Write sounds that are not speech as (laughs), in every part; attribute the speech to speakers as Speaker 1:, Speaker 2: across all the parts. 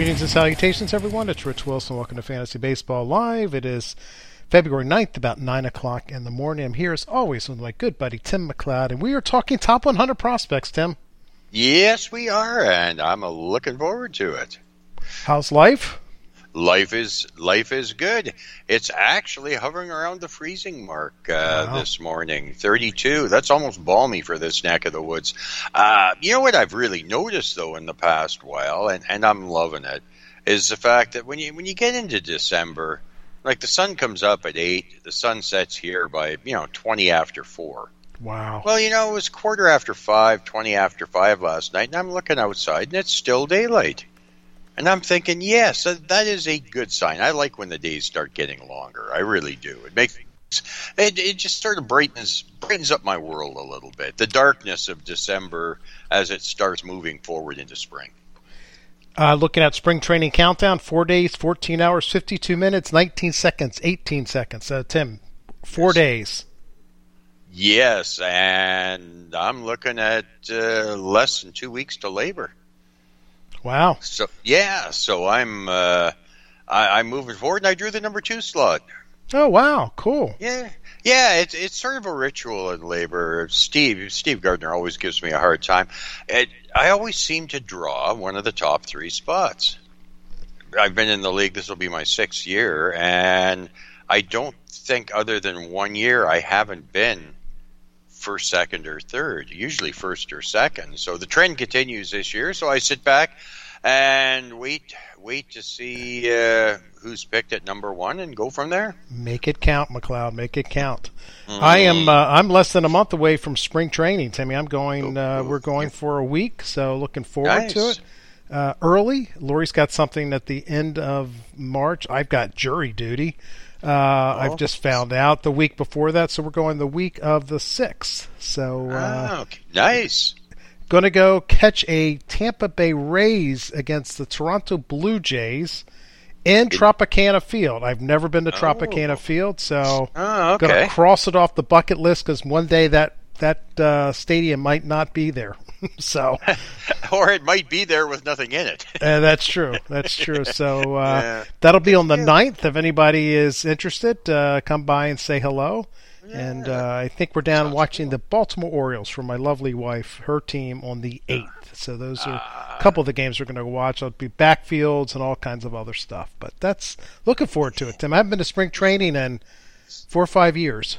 Speaker 1: Greetings and salutations, everyone. It's Rich Wilson. Welcome to Fantasy Baseball Live. It is February 9th, about 9 o'clock in the morning. I'm here, as always, with my good buddy Tim McLeod, and we are talking top 100 prospects, Tim.
Speaker 2: Yes, we are, and I'm looking forward to it.
Speaker 1: How's life?
Speaker 2: Life is life is good. It's actually hovering around the freezing mark uh,
Speaker 1: Wow.
Speaker 2: this morning, 32. That's almost balmy for this neck of the woods. Uh, you know what I've really noticed though in the past while, and, and I'm loving it, is the fact that when you when you get into December, like the sun comes up at eight, the sun sets here by you know 20 after four.
Speaker 1: Wow.
Speaker 2: Well, you know, it was quarter after five, 20 after five last night, and I'm looking outside and it's still daylight. And I'm thinking, yes, that that is a good sign. I like when the days start getting longer. I really do. It makes it, it just sort of brightens brightens up my world a little bit. The darkness of December as it starts moving forward into spring.
Speaker 1: Uh, looking at spring training countdown, four days, 14 hours, 52 minutes, 19 seconds, 18 seconds. Uh, Tim, four days.
Speaker 2: Yes, and I'm looking at uh, less than two weeks to labor.
Speaker 1: Wow.
Speaker 2: So yeah, so I'm uh, I, I'm moving forward, and I drew the number two slot.
Speaker 1: Oh, wow. Cool.
Speaker 2: Yeah, yeah, it's it's sort of a ritual in labor. Steve Steve Gardner always gives me a hard time. It, I always seem to draw one of the top three spots. I've been in the league. This will be my sixth year, and I don't think other than one year I haven't been first, second, or third. Usually first or second. So the trend continues this year. So I sit back and wait wait to see uh, who's picked at number one and go from there.
Speaker 1: Make it count, McLeod. Make it count. I am. Uh, I'm less than a month away from spring training, Timmy. I'm going. Uh, we're going for a week, so looking forward to it. Uh, early. Lori's got something at the end of March. I've got jury duty. Uh, I've just found out the week before that, so we're going the week of the sixth. So uh,
Speaker 2: Ah, okay. nice.
Speaker 1: going to go catch a Tampa Bay Rays against the Toronto Blue Jays in Tropicana Field. I've never been to Tropicana Field, so
Speaker 2: Oh,
Speaker 1: going to cross it off the bucket list because one day that that uh, stadium might not be there. (laughs) so (laughs)
Speaker 2: or it might be there with nothing in it.
Speaker 1: uh, that's true. That's true. So uh, (laughs)
Speaker 2: Yeah.
Speaker 1: that'll be on the 9th. If anybody is interested, uh, come by and say hello. And uh, I think we're down watching the Baltimore Orioles for my lovely wife, her team on the 8th. So those are
Speaker 2: Ah.
Speaker 1: a couple of the games we're going to watch. I'll be backfields and all kinds of other stuff. But that's looking forward to it, Tim. I haven't been to spring training in four or five years.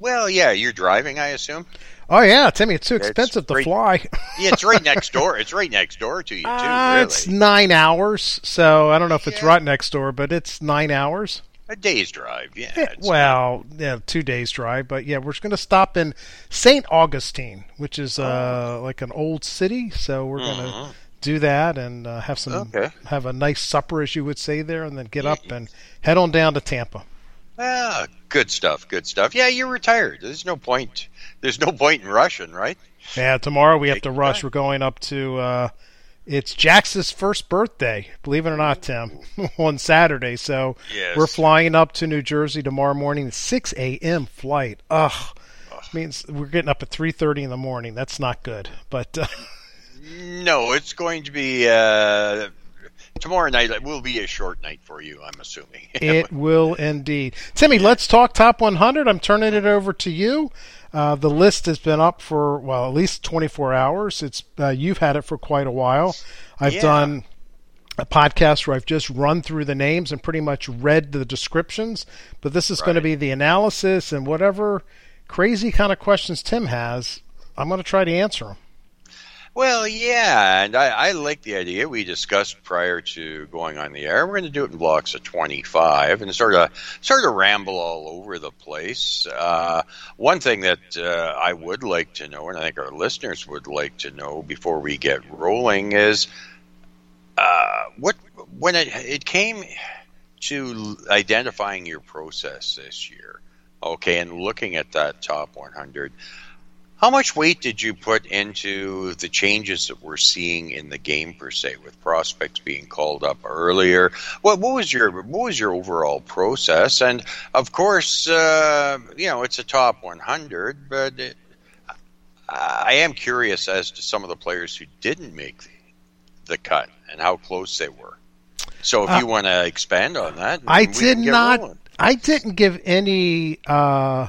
Speaker 2: well, yeah, you're driving, I assume.
Speaker 1: Oh, yeah, Timmy, it's too
Speaker 2: It's
Speaker 1: expensive to fly.
Speaker 2: Yeah, it's right next (laughs) door. It's right next door to you too.
Speaker 1: Uh,
Speaker 2: really,
Speaker 1: It's nine hours, so I don't know if it's right next door, but it's nine hours.
Speaker 2: a day's drive. Yeah.
Speaker 1: Yeah,
Speaker 2: it's-
Speaker 1: well, yeah, two days drive, but yeah, we're going to stop in St. Augustine, which is uh, like an old city. So we're going to do that and uh, have some
Speaker 2: Okay.
Speaker 1: have a nice supper, as you would say there, and then get up and head on down to Tampa.
Speaker 2: Ah, good stuff. Good stuff. Yeah, you're retired. There's no point. There's no point in rushing, right?
Speaker 1: Yeah, tomorrow we have
Speaker 2: Take
Speaker 1: to rush.
Speaker 2: time.
Speaker 1: We're going up to. Uh, it's Jax's first birthday, believe it or not, Tim, (laughs) on Saturday. So
Speaker 2: Yes.
Speaker 1: we're flying up to New Jersey tomorrow morning, 6 a.m. flight. Ugh. means we're getting up at three thirty in the morning. That's not good. But uh, (laughs)
Speaker 2: no, it's going to be uh, tomorrow night. It will be a short night for you. I'm assuming (laughs)
Speaker 1: it will indeed. Timmy, let's talk top 100. I'm turning it over to you. Uh, the list has been up for well at least 24 hours. It's uh, you've had it for quite a while. I've
Speaker 2: Yeah.
Speaker 1: done a podcast where I've just run through the names and pretty much read the descriptions, but this is going to be the analysis and whatever crazy kind of questions Tim has. I'm going to try to answer them.
Speaker 2: Well, yeah, and I, I like the idea we discussed prior to going on the air. We're going to do it in blocks of 25 and sort of sort of ramble all over the place. Uh, one thing that uh, I would like to know, and I think our listeners would like to know before we get rolling, is uh, what when it it came to identifying your process this year, okay, and looking at that top 100. How much weight did you put into the changes that we're seeing in the game per se, with prospects being called up earlier? What, what was your what was your overall process? And of course, uh, you know it's a top 100, but it, I am curious as to some of the players who didn't make the, the cut and how close they were. So if
Speaker 1: Uh,
Speaker 2: you want to expand on that,
Speaker 1: I did not.
Speaker 2: rolling.
Speaker 1: I didn't give any. Uh,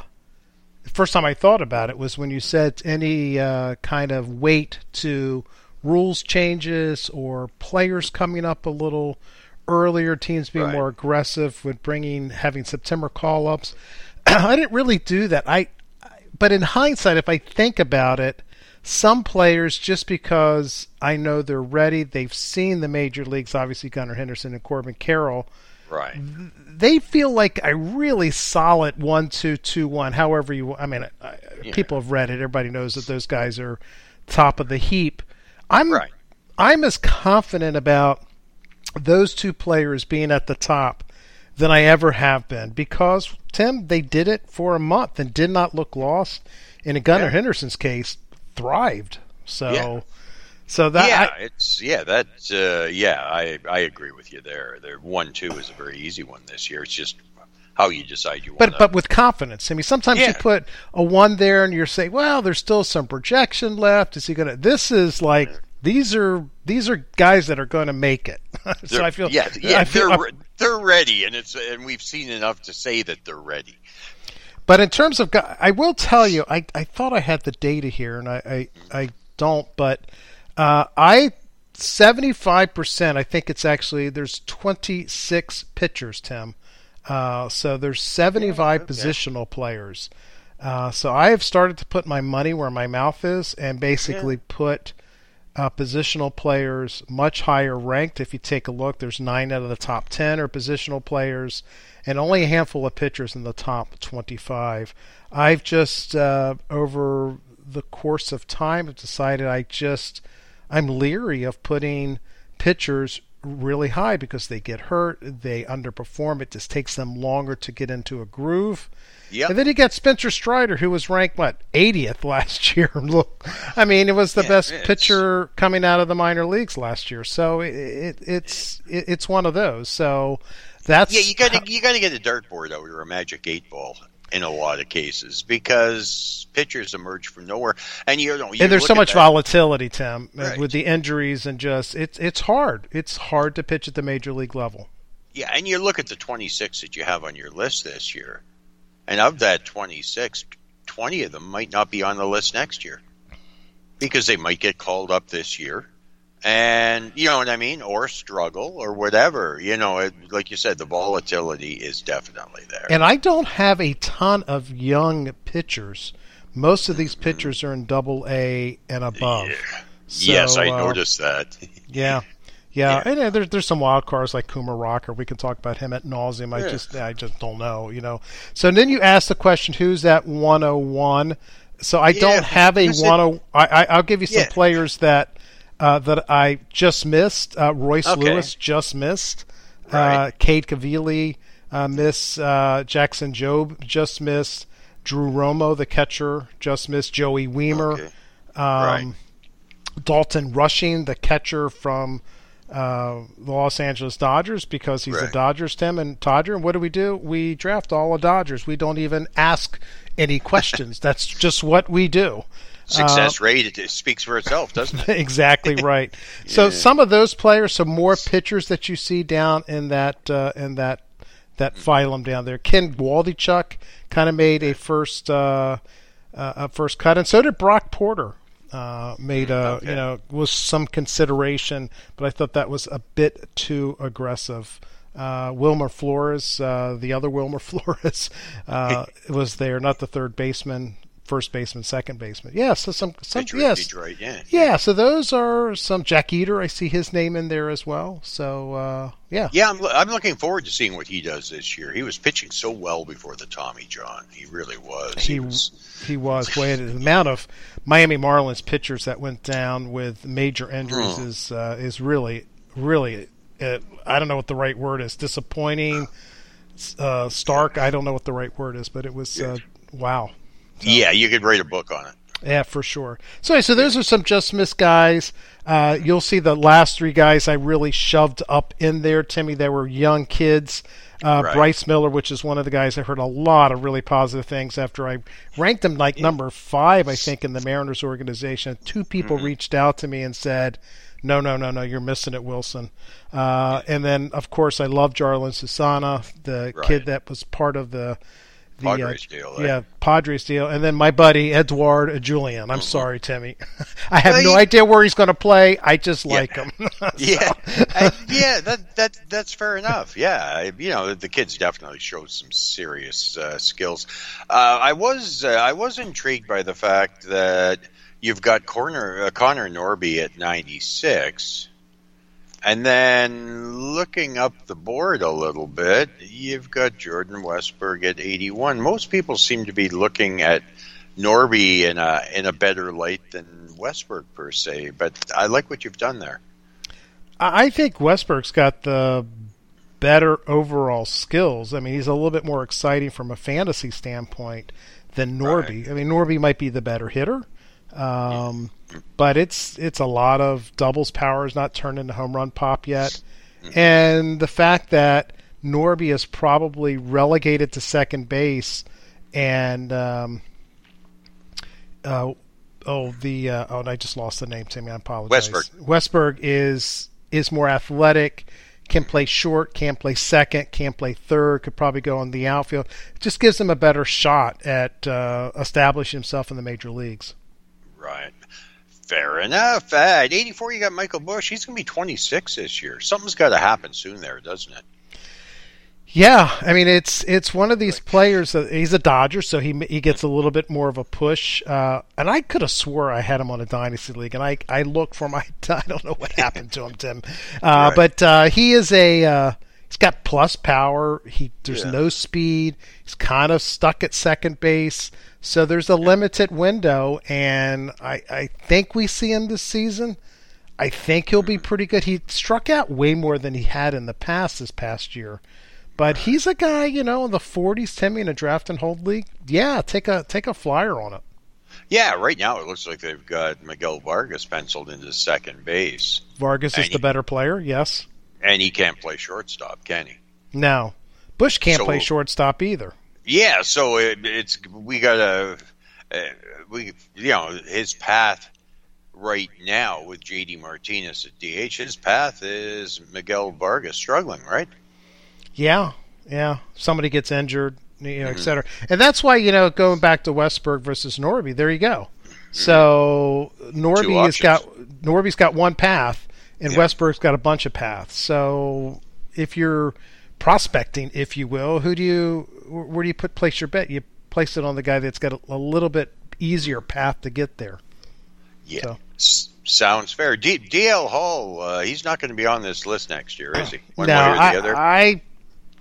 Speaker 1: first time I thought about it was when you said any uh, kind of weight to rules changes or players coming up a little earlier, teams being
Speaker 2: Right.
Speaker 1: more aggressive with bringing having September call ups. (clears throat) I didn't really do that. I, but in hindsight, if I think about it, some players just because I know they're ready, they've seen the major leagues, obviously Gunnar Henderson and Corbin Carroll
Speaker 2: Right.
Speaker 1: they feel like a really solid one two two one. However you, I mean, I, people have read it. Everybody knows that those guys are top of the heap. I'm
Speaker 2: Right.
Speaker 1: I'm as confident about those two players being at the top than I ever have been because Tim they did it for a month and did not look lost. And in Gunnar
Speaker 2: Yeah.
Speaker 1: Henderson's case, thrived. So,
Speaker 2: Yeah.
Speaker 1: So that
Speaker 2: yeah,
Speaker 1: I-
Speaker 2: it's yeah that uh, yeah I I agree with you there. The one two is a very easy one this year. It's just how you decide you want.
Speaker 1: But but with confidence. I mean, sometimes you put a one there, and you're saying, "Well, there's still some projection left. Is he gonna?" This is like these are these are guys that are going to make it. (laughs) so I feel
Speaker 2: yeah yeah
Speaker 1: I feel,
Speaker 2: they're they're ready, and it's and we've seen enough to say that they're ready.
Speaker 1: but in terms of, I will tell you, I I thought I had the data here, and I I, I don't, but uh, I. 75% I think it's actually there's 26 pitchers Tim uh, so there's 75 positional players Uh, so I have started to put my money where my mouth is and basically put uh, positional players much higher ranked. If you take a look, there's nine out of the top 10 are positional players and only a handful of pitchers in the top 25. I've just, uh, over the course of time, have decided I just, I'm leery of putting pitchers really high because they get hurt, they underperform. It just takes them longer to get into a groove.
Speaker 2: Yep.
Speaker 1: And then you got Spencer Strider, who was ranked what 80th last (laughs) year. Look, I mean, it was the
Speaker 2: Yeah,
Speaker 1: best
Speaker 2: it's-
Speaker 1: pitcher coming out of the minor leagues last year. So it, it, it's it, it's one of those. So that's
Speaker 2: Yeah, you got to you got to get a dartboard out or a magic eight ball in a lot of cases because pitchers emerge from nowhere, and you know you
Speaker 1: and there's so much
Speaker 2: that-
Speaker 1: volatility, Tim, uh,
Speaker 2: Right.
Speaker 1: with the injuries and just it's it's hard. It's hard to pitch at the major league level.
Speaker 2: Yeah, and you look at the 26 that you have on your list this year, and of that 26, 20 of them might not be on the list next year because they might get called up this year. And you know what I mean, or struggle, or whatever. You know, it, like you said, the volatility is definitely there.
Speaker 1: And I don't have a ton of young pitchers. Most of these pitchers are in Double A and above. So,
Speaker 2: yes, I
Speaker 1: uh,
Speaker 2: noticed that. (laughs)
Speaker 1: Yeah. Yeah,
Speaker 2: Yeah.
Speaker 1: and uh, there's there's some wild cards like Kumar Rocker. We can talk about him at nauseum. I
Speaker 2: Yeah.
Speaker 1: just I just don't know, you know. So then you ask the question, who's that 101? So I
Speaker 2: Yeah,
Speaker 1: don't have a
Speaker 2: because it-
Speaker 1: 10. I, I I'll give you some players that uh, that I just missed. Uh, Royce
Speaker 2: Okay.
Speaker 1: Lewis just missed. Uh,
Speaker 2: Right.
Speaker 1: Cade Cavalli uh, miss. Uh, Jackson Jobe just missed. Drew Romo, the catcher, just missed. Joey Wiemer.
Speaker 2: Okay.
Speaker 1: Um,
Speaker 2: Right.
Speaker 1: Dalton Rushing, the catcher from uh, the Los Angeles Dodgers because he's a Dodgers Tim and Dodger. And what do we do? We draft all the Dodgers. We don't even ask any questions. (laughs) That's just what we do.
Speaker 2: Success rate it, speaks for itself, doesn't it? (laughs)
Speaker 1: exactly (laughs) right. So some of those players, some more pitchers that you see down in that uh, in that that phylum down there. Ken Waldichuk kind of made a first uh, uh, a first cut, and so did Brock Porter. Uh, made a you know was some consideration, but I thought that was a bit too aggressive. Uh, Wilmer Flores, uh, the other Wilmer (laughs) Flores, uh, was there, not the third baseman, first baseman, second baseman. Yeah, so some some
Speaker 2: Detroit,
Speaker 1: yes,
Speaker 2: Detroit, yeah.
Speaker 1: yeah, so those are some Jake Eder. I see his name in there as well. So uh, yeah,
Speaker 2: Yeah, I'm, I'm looking forward to seeing what he does this year. He was pitching so well before the Tommy John. He really was.
Speaker 1: he
Speaker 2: was,
Speaker 1: he was way the amount of Miami Marlins pitchers that went down with major injuries
Speaker 2: Hmm.
Speaker 1: is uh, is really really uh, I don't know what the right word is disappointing. Uh, stark, I don't know what the right word is, but it was uh, wow.
Speaker 2: yeah, you could write a book on it.
Speaker 1: Yeah, for sure. So, so those are some just missed guys. Uh, you'll see the last three guys I really shoved up in there, Timmy. They were young kids. Uh,
Speaker 2: Right.
Speaker 1: Bryce Miller, which is one of the guys I heard a lot of really positive things after I ranked him like number five, I think, in the Mariners organization. Two people
Speaker 2: Mm-hmm.
Speaker 1: reached out to me and said, "No, no, no, no, you're missing it, Wilson." Uh, and then, of course, I love Jarlin Susana, the
Speaker 2: Right.
Speaker 1: kid that was part of the the uh,
Speaker 2: deal, eh?
Speaker 1: yeah, Padres deal, and then my buddy Edward Julien. I'm sorry, Timmy. (laughs) I have
Speaker 2: Well,
Speaker 1: no
Speaker 2: you-
Speaker 1: idea where he's going to play. I just like him. (laughs) (laughs)
Speaker 2: Yeah, I- yeah, that that that's fair enough. Yeah, I, you know, the kids definitely showed some serious uh, skills. Uh, I was uh, I was intrigued by the fact that you've got Corner uh, Connor Norby at 96. And then looking up the board a little bit, you've got Jordan Westburg at 81. Most people seem to be looking at Norby in a in a better light than Westburg per se, but I like what you've done there.
Speaker 1: I I think Westburg's got the better overall skills. I mean, he's a little bit more exciting from a fantasy standpoint than Norby. I mean, Norby might be the better hitter, um, but it's it's a lot of doubles power is not turned into home run pop yet, and the fact that Norby is probably relegated to second base, and um, uh, oh the uh, oh and I just lost the name, Timmy. I apologize.
Speaker 2: Westburg.
Speaker 1: Westburg is is more athletic, can play short, can play second, can play third, could probably go in the outfield. It just gives him a better shot at uh, establishing himself in the major leagues.
Speaker 2: Right. Fair enough. At 84, you got Michael Busch. He's going to be 26 this year. Something's got to happen soon there, doesn't it?
Speaker 1: Yeah, I mean it's it's one of these players that he's a Dodger, so he he gets a little bit more of a push. Uh, and I could have swore I had him on a dynasty league, and I I looked for my (laughs) I don't know what (laughs) happened to him, Tim. Uh,
Speaker 2: Right.
Speaker 1: But uh, he is a uh, he's got plus power. He there's
Speaker 2: Yeah.
Speaker 1: no speed. He's kind of stuck at second base, so there's a limited window, and I I think we see him this season. I think he'll be mm-hmm. pretty good. He struck out way more than he had in the past this past year. But he's a guy, you know, in the 40s, Timmy, in a draft and hold league. Yeah, take a take a flyer on it.
Speaker 2: Yeah, right now it looks like they've got Miguel Vargas penciled into second base,
Speaker 1: Vargas is
Speaker 2: And
Speaker 1: the better player, yes.
Speaker 2: and he can't play shortstop, can he?
Speaker 1: No, Busch can't
Speaker 2: So-
Speaker 1: play shortstop either.
Speaker 2: Yeah, so it, it's we got to uh, we you know his path right now with JD Martinez at DH. His path is Miguel Vargas struggling, right?
Speaker 1: Yeah, yeah. Somebody gets injured, you know, et cetera. And that's why, you know, going back to Westburg versus Norby, there you go. So Norby has got Norby's got one path, and
Speaker 2: Yeah.
Speaker 1: Westburg's got a bunch of paths. So if you're prospecting, if you will, who do you where do you put place your bet? You place it on the guy that's got a, a little bit easier path to get there.
Speaker 2: Yeah,
Speaker 1: So-
Speaker 2: S- sounds fair. D- DL Hall, uh, he's not going to be on this list next year, is he? (sighs) One
Speaker 1: no,
Speaker 2: way or the
Speaker 1: I,
Speaker 2: other.
Speaker 1: I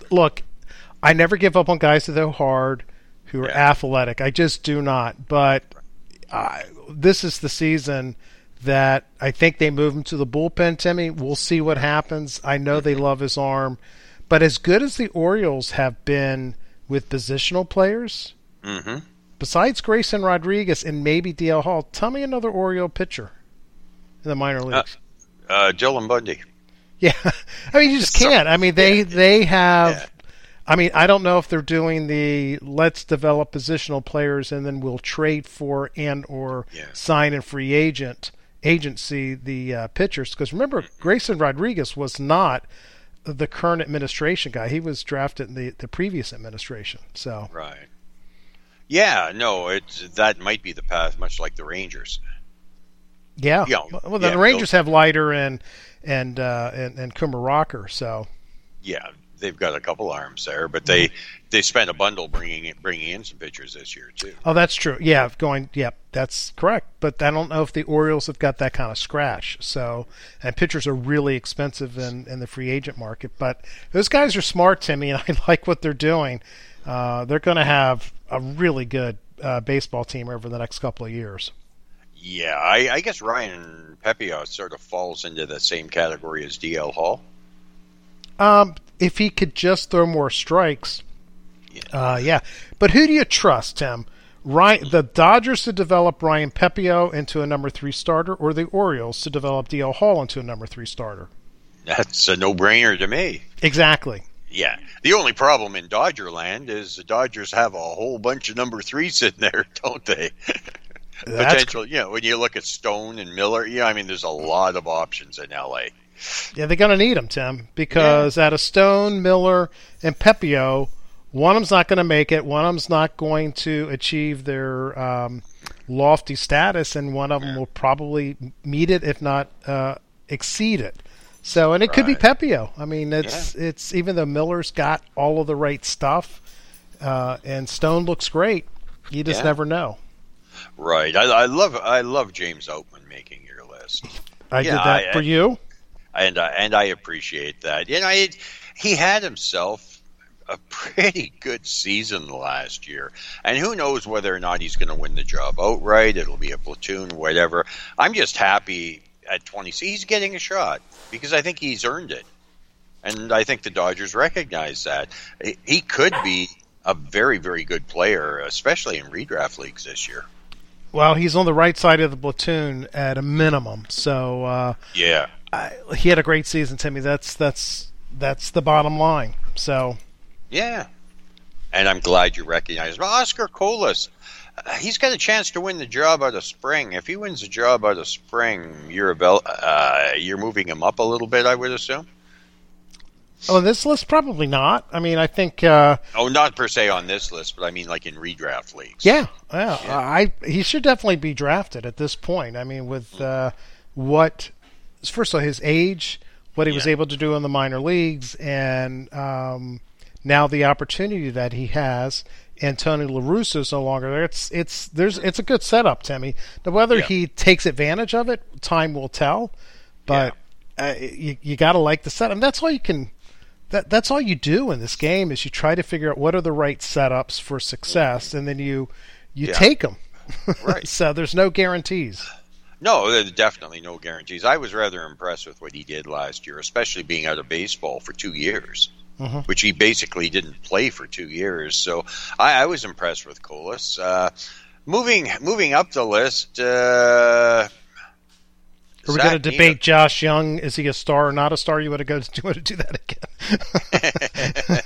Speaker 1: look. I never give up on guys that are hard, who are
Speaker 2: Yeah.
Speaker 1: athletic. I just do not. But I, this is the season that I think they move him to the bullpen. Timmy, we'll see what happens. I know they love his arm, but as good as the Orioles have been with positional players,
Speaker 2: hmm
Speaker 1: besides Grayson Rodriguez and maybe DL Hall, tell me another Oriole pitcher in the minor leagues.
Speaker 2: Uh, Dylan Bundy.
Speaker 1: Yeah, (laughs) I mean you just can't. I mean they they have.
Speaker 2: Yeah.
Speaker 1: I mean I don't know if they're doing the let's develop positional players and then we'll trade for and or
Speaker 2: Yeah.
Speaker 1: sign in free agent agency the uh, pitchers because remember Grayson Rodriguez was not the current administration guy. He was drafted in the the previous administration. So
Speaker 2: Right. Yeah, no, it's that might be the path, much like the Rangers.
Speaker 1: yeah,
Speaker 2: Yeah,
Speaker 1: well the
Speaker 2: yeah,
Speaker 1: Rangers have Leiter and and uh, and and Kumar Rocker. So
Speaker 2: Yeah, they've got a couple arms there, but they they spent a bundle bringing in, bringing in some pitchers this year too.
Speaker 1: Oh, that's true. Yeah, going. Yeah, that's correct. But I don't know if the Orioles have got that kind of scratch. So, and pitchers are really expensive in, in the free agent market. But those guys are smart, Timmy, and (laughs) I like what they're doing. Uh, they're going to have a really good uh, baseball team over the next couple of years.
Speaker 2: Yeah, I, I guess Ryan Pepiot sort of falls into the same category as DL Hall.
Speaker 1: Um, if he could just throw more strikes, uh, yeah. But who do you trust, Tim? Ryan, the Dodgers to develop Ryan Pepiot into a number three starter, or the Orioles to develop DL Hall into a number three starter?
Speaker 2: That's a no-brainer to me.
Speaker 1: Exactly.
Speaker 2: Yeah. The only problem in Dodger land is the Dodgers have a whole bunch of number threes in there, (laughs) don't they? Potential, you know, when you look at Stone and Miller, yeah, I mean, there's a lot of options in LA.
Speaker 1: Yeah, they're going to need them, Tim, because out of Stone, Miller, and Pepiot, one of them's not going to make it. One of them's not going to achieve their um, lofty status, and one of them will probably meet it, if not uh, exceed it. So, and it could be Pepiot. I mean, it's it's even though Miller's got all of the right stuff, uh, and Stone looks great. You just
Speaker 2: Yeah.
Speaker 1: never know.
Speaker 2: Right. I, I love I love James Outman making your list.
Speaker 1: I
Speaker 2: Yeah,
Speaker 1: did that
Speaker 2: I-
Speaker 1: for you.
Speaker 2: And I, and I appreciate that. And I he had himself a pretty good season last year, and who knows whether or not he's going to win the job outright. It'll be a platoon, whatever. I'm just happy at 20. He's getting a shot because I think he's earned it, and I think the Dodgers recognize that He- he could be a very very good player, especially in redraft leagues this year.
Speaker 1: Well, he's on the right side of the platoon at a minimum. So. Uh,
Speaker 2: Yeah.
Speaker 1: I, he had a great season, Timmy. That's that's that's the bottom line. So
Speaker 2: Yeah. And I'm glad you recognize. Well, Oscar Colas, uh, he's got a chance to win the job out of spring. If he wins the job out of spring, you're about, uh, you're moving him up a little bit, I would assume.
Speaker 1: Oh, this list probably not. I mean, I think, uh,
Speaker 2: Oh, not per se on this list, but I mean like in redraft leagues.
Speaker 1: yeah, yeah, I he should definitely be drafted at this point. I mean, with uh, what first of all his age, what he was able to do in the minor leagues, and um, now the opportunity that he has. And Tony La Russa's no longer there. It's it's there's it's a good setup, Timmy. Now whether
Speaker 2: Yeah.
Speaker 1: he takes advantage of it, time will tell. But uh, you you got to like the setup. And that's all you can. That that's all you do in this game is you try to figure out what are the right setups for success, and then you you
Speaker 2: Yeah.
Speaker 1: take them.
Speaker 2: Right. (laughs)
Speaker 1: so there's no guarantees.
Speaker 2: No, there's definitely no guarantees. I was rather impressed with what he did last year, especially being out of baseball for two years, which he basically didn't play for two years. So I, I was impressed with Colas. Uh, moving moving up the list. Uh,
Speaker 1: Are we going to debate Josh Jung? Is he a star or not a star? You want to go? Do (laughs) you want to do that again?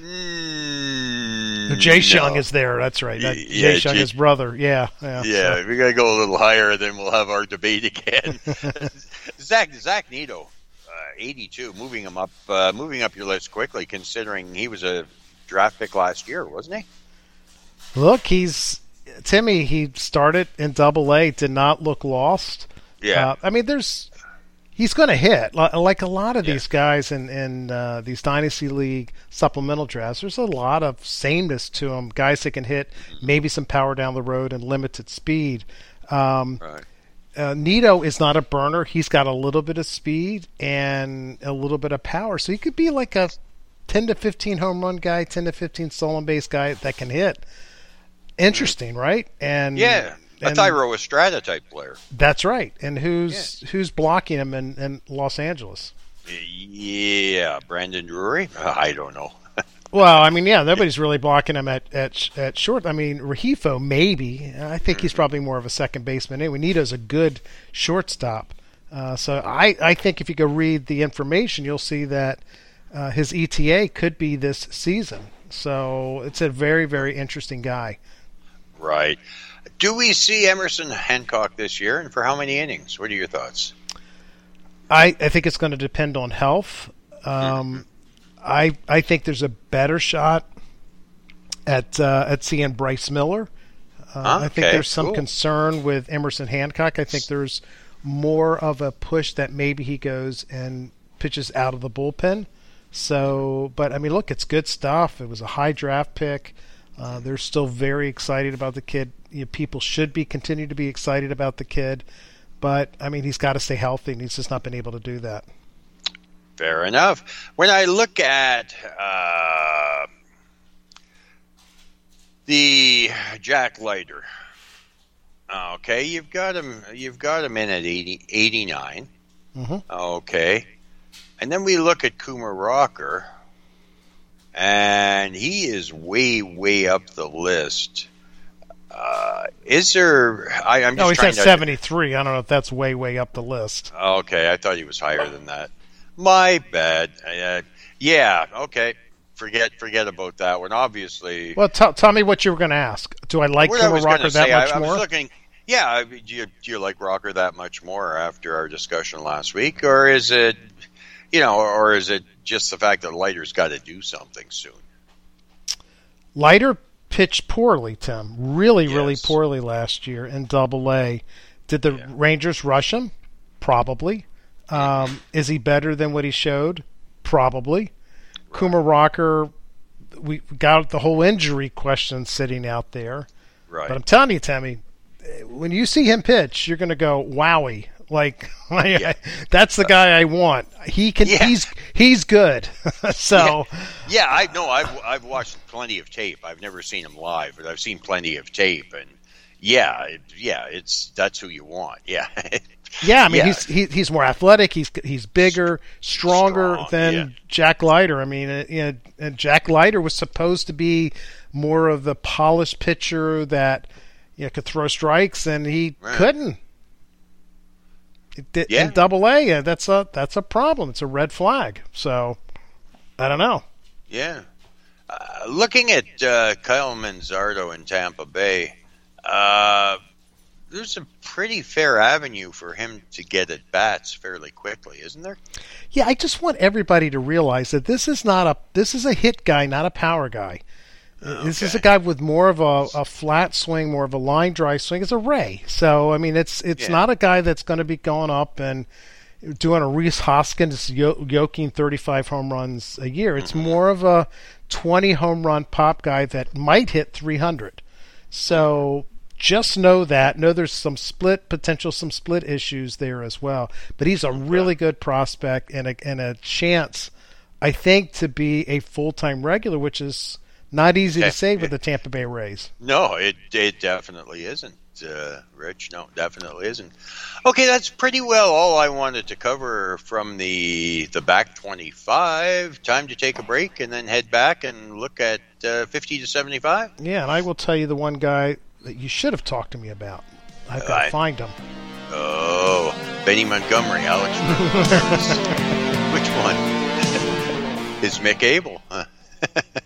Speaker 1: (laughs)
Speaker 2: Mm,
Speaker 1: Jace
Speaker 2: no.
Speaker 1: Jung is there. That's right. That,
Speaker 2: yeah,
Speaker 1: Jace Jung,
Speaker 2: J-
Speaker 1: his brother. Yeah, yeah.
Speaker 2: Yeah, we gotta go a little higher, then we'll have our debate again. (laughs) (laughs) Zach Zach Neto, uh, eighty-two, moving him up, uh, moving up your list quickly, considering he was a draft pick last year, wasn't he?
Speaker 1: Look, he's Timmy. He started in Double A. Did not look lost.
Speaker 2: Yeah.
Speaker 1: Uh, I mean, there's he's going to hit like a lot of
Speaker 2: Yeah.
Speaker 1: these guys in in uh, these dynasty league supplemental drafts. There's a lot of sameness to them. Guys that can hit maybe some power down the road and limited speed. Um,
Speaker 2: Right.
Speaker 1: uh, Neto is not a burner. He's got a little bit of speed and a little bit of power, so he could be like a 10 to 15 home run guy, 10 to 15 stolen base guy that can hit. Interesting, right? And
Speaker 2: Yeah, a
Speaker 1: and
Speaker 2: Thairo Estrada type player.
Speaker 1: That's right. And who's who's blocking him in, in Los Angeles?
Speaker 2: Yeah, Brandon Drury. Uh, I don't know. (laughs)
Speaker 1: Well, I mean, yeah, nobody's really blocking him at at, at short. I mean, Rengifo maybe. I think he's probably more of a second baseman. Anyway, Neto's a good shortstop. Uh, so I, I think if you go read the information, you'll see that uh, his ETA could be this season. So it's a very, very interesting guy.
Speaker 2: Right. Do we see Emerson Hancock this year, and for how many innings? What are your thoughts?
Speaker 1: I, I think it's going to depend on health. Um, I I think there's a better shot at uh, at seeing Bryce Miller. Uh, I think there's some
Speaker 2: cool.
Speaker 1: concern with Emerson Hancock. I think there's more of a push that maybe he goes and pitches out of the bullpen. So, but I mean, look, it's good stuff. It was a high draft pick. Uh, they're still very excited about the kid. You know, people should be continue to be excited about the kid, but I mean, he's got to stay healthy, and he's just not been able to do that.
Speaker 2: Fair enough. When I look at uh, the Jack Leiter, okay, you've got him. You've got him in at 80, 89.
Speaker 1: Mhm.
Speaker 2: Okay, and then we look at Kumar Rocker, and he is way, way up the list. Uh, is there? I, I'm just
Speaker 1: No, he's at 73. I don't know if that's way, way up the list.
Speaker 2: Okay, I thought he was higher than that. My bad. Uh, yeah. Okay. Forget forget about that one. Obviously.
Speaker 1: Well, t- tell me what you were going to ask. Do I like
Speaker 2: what I
Speaker 1: Kumar
Speaker 2: was
Speaker 1: Rocker
Speaker 2: gonna
Speaker 1: that
Speaker 2: say,
Speaker 1: much
Speaker 2: I, I
Speaker 1: more?
Speaker 2: was looking. Yeah. Do you, do you like Rocker that much more after our discussion last week, or is it, you know, or is it just the fact that Leiter's got to do something soon?
Speaker 1: Leiter pitched poorly, Tim. Really, really poorly last year in Double A. Did the
Speaker 2: Yeah.
Speaker 1: Rangers rush him? Probably. Um, is he better than what he showed? Probably. Kumar Rocker, we got the whole injury question sitting out there.
Speaker 2: Right.
Speaker 1: But I'm telling you, Timmy, when you see him pitch, you're going to go, "Wowie!" Like, (laughs) that's the guy I want. He can.
Speaker 2: Yeah.
Speaker 1: He's he's good. (laughs) so
Speaker 2: Yeah, I know. I've I've watched plenty of tape. I've never seen him live, but I've seen plenty of tape, and yeah, yeah, it's that's who you want. (laughs) Yeah,
Speaker 1: yeah, I mean,
Speaker 2: Yeah.
Speaker 1: he's he, he's more athletic. He's he's bigger, stronger
Speaker 2: Strong,
Speaker 1: than
Speaker 2: yeah.
Speaker 1: Jack Leiter. I mean, you know, and Jack Leiter was supposed to be more of the polished pitcher that you know could throw strikes, and he
Speaker 2: Right.
Speaker 1: couldn't. It
Speaker 2: Yeah.
Speaker 1: In Double A, that's a that's a problem. It's a red flag. So I don't know.
Speaker 2: yeah. Uh, looking at uh, Kyle Manzardo in Tampa Bay, uh, there's a pretty fair avenue for him to get at bats fairly quickly, isn't there?
Speaker 1: Yeah, I just want everybody to realize that this is not a this is a hit guy, not a power guy. Uh, this is a guy with more of a, a flat swing, more of a line drive swing. It's a Ray, so I mean, it's it's
Speaker 2: Yeah.
Speaker 1: not a guy that's going to be going up and doing a Rhys Hoskins yoking 35 home runs a year. It's mm-hmm. more of a 20 home run pop guy that might hit 300. So mm-hmm. just know that. Know there's some split potential, some split issues there as well. But he's a really good prospect and a and a chance, I think, to be a full time regular, which is not easy to say with the Tampa Bay Rays.
Speaker 2: No, it it definitely isn't, uh, Rich. No, definitely isn't. Okay, that's pretty well all I wanted to cover from the the back twenty five. Time to take a break and then head back and look at uh, fifty to seventy five.
Speaker 1: Yeah, and I will tell you the one guy that you should have talked to me about. I've got to find him.
Speaker 2: Oh, Benny Montgomery, Alex. (laughs) Which one? (laughs) Is Mick Abel? Huh? (laughs)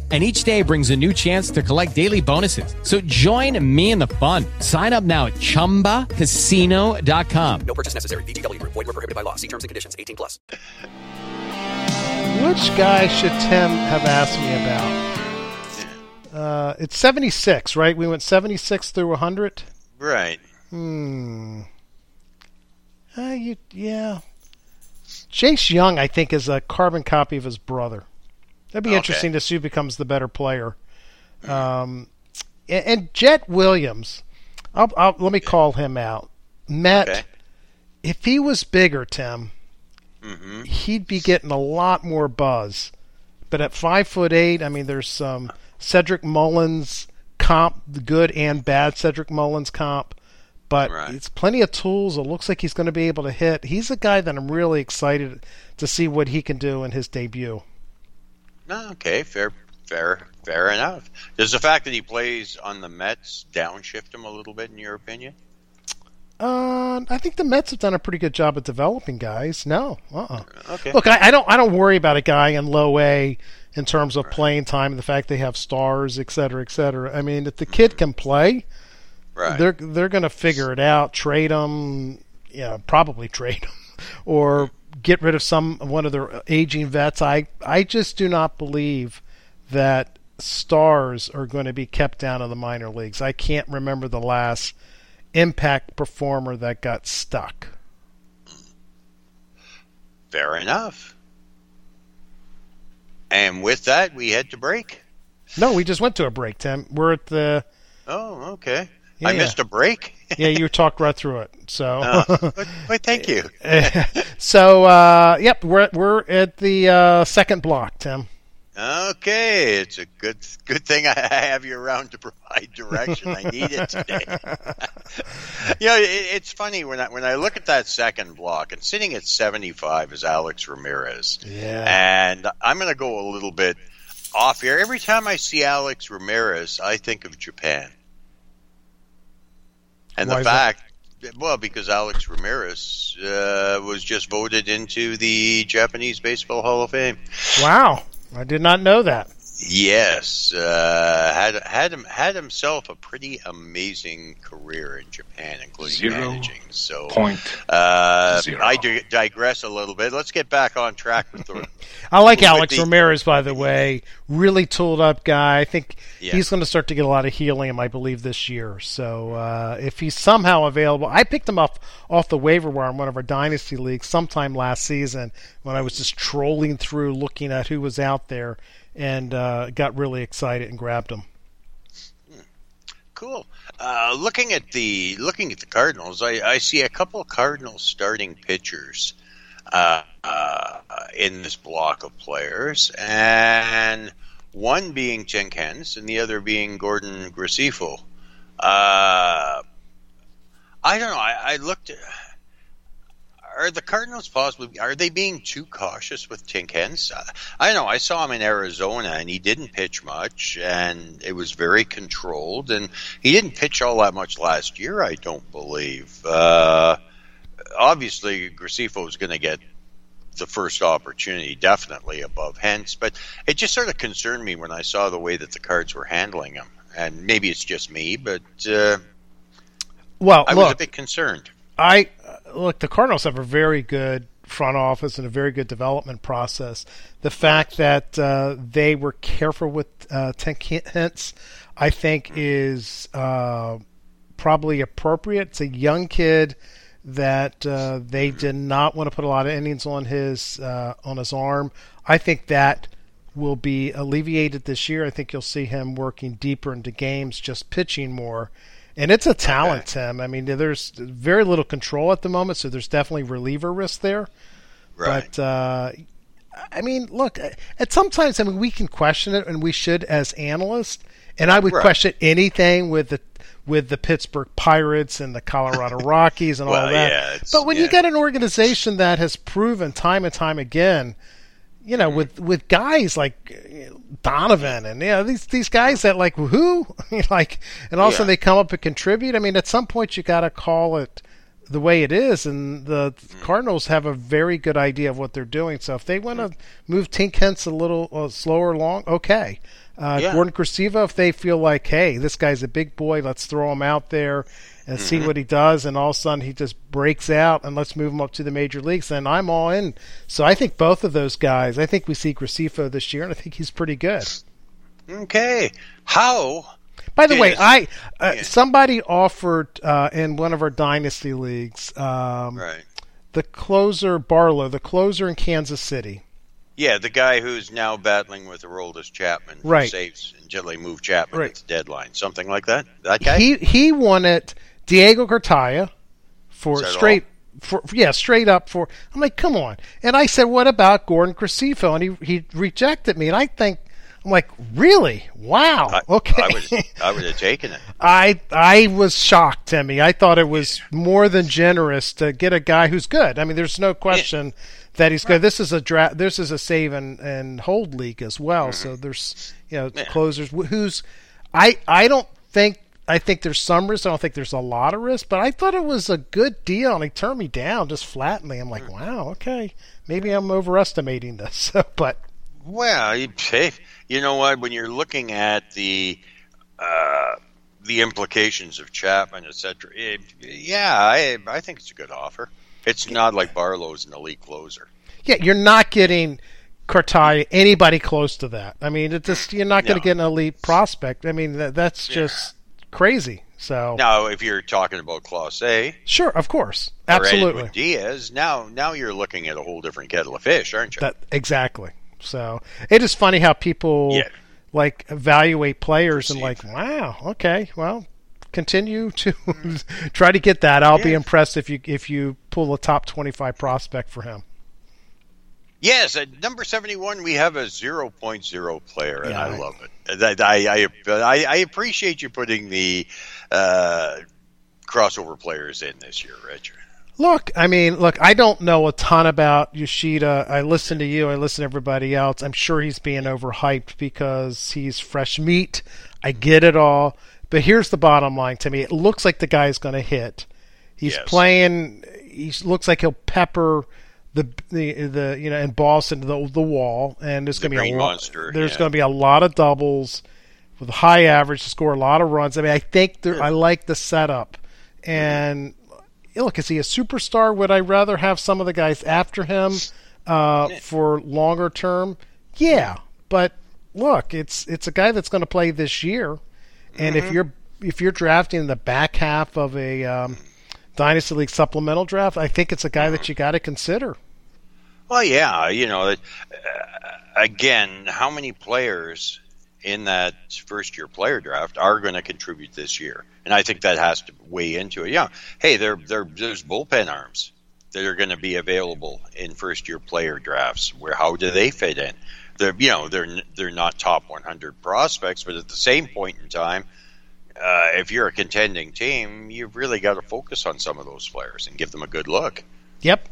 Speaker 3: and each day brings a new chance to collect daily bonuses. So join me in the fun. Sign up now at ChumbaCasino.com.
Speaker 4: No purchase necessary. VGW Group. Void were prohibited by law. See terms and conditions. 18 plus.
Speaker 1: Which guy should Tim have asked me about? Uh, it's 76, right? We went 76 through 100?
Speaker 2: Right.
Speaker 1: Hmm. Uh, you, yeah. Jace Jung, I think, is a carbon copy of his brother. That'd be
Speaker 2: Okay.
Speaker 1: interesting to see who becomes the better player. Um, and, and Jett Williams, I'll, I'll, let me call him out. Met,
Speaker 2: Okay.
Speaker 1: if he was bigger, Tim,
Speaker 2: Mm-hmm.
Speaker 1: he'd be getting a lot more buzz. But at five foot eight, I mean, there's some Cedric Mullins comp, the good and bad Cedric Mullins comp. But
Speaker 2: Right.
Speaker 1: it's plenty of tools. It looks like he's going to be able to hit. He's a guy that I'm really excited to see what he can do in his debut.
Speaker 2: Okay, fair, fair, fair enough. Does the fact that he plays on the Mets downshift him a little bit, in your opinion?
Speaker 1: Uh, I think the Mets have done a pretty good job at developing guys. No, uh-uh.
Speaker 2: Okay.
Speaker 1: Look, I, I don't, I don't worry about a guy in low A in terms of playing time and the fact they have stars, et cetera, et cetera. I mean, if the kid can play,
Speaker 2: Right.
Speaker 1: they're they're going to figure it out. Trade him, yeah, probably trade him, (laughs) or get rid of some one of their aging vets. I I just do not believe that stars are going to be kept down in the minor leagues. I can't remember the last impact performer that got stuck.
Speaker 2: Fair enough. And with that, we head to break.
Speaker 1: No, we just went to a break, Tim. We're at the
Speaker 2: Oh, okay.
Speaker 1: Yeah,
Speaker 2: I
Speaker 1: yeah.
Speaker 2: missed a break. (laughs)
Speaker 1: yeah. You talked right through it. So.
Speaker 2: Oh, but, but thank you. (laughs)
Speaker 1: so uh, yep, we're we're at the uh, second block, Tim.
Speaker 2: Okay, it's a good good thing I have you around to provide direction. I need it today. (laughs) you know, it, it's funny when I when I look at that second block and sitting at seventy five is Alex Ramirez.
Speaker 1: Yeah.
Speaker 2: And I'm going to go a little bit off here. Every time I see Alex Ramirez, I think of Japan. And
Speaker 1: Why
Speaker 2: the
Speaker 1: is that?
Speaker 2: fact, well, because Alex Ramirez uh, was just voted into the Japanese Baseball Hall of Fame.
Speaker 1: Wow, I did not know that.
Speaker 2: Yes, uh, had had him had himself a pretty amazing career in Japan, including
Speaker 5: Zero
Speaker 2: managing. So,
Speaker 5: point
Speaker 2: uh,
Speaker 5: zero.
Speaker 2: I di- digress a little bit. Let's get back on track with the. (laughs)
Speaker 1: I like Alex
Speaker 2: the-
Speaker 1: Ramirez, by the way. Really tooled up guy. I think
Speaker 2: Yeah.
Speaker 1: he's going to start to get a lot of helium, I believe, this year. So uh, if he's somehow available, I picked him up off the waiver wire in one of our dynasty leagues sometime last season when I was just trolling through looking at who was out there and uh, got really excited and grabbed him.
Speaker 2: Cool. Uh, looking at the looking at the Cardinals, I, I see a couple of Cardinals starting pitchers uh, uh, in this block of players, and one being Jenkins and the other being Gordon Graceffo. Uh, I don't know. I, I looked. Are the Cardinals possibly are they being too cautious with Tink Hence? Uh, I know. I saw him in Arizona and he didn't pitch much and it was very controlled and he didn't pitch all that much last year. I don't believe. Uh, obviously, Graceffo is going to get the first opportunity, definitely above Hence. But it just sort of concerned me when I saw the way that the Cards were handling him. And maybe it's just me, but uh,
Speaker 1: Well,
Speaker 2: I was a bit concerned.
Speaker 1: I look. The Cardinals have a very good front office and a very good development process. The fact that uh, they were careful with uh, Hence, I think, is uh, probably appropriate. It's a young kid that uh, they did not want to put a lot of innings on his uh, on his arm. I think that will be alleviated this year. I think you'll see him working deeper into games, just pitching more. And it's a talent, Tim. I mean, there's very little control at the moment, so there's definitely reliever risk there.
Speaker 2: Right.
Speaker 1: But uh, I mean, look, at sometimes I mean we can question it, and we should as analysts. And I would
Speaker 2: Right.
Speaker 1: question anything with the with the Pittsburgh Pirates and the Colorado (laughs) Rockies and all that.
Speaker 2: yeah,
Speaker 1: but when you get an organization that has proven time and time again, you know, with with guys like uh, Donovan and you know these these guys that like who (laughs) like, and all of a sudden they come up and contribute. I mean, at some point you got to call it the way it is, and the Cardinals have a very good idea of what they're doing. So if they want to move Tink Hence a little uh, slower along, okay. Uh,
Speaker 2: Yeah.
Speaker 1: Gordon Graceffo, if they feel like, hey, this guy's a big boy, let's throw him out there and see
Speaker 2: Mm-hmm.
Speaker 1: what he does, and all of a sudden he just breaks out, and let's move him up to the major leagues, then I'm all in. So I think both of those guys, I think we see Graceffo this year, and I think he's pretty good.
Speaker 2: Okay. How?
Speaker 1: By the way, I uh,
Speaker 2: Yeah.
Speaker 1: somebody offered uh, in one of our dynasty leagues um,
Speaker 2: Right.
Speaker 1: the closer Barlow, the closer in Kansas City.
Speaker 2: Yeah, the guy who's now battling with Aroldis Chapman,
Speaker 1: Right.
Speaker 2: saves until they move Chapman
Speaker 1: Right.
Speaker 2: at the deadline, something like that. That guy.
Speaker 1: He he won it Diego Cartaya for straight for yeah straight up for. I'm like, come on. And I said, what about Gordon Graceffo? And he he rejected me. And I think I'm like, really? Wow.
Speaker 2: I,
Speaker 1: okay.
Speaker 2: I would, I would have taken it. (laughs)
Speaker 1: I I was shocked, Timmy. I thought it was more than generous to get a guy who's good. I mean, there's no question that he's good. This is a draft. This is a save and, and hold league as well. Mm-hmm. So there's you know
Speaker 2: Yeah.
Speaker 1: closers who's. I I don't think. I think there's some risk. I don't think there's a lot of risk, but I thought it was a good deal, and he turned me down, just flatly. I'm like, wow, okay, maybe I'm overestimating this, (laughs) but
Speaker 2: Well, you, hey, you know what? When you're looking at the uh, the implications of Chapman, etc., it, yeah, I I think it's a good offer. It's not like Barlow's an elite closer.
Speaker 1: Yeah, you're not getting Cartaya anybody close to that. I mean, it just you're not going to get an elite prospect. I mean, that, that's just crazy. So
Speaker 2: Now, if you're talking about Class A,
Speaker 1: sure, of course, absolutely.
Speaker 2: Diaz, now now you're looking at a whole different kettle of fish, aren't you?
Speaker 1: That exactly. So it is funny how people
Speaker 2: Yeah.
Speaker 1: like evaluate players and like, wow, okay, well, continue to (laughs) try to get that. I'll be impressed if you if you pull a top twenty five prospect for him.
Speaker 2: Yes, at number seventy-one, we have a 0.0 player, and
Speaker 1: Yeah,
Speaker 2: I
Speaker 1: I-
Speaker 2: love it. That I, I I appreciate you putting the uh, crossover players in this year, Richard.
Speaker 1: Look, I mean, look, I don't know a ton about Yoshida. I listen to you, I listen to everybody else. I'm sure he's being overhyped because he's fresh meat. I get it all. But here's the bottom line to me. It looks like the guy's going to hit. He's
Speaker 2: Yes.
Speaker 1: playing he looks like he'll pepper the the the you know and Boston to the the wall and there's going to be a lot, there's
Speaker 2: yeah.
Speaker 1: going to be a lot of doubles with high average to score a lot of runs. I mean, I think there, I like the setup. And look, is he a superstar? Would I rather have some of the guys after him uh, for longer term? Yeah, but look, it's it's a guy that's going to play this year, and if you're if you're drafting the back half of a um, dynasty league supplemental draft, I think it's a guy that you got to consider.
Speaker 2: Well, yeah, you know, uh, again, how many players in that first year player draft are going to contribute this year? And I think that has to weigh into it. Yeah, hey, there, there, there's bullpen arms that are going to be available in first year player drafts. Where how do they fit in? They're, you know, they're they're not top 100 prospects, but at the same point in time, uh, if you're a contending team, you've really got to focus on some of those players and give them a good look.
Speaker 1: Yep.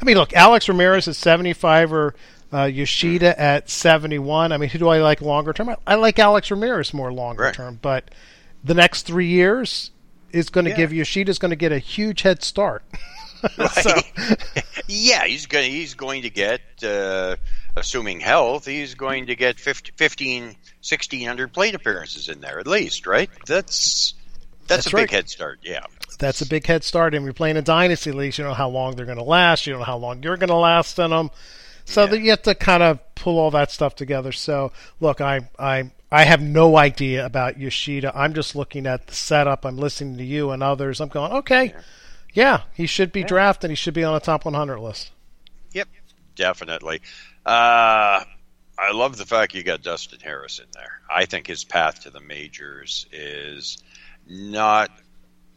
Speaker 1: I mean, look, Alex Ramirez at 75 or uh, Yoshida at 71. I mean, who do I like longer term? I, I like Alex Ramirez more longer
Speaker 2: Right.
Speaker 1: term, but the next three years is going to
Speaker 2: Yeah.
Speaker 1: give Yoshida's going to get a huge head start. (laughs) so, (laughs)
Speaker 2: Yeah, he's going. He's going to get, uh, assuming health, he's going to get 50, 15, 1600 plate appearances in there at least, right? That's that's,
Speaker 1: That's
Speaker 2: a big head start. Yeah,
Speaker 1: that's a big head start. And we're playing a dynasty league. You know how long they're going to last. You don't know how long you're going to last in them. So that you have to kind of pull all that stuff together. So look, I I I have no idea about Yoshida. I'm just looking at the setup. I'm listening to you and others. I'm going, okay, yeah, he should be drafted. He should be on a top 100 list.
Speaker 2: yep, definitely. Uh, I love the fact you got Dustin Harris in there. I think his path to the majors is not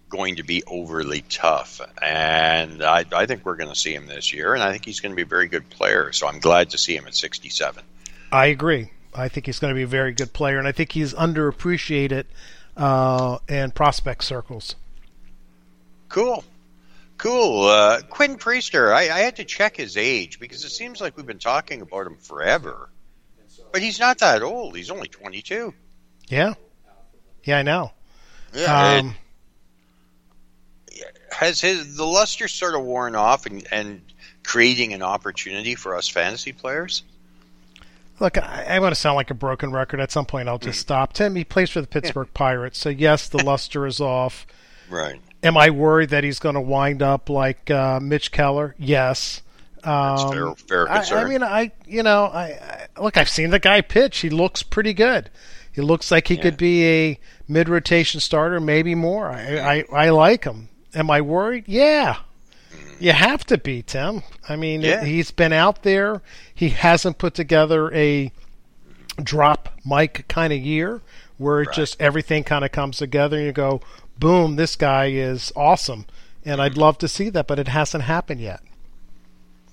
Speaker 2: going to be overly tough. And I, I think we're going to see him this year, and I think he's going to be a very good player. So I'm glad to see him at 67.
Speaker 1: I agree. I think he's going to be a very good player, and I think he's underappreciated uh, in prospect circles.
Speaker 2: Cool. Cool. Uh, Quinn Priester, I, I had to check his age because it seems like we've been talking about him forever. But he's not that old. He's only 22.
Speaker 1: Yeah. Yeah, I know.
Speaker 2: Yeah.
Speaker 1: Um,
Speaker 2: it- has his the luster sort of worn off and, and creating an opportunity for us fantasy players?
Speaker 1: Look, I, I want to sound like a broken record. At some point, I'll just stop. Tim, he plays for the (laughs) Pittsburgh Pirates, so yes, the luster is off.
Speaker 2: Right.
Speaker 1: Am I worried that he's going to wind up like uh, Mitch Keller? Yes. Um,
Speaker 2: fair- fair
Speaker 1: I, I mean, I you know, I, I look. I've seen the guy pitch. He looks pretty good. He looks like he could be a mid rotation starter, maybe more. I, I I like him. Am I worried? Yeah. You have to be, Tim. I mean,
Speaker 2: Yeah.
Speaker 1: he's been out there. He hasn't put together a drop mic kind of year where it just everything kind of comes together and you go, boom, this guy is awesome. And I'd love to see that, but it hasn't happened yet.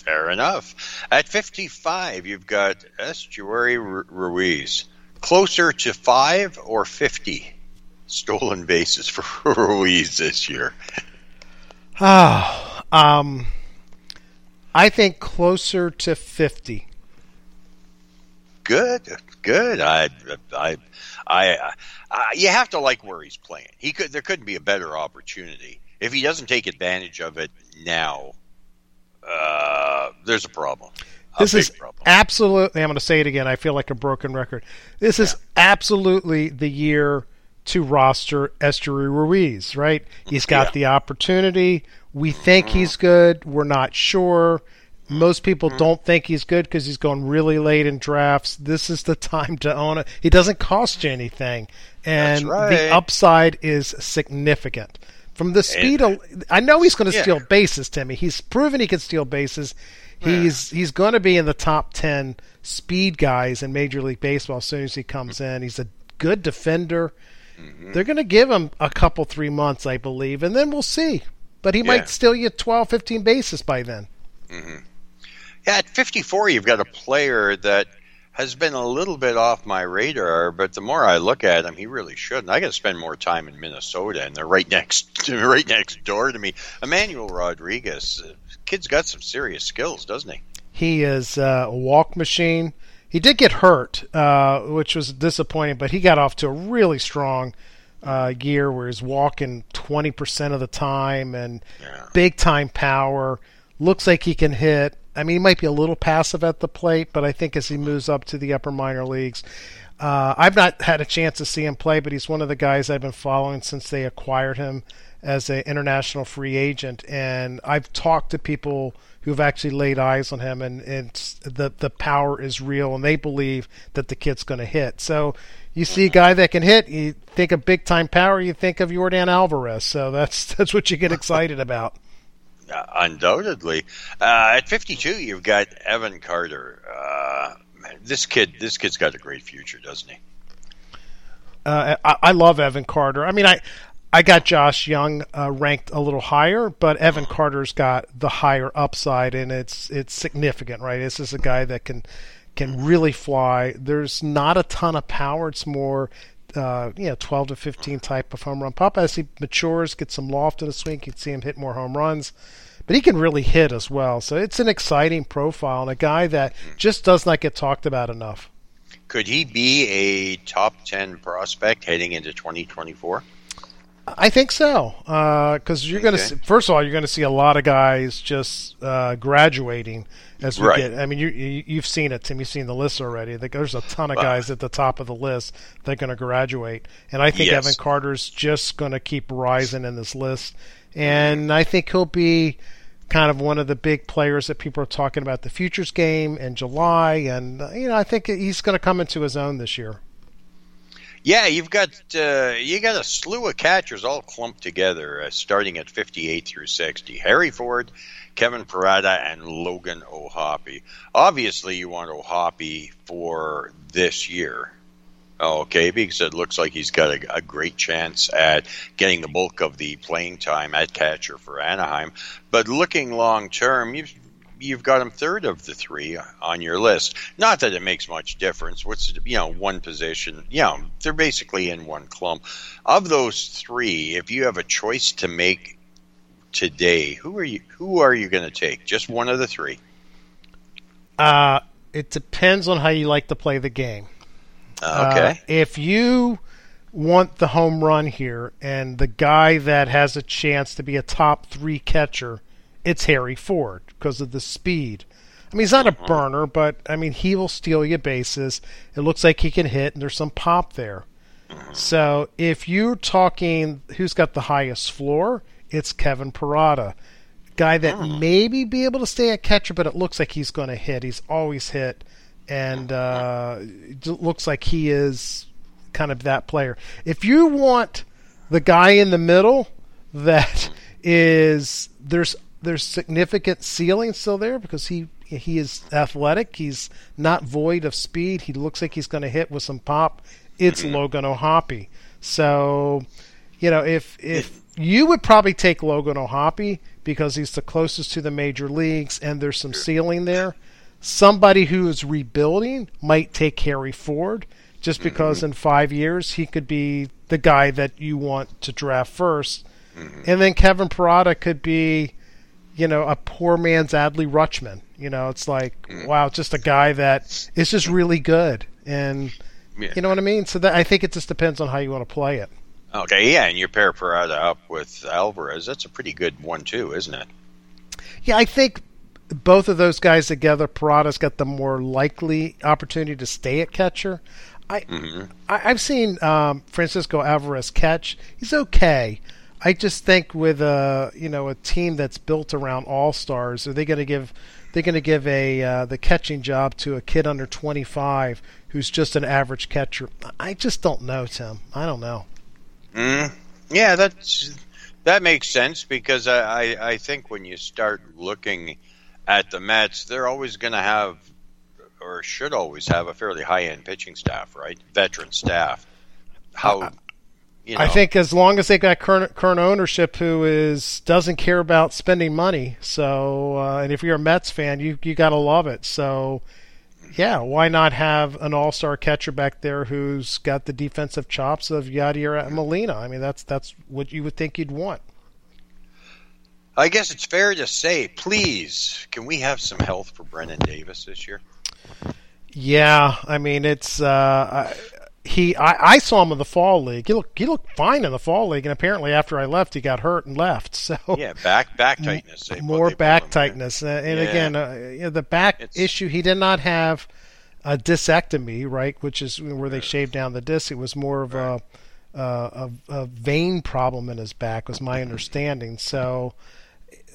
Speaker 2: Fair enough. At 55, you've got Esteury Ru- Ruiz. Closer to five or 50 stolen bases for (laughs) Ruiz this year.
Speaker 1: Oh, (sighs) um, I think closer to 50.
Speaker 2: Good, good. I, I, I, I, you have to like where he's playing. He could. There couldn't be a better opportunity. If he doesn't take advantage of it now, uh, there's a problem. A
Speaker 1: This is
Speaker 2: problem.
Speaker 1: absolutely, I'm going to say it again. I feel like a broken record. This is absolutely the year to roster Esteury Ruiz, right? He's got
Speaker 2: Yeah.
Speaker 1: the opportunity. We think mm-hmm. he's good. We're not sure. Most people mm-hmm. don't think he's good because he's going really late in drafts. This is the (laughs) time to own it. He doesn't cost you anything, and
Speaker 2: right.
Speaker 1: the upside is significant. From the speed, of, I know he's going to
Speaker 2: Yeah.
Speaker 1: steal bases, Timmy. He's proven he can steal bases. He's he's going to be in the top ten speed guys in Major League Baseball as soon as he comes mm-hmm. in. He's a good defender.
Speaker 2: Mm-hmm.
Speaker 1: They're going to give him a couple three months, I believe, and then we'll see. But he
Speaker 2: Yeah.
Speaker 1: might steal you 12, 15 bases by then. Mm-hmm.
Speaker 2: Yeah, at 54, you've got a player that has been a little bit off my radar, but the more I look at him, he really shouldn't. I got to spend more time in Minnesota, and they're right next, (laughs) right next door to me. Emmanuel Rodriguez, uh, kid's got some serious skills, doesn't he?
Speaker 1: He is uh, a walk machine. He did get hurt, uh, which was disappointing, but he got off to a really strong uh, year where he's walking 20% of the time and big time power. Looks like he can hit. I mean, he might be a little passive at the plate, but I think as he moves up to the upper minor leagues, uh, I've not had a chance to see him play, but he's one of the guys I've been following since they acquired him as an international free agent. And I've talked to people who've actually laid eyes on him, and, the the power is real, and they believe that the kid's going to hit. So you see a guy that can hit, you think of big time power, you think of Yordan Alvarez. So that's (laughs) that's what you get excited about.
Speaker 2: Undoubtedly. Uh, at 52, you've got Evan Carter. Uh, this kid, this kid's got a great future, doesn't he?
Speaker 1: Uh, I, I love Evan Carter. I mean, I I got Josh Jung uh, ranked a little higher, but Evan Carter's got the higher upside, and it's it's significant, right? This is a guy that can can really fly. There's not a ton of power. It's more. Uh, you know, 12 to 15 type of home run pop. As he matures, gets some loft in his swing, you can see him hit more home runs. But he can really hit as well. So it's an exciting profile and a guy that just does not get talked about enough.
Speaker 2: Could he be a top 10 prospect heading into 2024?
Speaker 1: I think so, because you're going to first of all you're going to see a lot of guys just uh, graduating as we
Speaker 2: Right.
Speaker 1: get. I mean, you, you you've seen it, Tim. You've seen the list already. There's a ton of guys at the top of the list that are going to graduate, and I think
Speaker 2: Yes.
Speaker 1: Evan Carter's just going to keep rising in this list, and I think he'll be kind of one of the big players that people are talking about the futures game in July, and uh, you know I think he's going to come into his own this year.
Speaker 2: Yeah, you've got uh, you got a slew of catchers all clumped together, uh, starting at 58 through 60. Harry Ford, Kevin Parada, and Logan O'Hoppe. Obviously, you want O'Hoppe for this year. Okay, because it looks like he's got a, a, great chance at getting the bulk of the playing time at catcher for Anaheim. But looking long term, you've you've got him third of the three on your list. Not that it makes much difference. What's you know one position? You know they're basically in one clump. Of those three, if you have a choice to make today, who are you? Who are you going to take? Just one of the three.
Speaker 1: Uh, it depends on how you like to play the game.
Speaker 2: Uh, okay.
Speaker 1: Uh, if you want the home run here and the guy that has a chance to be a top three catcher, it's Harry Ford because of the speed. I mean, he's not a uh-huh. burner, but I mean, he will steal you bases. It looks like he can hit, and there's some pop there. Uh-huh. So if you're talking who's got the highest floor, it's Kevin Parada. Guy that hmm. maybe be able to stay at catcher, but it looks like he's going to hit. He's always hit, and uh, it looks like he is kind of that player. If you want the guy in the middle that is there's there's significant ceiling still there because he he is athletic. He's not void of speed. He looks like he's going to hit with some pop. It's mm-hmm. Logan O'Hoppe. So, you know, if if you would probably take Logan O'Hoppe because he's the closest to the major leagues and there's some ceiling there. Somebody who is rebuilding might take Harry Ford just because mm-hmm. in five years he could be the guy that you want to draft 1st mm-hmm. And then Kevin Parada could be, you know, a poor man's Adley Rutschman. You know, it's like, mm-hmm. wow, just a guy that is just really good. And, yeah. you know what I mean? So that, I think it just depends on how you want to play it.
Speaker 2: Okay, yeah, and you pair Parada up with Alvarez. That's a pretty good one, too, isn't it?
Speaker 1: Yeah, I think both of those guys together, Parada's got the more likely opportunity to stay at catcher. I, mm-hmm. I have seen um, Francisco Alvarez catch. He's okay. I just think with a you know a team that's built around all stars, are they going to give they're going to give a uh, the catching job to a kid under 25 who's just an average catcher? I just don't know, Tim. I don't know.
Speaker 2: Mm, yeah, that's that makes sense because I, I, I think when you start looking at the Mets, they're always going to have or should always have a fairly high end pitching staff, right? Veteran staff. How
Speaker 1: you know. I think as long as they got current current ownership who is doesn't care about spending money. So uh, and if you're a Mets fan, you you got to love it. So yeah, why not have an all star catcher back there who's got the defensive chops of Yadier Molina? I mean, that's that's what you would think you'd want.
Speaker 2: I guess it's fair to say, please, can we have some health for Brennen Davis this year?
Speaker 1: Yeah, I mean it's uh, he. I, I saw him in the fall league. He looked he looked fine in the fall league, and apparently after I left, he got hurt and left. (laughs) So
Speaker 2: yeah, back back tightness.
Speaker 1: They, more back tightness, uh, and yeah. again, uh, you know, the back it's, issue. He did not have a discectomy, right? Which is where they shaved down the disc. It was more of right. a, a, a vein problem in his back, was my understanding. So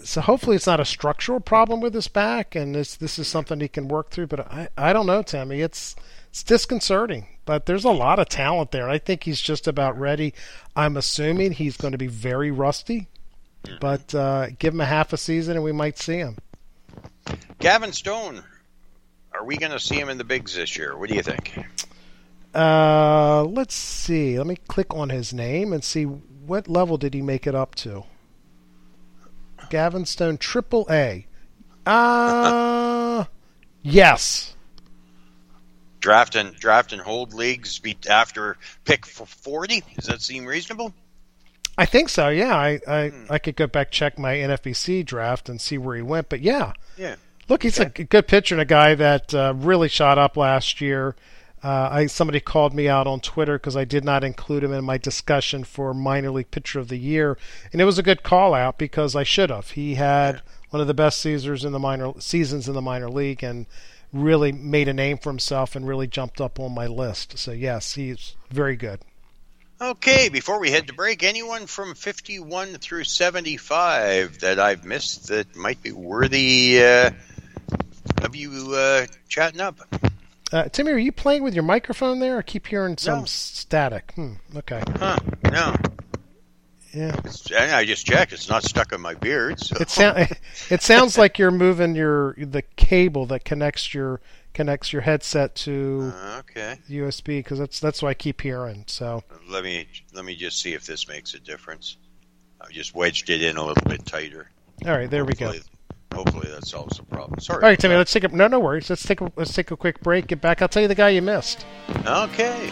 Speaker 1: so hopefully it's not a structural problem with his back, and this this is something he can work through. But I I don't know, Timmy. It's it's disconcerting, but there's a lot of talent there. I think he's just about ready. I'm assuming he's going to be very rusty, but uh, give him a half a season and we might see him.
Speaker 2: Gavin Stone, are we going to see him in the bigs this year? What do you think?
Speaker 1: Uh, let's see. Let me click on his name and see what level did he make it up to. Gavin Stone, triple A. Uh, (laughs) yes.
Speaker 2: Draft and draft and hold leagues be after pick for forty. Does that seem reasonable?
Speaker 1: I think so. Yeah, I I, hmm. I could go back check my NFBC draft and see where he went. But yeah,
Speaker 2: yeah.
Speaker 1: Look, he's okay. a good pitcher and a guy that uh, really shot up last year. Uh, I somebody called me out on Twitter because I did not include him in my discussion for minor league pitcher of the year, and it was a good call out because I should have. He had one of the best seasons in the minor seasons in the minor league and really made a name for himself and really jumped up on my list. So yes, he's very good.
Speaker 2: Okay, before we head to break, anyone from 51 through 75 that I've missed that might be worthy uh, of you uh, chatting up?
Speaker 1: Uh, Timmy, are you playing with your microphone there? I keep hearing some no. static. Hmm, okay.
Speaker 2: Huh? No.
Speaker 1: Yeah.
Speaker 2: It's, I just checked. It's not stuck on my beard. So.
Speaker 1: It, sound, (laughs) it sounds (laughs) like you're moving your the cable that connects your connects your headset to uh,
Speaker 2: Okay.
Speaker 1: USB because that's that's what I keep hearing. So
Speaker 2: Let me let me just see if this makes a difference. I just wedged it in a little bit tighter.
Speaker 1: all right, there we go.
Speaker 2: Hopefully, hopefully that solves the problem. Sorry.
Speaker 1: All right, Timmy,
Speaker 2: that.
Speaker 1: let's take a no, no worries. Let's take a let's take a quick break. Get back. I'll tell you the guy you missed.
Speaker 2: Okay.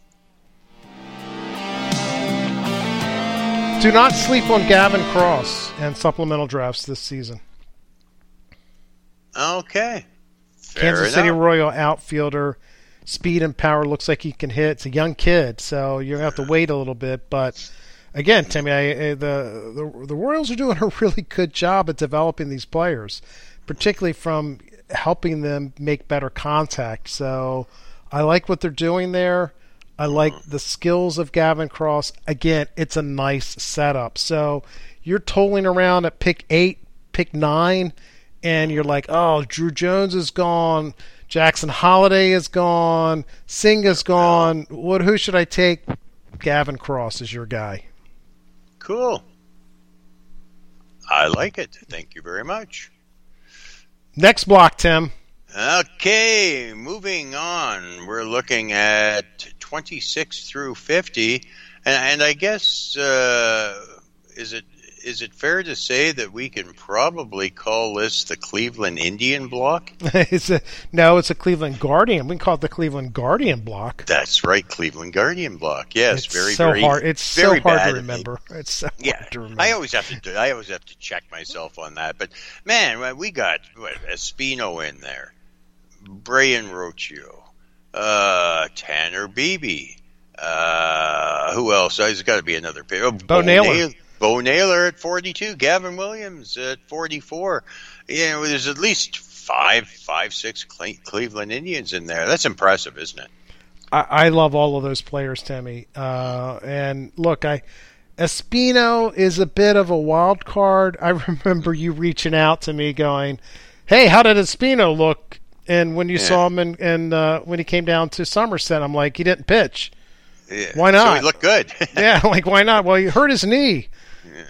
Speaker 1: Do not sleep on Gavin Cross and supplemental drafts this season.
Speaker 2: Okay. Fair
Speaker 1: Kansas City. Royal outfielder, speed and power looks like he can hit. It's a young kid, so you're gonna have to wait a little bit. But again, Timmy, I, I- the, the the Royals are doing a (laughs) really good job at developing these players, particularly from helping them make better contact. So I like what they're doing there. I like the skills of Gavin Cross. Again, it's a nice setup. So you're tolling around at pick eight, pick nine, and you're like, oh, Druw Jones is gone, Jackson Holliday is gone, Singh is gone. What? Who should I take? Gavin Cross is your guy.
Speaker 2: Cool. I like it. Thank you very much.
Speaker 1: Next block, Tim.
Speaker 2: Okay, moving on. We're looking at 26 through 50, and, and I guess uh, is it is it fair to say that we can probably call this the Cleveland Indian block? (laughs)
Speaker 1: it's a, no, it's a Cleveland Guardian. We can call it the Cleveland Guardian block.
Speaker 2: That's right, Cleveland Guardian block. Yes,
Speaker 1: it's
Speaker 2: very
Speaker 1: so
Speaker 2: very
Speaker 1: hard. It's
Speaker 2: very
Speaker 1: so hard to remember. (laughs) It's so
Speaker 2: Yeah,
Speaker 1: hard to remember.
Speaker 2: I always have to do, I always have to check myself on that. But man, we got what, Espino in there, Brayan Rocchio, uh, Tanner Bibee. Uh, who else? There's got to be another. pick. Oh,
Speaker 1: Bo Naylor.
Speaker 2: Nail- Bo Naylor at 42. Gavin Williams at 44. You know, there's at least five, five, six Cle- Cleveland Indians in there. That's impressive, isn't it?
Speaker 1: I, I love all of those players, Timmy. Uh, and look, I Espino is a bit of a wild card. I (laughs) remember you reaching out to me, going, "Hey, how did Espino look?" And when you
Speaker 2: Yeah.
Speaker 1: saw him, and and uh, when he came down to Somerset, I'm like, he didn't pitch.
Speaker 2: Yeah.
Speaker 1: Why
Speaker 2: So
Speaker 1: not?
Speaker 2: he looked good. (laughs)
Speaker 1: yeah, like why not? Well, he hurt his knee.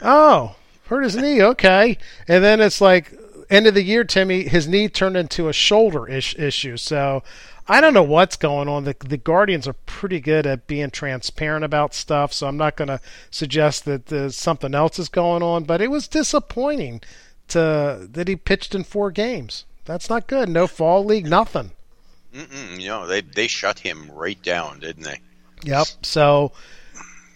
Speaker 1: Oh, hurt his knee. Okay, and then it's like end of the year, Timmy. His knee turned into a shoulder ish issue. So I don't know what's going on. The the Guardians are pretty good at being transparent about stuff. So I'm not going to suggest that there's something else is going on. But it was disappointing to that he pitched in four games. That's not good. No fall league, nothing.
Speaker 2: Mm-mm, you know, they they shut him right down, didn't they?
Speaker 1: Yep. So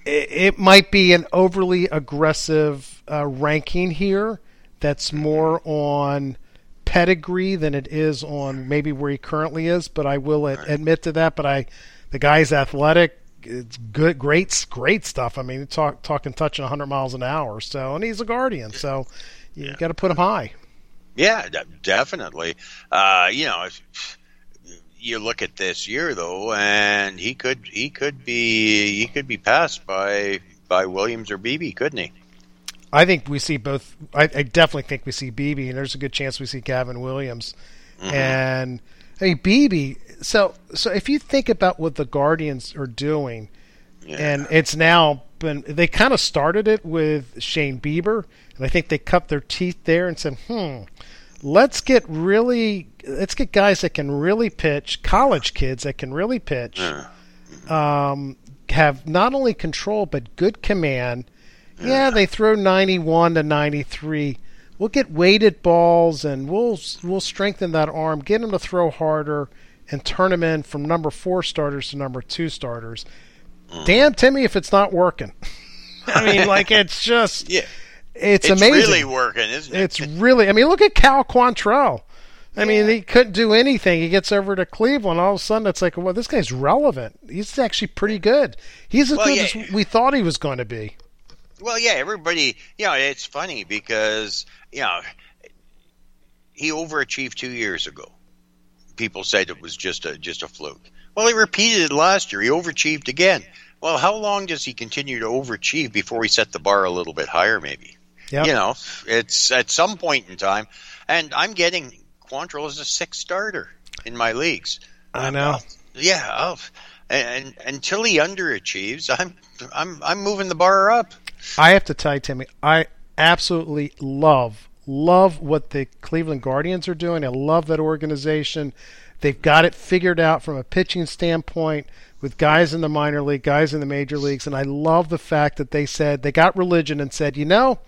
Speaker 1: it, it might be an overly aggressive uh, ranking here. That's more on pedigree than it is on maybe where he currently is. But I will ad- admit to that. But I, the guy's athletic. It's good, great, great stuff. I mean, talk, talking touching 100 miles an hour. So, and he's a guardian. So, you got to put him high.
Speaker 2: Yeah, de- definitely. Uh, you know, if you look at this year though, and he could he could be he could be passed by by Williams or Bibee, couldn't he?
Speaker 1: I think we see both. I, I definitely think we see Bibee, and there's a good chance we see Gavin Williams. And I mean Bibee. So so if you think about what the Guardians are doing, and it's now been they kind of started it with Shane Bieber, and I think they cut their teeth there and said, hmm. Let's get really, let's get guys that can really pitch, college kids that can really pitch, um, have not only control but good command, Yeah, they throw 91 to 93. We'll get weighted balls and we'll we'll strengthen that arm, get him to throw harder, and turn him in from number four starters to number two starters.
Speaker 2: Mm.
Speaker 1: Damn, Timmy, if it's not working. (laughs) I mean, like it's just
Speaker 2: Yeah.
Speaker 1: It's, amazing.
Speaker 2: It's
Speaker 1: amazing.
Speaker 2: really working, isn't it?
Speaker 1: It's really. I mean, look at Cal Quantrill. I mean, he couldn't do anything. He gets over to Cleveland. All of a sudden, it's like, well, this guy's relevant. He's actually pretty good. He's as
Speaker 2: Well,
Speaker 1: good
Speaker 2: yeah.
Speaker 1: as we thought he was going to be.
Speaker 2: Well, yeah, everybody, you know, it's funny because, you know, he overachieved two years ago. People said it was just a just a fluke. Well, he repeated it last year. He overachieved again. Well, how long does he continue to overachieve before we set the bar a little bit higher? Maybe.
Speaker 1: Yep.
Speaker 2: You know, it's at some point in time, and I'm getting Quantrill as a sixth starter in my leagues.
Speaker 1: I know.
Speaker 2: Yeah, I'll, and, and until he underachieves, I'm I'm I'm moving the bar up.
Speaker 1: I have to tell you, Timmy, I absolutely love love what the Cleveland Guardians are doing. I love that organization. They've got it figured out from a pitching standpoint with guys in the minor league, guys in the major leagues, and I love the fact that they said they got religion and said, you know,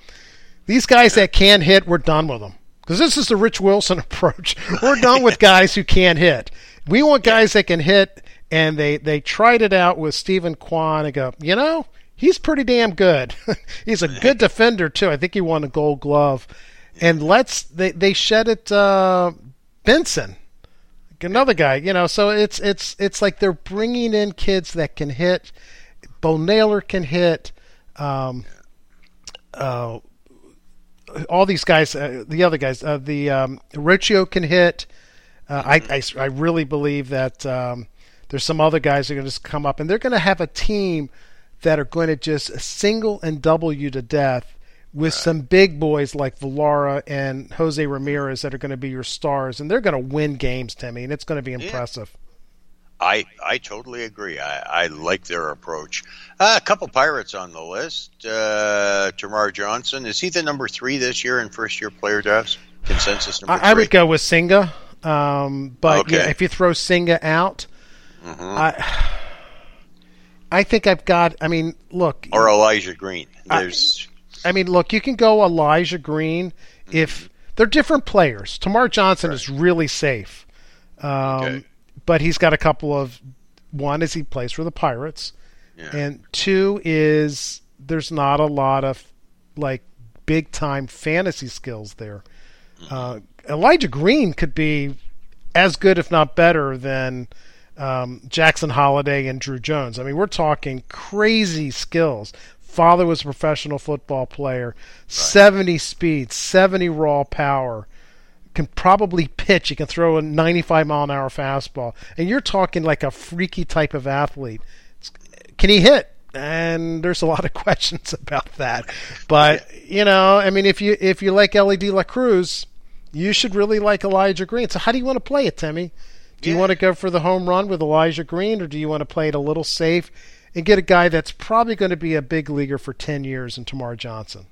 Speaker 1: these guys that can't hit, we're done with them. Because this is the Rich Wilson (laughs) approach. We're done with guys who can't hit. We want guys that can hit, and they, they tried it out with Steven Kwan and go, you know, he's pretty damn good. (laughs) he's a good defender too. I think he won a Gold Glove. And let's they they shed it uh, Benson, another guy. You know, so it's it's it's like they're bringing in kids that can hit. Bo Naylor can hit. Um, uh, all these guys, uh, the other guys, uh, the um, Rocchio can hit. Uh, I, I, I really believe that um, there's some other guys that are going to just come up, and they're going to have a team that are going to just single and double you to death with some big boys like Villara and Jose Ramirez that are going to be your stars, and they're going to win games, Timmy, and it's going to be impressive.
Speaker 2: I I totally agree. I, I like their approach. Uh, a couple pirates on the list. Uh, Termarr Johnson is he the number three this year in first year player drafts? Consensus number
Speaker 1: I, I would go with Singa, um, but yeah, if you throw Singa out,
Speaker 2: Mhm.
Speaker 1: I I think I've got. I mean, look,
Speaker 2: or Elijah Green.
Speaker 1: I-
Speaker 2: There's
Speaker 1: I mean, look, you can go Elijah Green if they're different players. Termarr Johnson is really safe, um, but he's got a couple of. One is he plays for the Pirates, and two is there's not a lot of like big time fantasy skills there. Uh, Elijah Green could be as good, if not better, than um, Jackson Holliday and Druw Jones. I mean, we're talking crazy skills. Father was a professional football player, 70 speed, 70 raw power, can probably pitch. He can throw a 95 mile an hour fastball. And you're talking like a freaky type of athlete. Can he hit? And there's a lot of (laughs) questions about that. But, you know, I mean, if you if you like Elly De La Cruz, you should really like Elijah Green. So how do you want to play it, Timmy? Do you want to go for the home run with Elijah Green, or do you want to play it a little safe and get a guy that's probably going to be a big leaguer for 10 years in Termarr Johnson?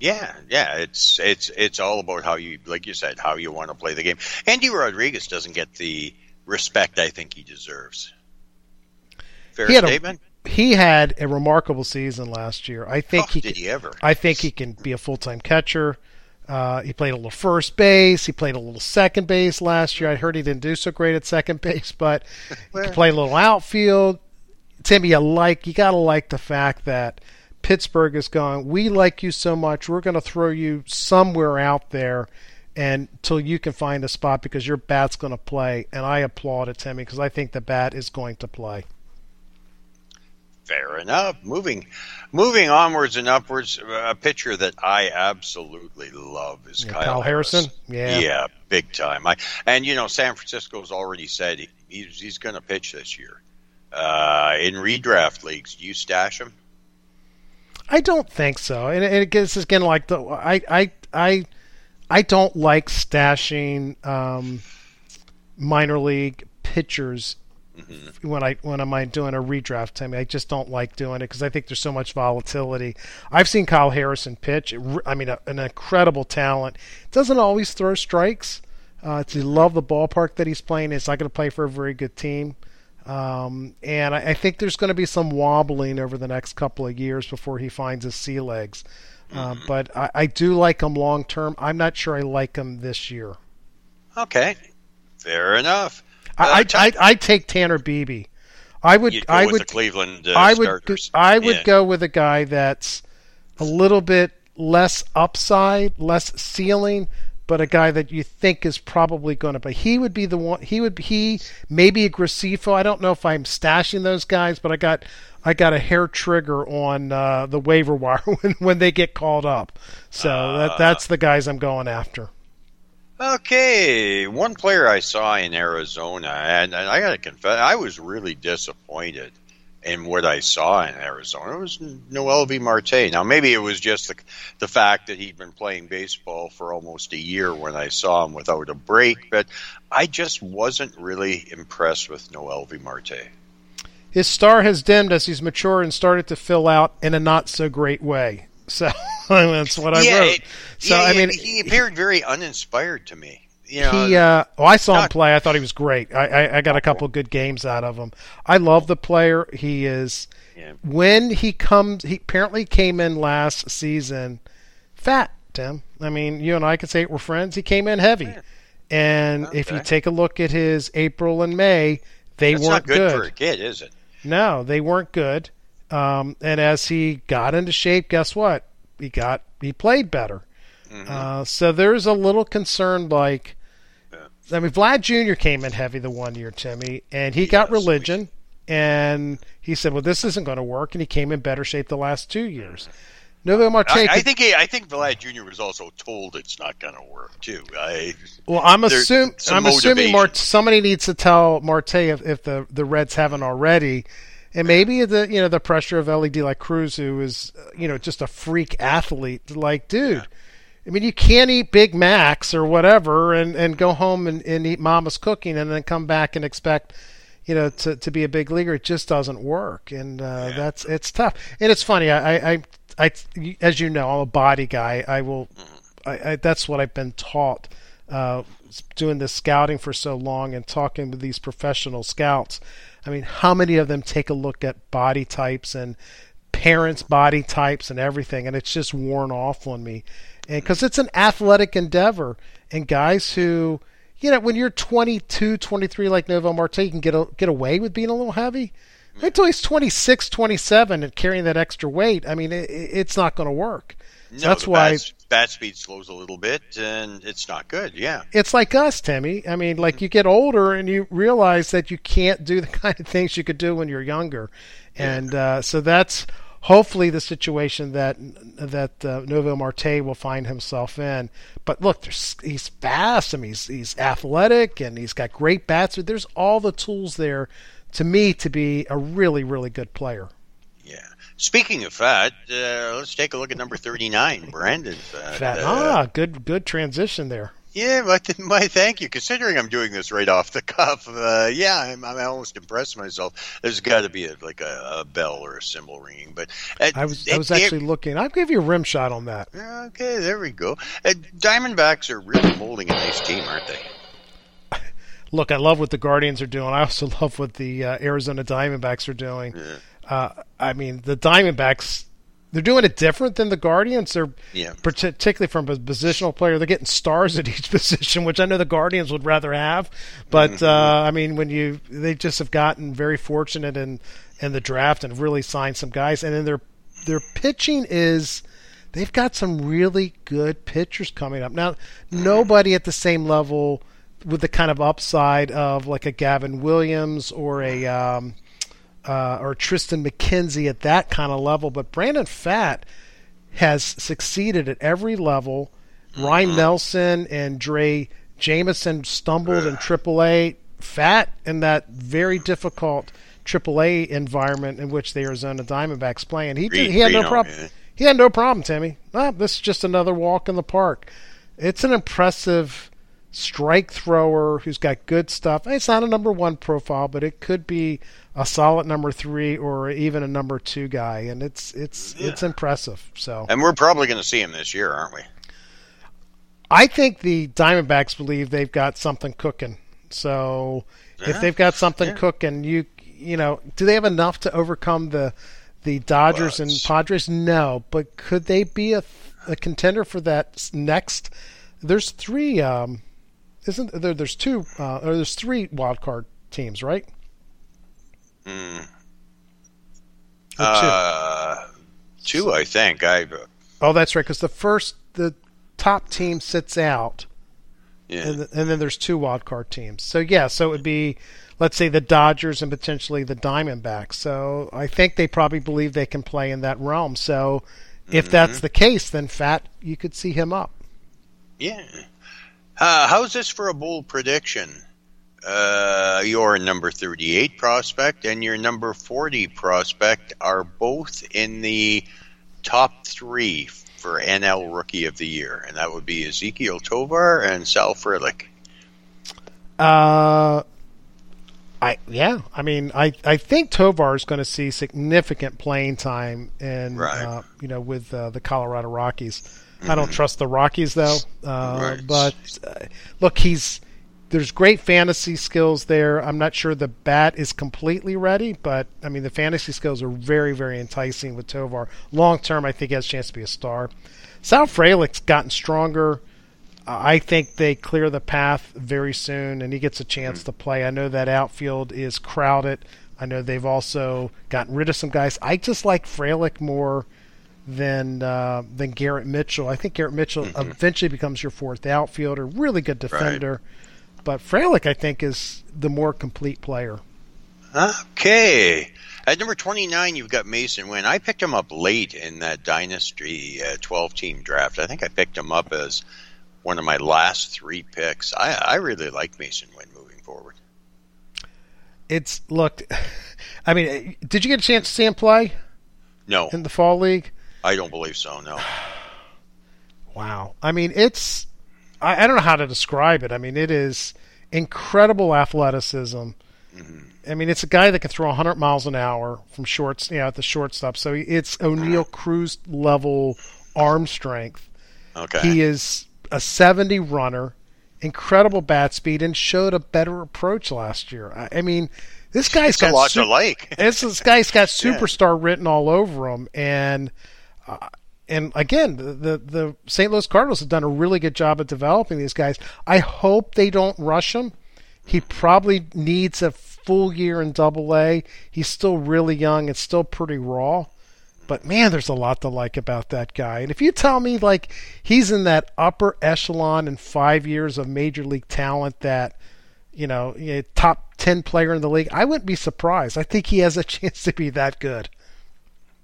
Speaker 2: Yeah, yeah. It's it's it's all about how you, like you said, how you want to play the game. Endy Rodriguez doesn't get the respect I think he deserves. Fair
Speaker 1: He had a-
Speaker 2: statement.
Speaker 1: he had a remarkable season last year. I think
Speaker 2: Oh,
Speaker 1: he
Speaker 2: did he ever?
Speaker 1: I think he can be a full time catcher. Uh, he played a little first base. He played a little second base last year. I heard he didn't do so great at second (laughs) base, but he can play a little outfield. Timmy, you like you gotta like the fact that Pittsburgh is going. We like you so much. We're going to throw you somewhere out there, and until you can find a spot because your bat's going to play. And I applaud it, Timmy, because I think the bat is going to play.
Speaker 2: Fair enough. Moving, moving onwards and upwards. A pitcher that I absolutely love is
Speaker 1: Yeah,
Speaker 2: Kyle,
Speaker 1: Kyle Harrison? Yeah.
Speaker 2: yeah, big time. I and you know San Francisco's already said he, he's he's going to pitch this year. Uh, in redraft leagues, do you stash him?
Speaker 1: I don't think so, and, and it gets again like the I I I I don't like stashing um, minor league pitchers when I when am I doing a redraft time. I just don't like doing it because I think there's so much volatility. I've seen Kyle Harrison pitch. I mean, a, an incredible talent. Doesn't always throw strikes. Uh, to love the ballpark that he's playing. He's not going to play for a very good team. Um, and I, I think there's going to be some wobbling over the next couple of years before he finds his sea legs. Uh, but I, I do like him long term. I'm not sure I like him this year.
Speaker 2: Okay, fair enough.
Speaker 1: I, I, I take Tanner Bibee. I would I
Speaker 2: with
Speaker 1: would
Speaker 2: the Cleveland uh,
Speaker 1: I would
Speaker 2: starters.
Speaker 1: I would
Speaker 2: Yeah.
Speaker 1: go with a guy that's a little bit less upside, less ceiling, but a guy that you think is probably going to. But he would be the one. He would be he maybe a Graceffo. I don't know if I'm stashing those guys, but I got I got a hair trigger on uh, the waiver wire (laughs) when when they get called up. So
Speaker 2: Ah.
Speaker 1: that that's the guys I'm going after.
Speaker 2: Okay, one player I saw in Arizona, and, and I got to confess, I was really disappointed in what I saw in Arizona. Was Noelvi Marte. Now, maybe it was just the, the fact that he'd been playing baseball for almost a year when I saw him without a break, but I just wasn't really impressed with Noelvi Marte.
Speaker 1: His star has dimmed as he's matured and started to fill out in a not so great way. So (laughs) that's what I
Speaker 2: yeah,
Speaker 1: wrote.
Speaker 2: it-
Speaker 1: so
Speaker 2: yeah,
Speaker 1: I mean,
Speaker 2: he appeared very uninspired to me. You know,
Speaker 1: he uh oh i saw him play i thought he was great i i, I got a couple good games out of him i love the player he is
Speaker 2: Yeah.
Speaker 1: when he comes he apparently came in last season fat tim i mean you and i could say we're friends he came in heavy and if you take a look at his april and may they
Speaker 2: that's
Speaker 1: weren't
Speaker 2: not good, for a kid, is it?
Speaker 1: no, they weren't good. Um, and as he got into shape, guess what? He got he played better. Uh, so there's a little concern. Like, I mean, Vlad Jr. came in heavy the one year, Timmy, and he got religion, and he said, "Well, this isn't going to work," and he came in better shape the last two years. Noelvi Marte.
Speaker 2: I, I think he, I think Vlad Jr. was also told it's not going to work too. I,
Speaker 1: Well, I'm assuming I'm assuming Marte, somebody needs to tell Marte if, if the the Reds haven't already, and maybe the you know the pressure of Elly De La Cruz, who is you know just a freak athlete. Like, dude, I mean, you can't eat Big Macs or whatever, and, and go home and, and eat Mama's cooking, and then come back and expect. You know, to, to be a big leaguer, it just doesn't work, and uh, that's it's tough. And it's funny. I, I, I, I, as you know, I'm a body guy. I will I, I, that's what I've been taught uh, doing this scouting for so long and talking with these professional scouts. I mean, how many of them take a look at body types and parents' body types and everything, and it's just worn off on me. And because it's an athletic endeavor, and guys who, you know, when you're 22, 23, like Noelvi Marte, you can get a, get away with being a little heavy. Wait until he's 26, 27 and carrying that extra weight. I mean, it, it's not going to work. So
Speaker 2: no,
Speaker 1: that's why
Speaker 2: bat, bat speed slows a little bit, and it's not good. Yeah,
Speaker 1: it's like us, Timmy. I mean, like you get older and you realize that you can't do the (laughs) kind of things you could do when you're younger, and uh, so that's hopefully the situation that that uh, Noelvi Marte will find himself in. But look, there's, he's fast. I mean, he's, he's athletic and he's got great bats. There's all the tools there to me to be a really, really good player.
Speaker 2: yeah. Speaking of fat, uh, let's take a look at number thirty-nine, Brandon. Fat.
Speaker 1: Fat.
Speaker 2: Uh,
Speaker 1: ah, good, good transition there.
Speaker 2: Yeah, my, (laughs) my thank you. Considering I'm doing this right off the (laughs) cuff, uh, yeah, I'm, I'm almost impressed myself. There's got to be a, like a, a bell or a cymbal ringing, but uh,
Speaker 1: I was, I was
Speaker 2: it-
Speaker 1: actually looking. I'll give you a rim shot on that.
Speaker 2: Okay, there we go. Uh, Diamondbacks are really molding a nice team, aren't they? (laughs)
Speaker 1: look, I love what the Guardians are doing. I also love what the uh, Arizona Diamondbacks are doing. Uh, I mean, the Diamondbacks, they're doing it different than the Guardians. They're
Speaker 2: Yeah.
Speaker 1: particularly from a positional player. They're getting stars at each (laughs) position, which I know the Guardians would rather have. But uh, I mean, when you they just have gotten very fortunate in in the draft and really signed some guys, and then their their pitching is. They've got some really good pitchers coming up. Now, nobody at the same level with the kind of upside of like a Gavin Williams or a um, uh, or Triston McKenzie at that kind of level, but Brandon Pfaadt has succeeded at every level. Ryne Nelson and Drey Jameson stumbled in AAA. Pfaadt in that very difficult AAA environment in which the Arizona Diamondbacks play, and he did, he had no problem.
Speaker 2: yeah.
Speaker 1: He had no problem, Timmy. Ah, this is just another walk in the park. It's an impressive strike thrower who's got good stuff. It's not a number one profile, but it could be a solid number three or even a number two guy, and it's it's it's impressive. So
Speaker 2: And we're probably going to see him this year, aren't we?
Speaker 1: I think the Diamondbacks believe they've got something cooking. So if they've got something
Speaker 2: Yeah.
Speaker 1: cooking, you you know, do they have enough to overcome the the Dodgers and Padres? No, but could they be a, a contender for that next? There's three. Um, isn't there? There's two. Uh, or there's three wild card teams, right?
Speaker 2: Mm. Uh, two, I think. I.
Speaker 1: Oh, that's right. Because the first, the top team sits out,
Speaker 2: Yeah.
Speaker 1: and, and then there's two wild card teams. So yeah, so it would be, let's say the Dodgers and potentially the Diamondbacks. So I think they probably believe they can play in that realm. So if
Speaker 2: Mm-hmm.
Speaker 1: that's the case, then Pfaadt, you could see him up.
Speaker 2: Yeah. Uh, how's this for a bold prediction? Uh, your number 38 prospect and your number 40 prospect are both in the top three for NL Rookie of the Year, and that would be Ezequiel Tovar and Sal Frelick.
Speaker 1: Uh, I yeah, I mean, I I think Tovar is going to see significant playing time, and
Speaker 2: Right.
Speaker 1: uh, you know, with uh, the Colorado Rockies. I don't trust the Rockies though, uh,
Speaker 2: Right.
Speaker 1: but uh, look, he's there's great fantasy skills there. I'm not sure the bat is completely ready, but I mean the fantasy skills are very very enticing with Tovar. Long term, I think he has a chance to be a star. Sal Frelick's gotten stronger. I think they clear the path very soon, and he gets a chance to play. I know that outfield is crowded. I know they've also gotten rid of some guys. I just like Frelick more than uh, than Garrett Mitchell. I think Garrett Mitchell eventually becomes your fourth outfielder. Really good defender, but Frelick I think is the more complete player.
Speaker 2: Okay. At number 29, you've got Masyn Winn. I picked him up late in that Dynasty 12 team draft. I think I picked him up as one of my last three picks. I, I really like Masyn Winn moving forward.
Speaker 1: It's looked. (laughs) I mean, did you get a chance to see him play
Speaker 2: No,
Speaker 1: in the fall league?
Speaker 2: I don't believe so, no. (sighs)
Speaker 1: Wow. I mean, it's. I, I don't know how to describe it. I mean, it is incredible athleticism. Mm-hmm. I mean, it's a guy that can throw 100 miles an hour from shorts, you know, at the shortstop. So it's uh-huh. Oneil Cruz level arm strength.
Speaker 2: Okay.
Speaker 1: He is a 70 runner, incredible bat speed, and showed a better approach last year. I, I mean, this guy's
Speaker 2: It's a
Speaker 1: got
Speaker 2: lot
Speaker 1: su-
Speaker 2: to like.
Speaker 1: this, this guy's got (laughs)
Speaker 2: Yeah.
Speaker 1: superstar written all over him, and uh, and again, the, the the St. Louis Cardinals have done a really good job of developing these guys. I hope they don't rush him. He probably needs a full year in Double A. He's still really young. It's still pretty raw. But man, there's a lot to like about that guy. And if you tell me like he's in that upper echelon in five years of major league talent that you know, top 10 player in the league, I wouldn't be surprised. I think he has a (laughs) chance to be that good.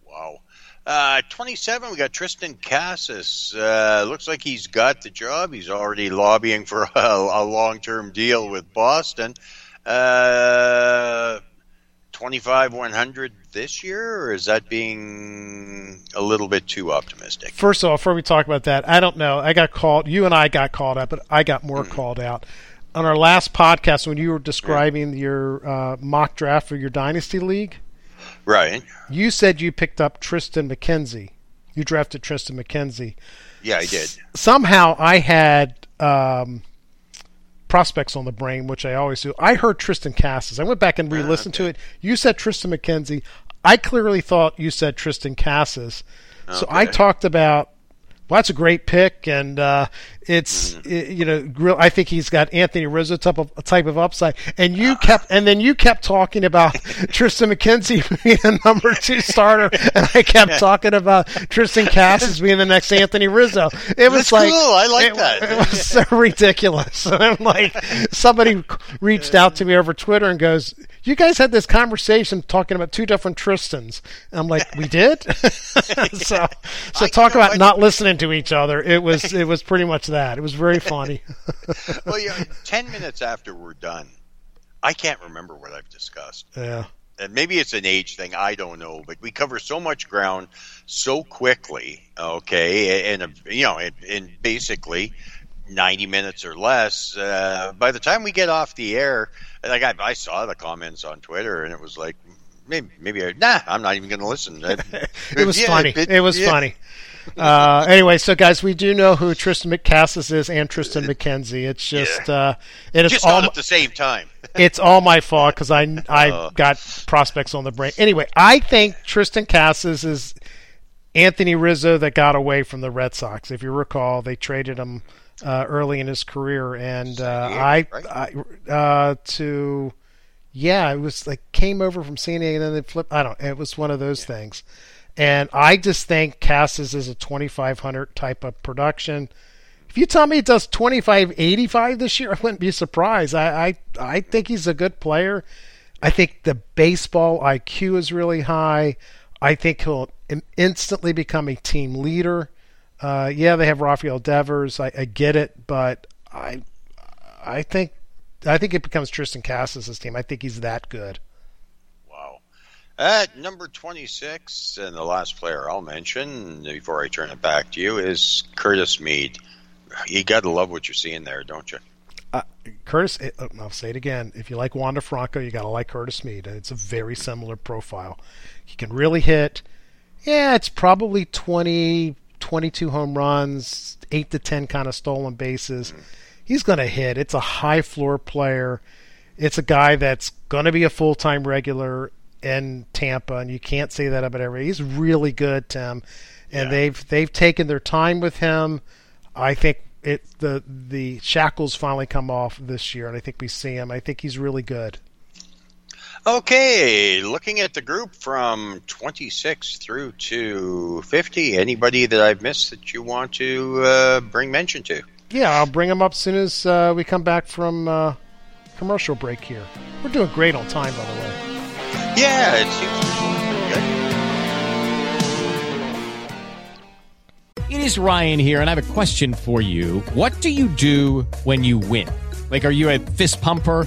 Speaker 2: Wow. Uh, 27, we got Triston Casas. Uh, looks like he's got the job. He's already lobbying for (laughs) a, a long term deal with Boston. Uh, 25 100 this year, or is that being a little bit too optimistic?
Speaker 1: First of all, before we talk about that, I don't know. I got called, you and I got called out, but I got more called out. On our last podcast, when you were describing your uh, mock draft for your Dynasty League,
Speaker 2: Right.
Speaker 1: you said you picked up Triston McKenzie. You drafted Triston McKenzie.
Speaker 2: Yeah, I did.
Speaker 1: somehow I had um, prospects on the brain, which I always do. I heard Triston Casas. I went back and re-listened to it. You said Triston McKenzie. I clearly thought you said Triston Casas. So I talked about. Well, that's a great pick, and uh, it's
Speaker 2: Mm-hmm.
Speaker 1: you know I think he's got Anthony Rizzo type of type of upside. And you kept and then you kept talking about (laughs) Triston McKenzie (laughs) being a number two starter, and I kept talking about Triston Casas being the next Anthony Rizzo. It was
Speaker 2: That's
Speaker 1: like
Speaker 2: cool. I like
Speaker 1: it,
Speaker 2: that.
Speaker 1: It was so ridiculous. And (laughs) I'm like, somebody reached out to me over Twitter and goes, "You guys had this conversation talking about two different Tristans." And I'm like, "We did." (laughs) (laughs) so, so talk about not listening to each other. It was it was pretty much that. It was very funny. (laughs)
Speaker 2: well, yeah, 10 minutes after we're done, I can't remember what I've discussed.
Speaker 1: yeah.
Speaker 2: and maybe it's an age thing i don't know but we cover so much ground so quickly okay and you know in, in basically 90 minutes or less uh, by the time we get off the air like I, I saw the comments on twitter and it was like maybe, maybe I, nah, I'm not even going to listen. (laughs)
Speaker 1: it was
Speaker 2: Yeah,
Speaker 1: funny.
Speaker 2: it-
Speaker 1: It, was
Speaker 2: yeah.
Speaker 1: funny. Uh, anyway, so guys, we do know who Tristan McCassis is and Triston McKenzie. It's just uh, it is
Speaker 2: Just
Speaker 1: all
Speaker 2: at the same time. (laughs)
Speaker 1: it's all my fault because I I
Speaker 2: Uh. (laughs)
Speaker 1: got prospects on the brain. Anyway, I think Triston Casas is Anthony Rizzo that got away from the Red Sox. If you recall, they traded him uh, early in his career, and uh, I, I uh, to yeah, it was like came over from San Diego and then they flipped. I don't. It was one of those things, and I just think Casas is a 2500 type of production. If you tell me he does 25 85 this year, I wouldn't be surprised. I, I I think he's a good player. I think the baseball IQ is really high. I think he'll instantly become a team leader. Uh, yeah, they have Rafael Devers. I, I get it, but I I think I think it becomes Triston Casas' team. I think he's that good. Wow.
Speaker 2: At number 26, and the last player I'll mention before I turn it back to you is Curtis Mead. You got to love what you're seeing there, don't you?
Speaker 1: Uh, Curtis, uh, I'll say it again. If you like Wander Franco, you got to like Curtis Mead. It's a very similar profile. He can really hit. Yeah, it's probably 20, 22 home runs, 8 to 10 kind of stolen bases. He's going to hit. It's a high floor player. It's a guy that's going to be a full time regular in Tampa, and you can't say that about everybody. He's really good, Tim, and they've they've taken their time with him. I think it the the shackles finally come off this year, and I think we see him. I think he's really good.
Speaker 2: Okay, looking at the group from 26 through to 50, anybody that I've missed that you want to uh, bring mention to?
Speaker 1: Yeah, I'll bring them up as soon as uh, we come back from uh, commercial break here. We're doing great on time, by the way.
Speaker 2: Yeah, it seems to be pretty good.
Speaker 3: It is Ryan here, and I have a question for you. What do you do when you win? Like, are you a fist pumper?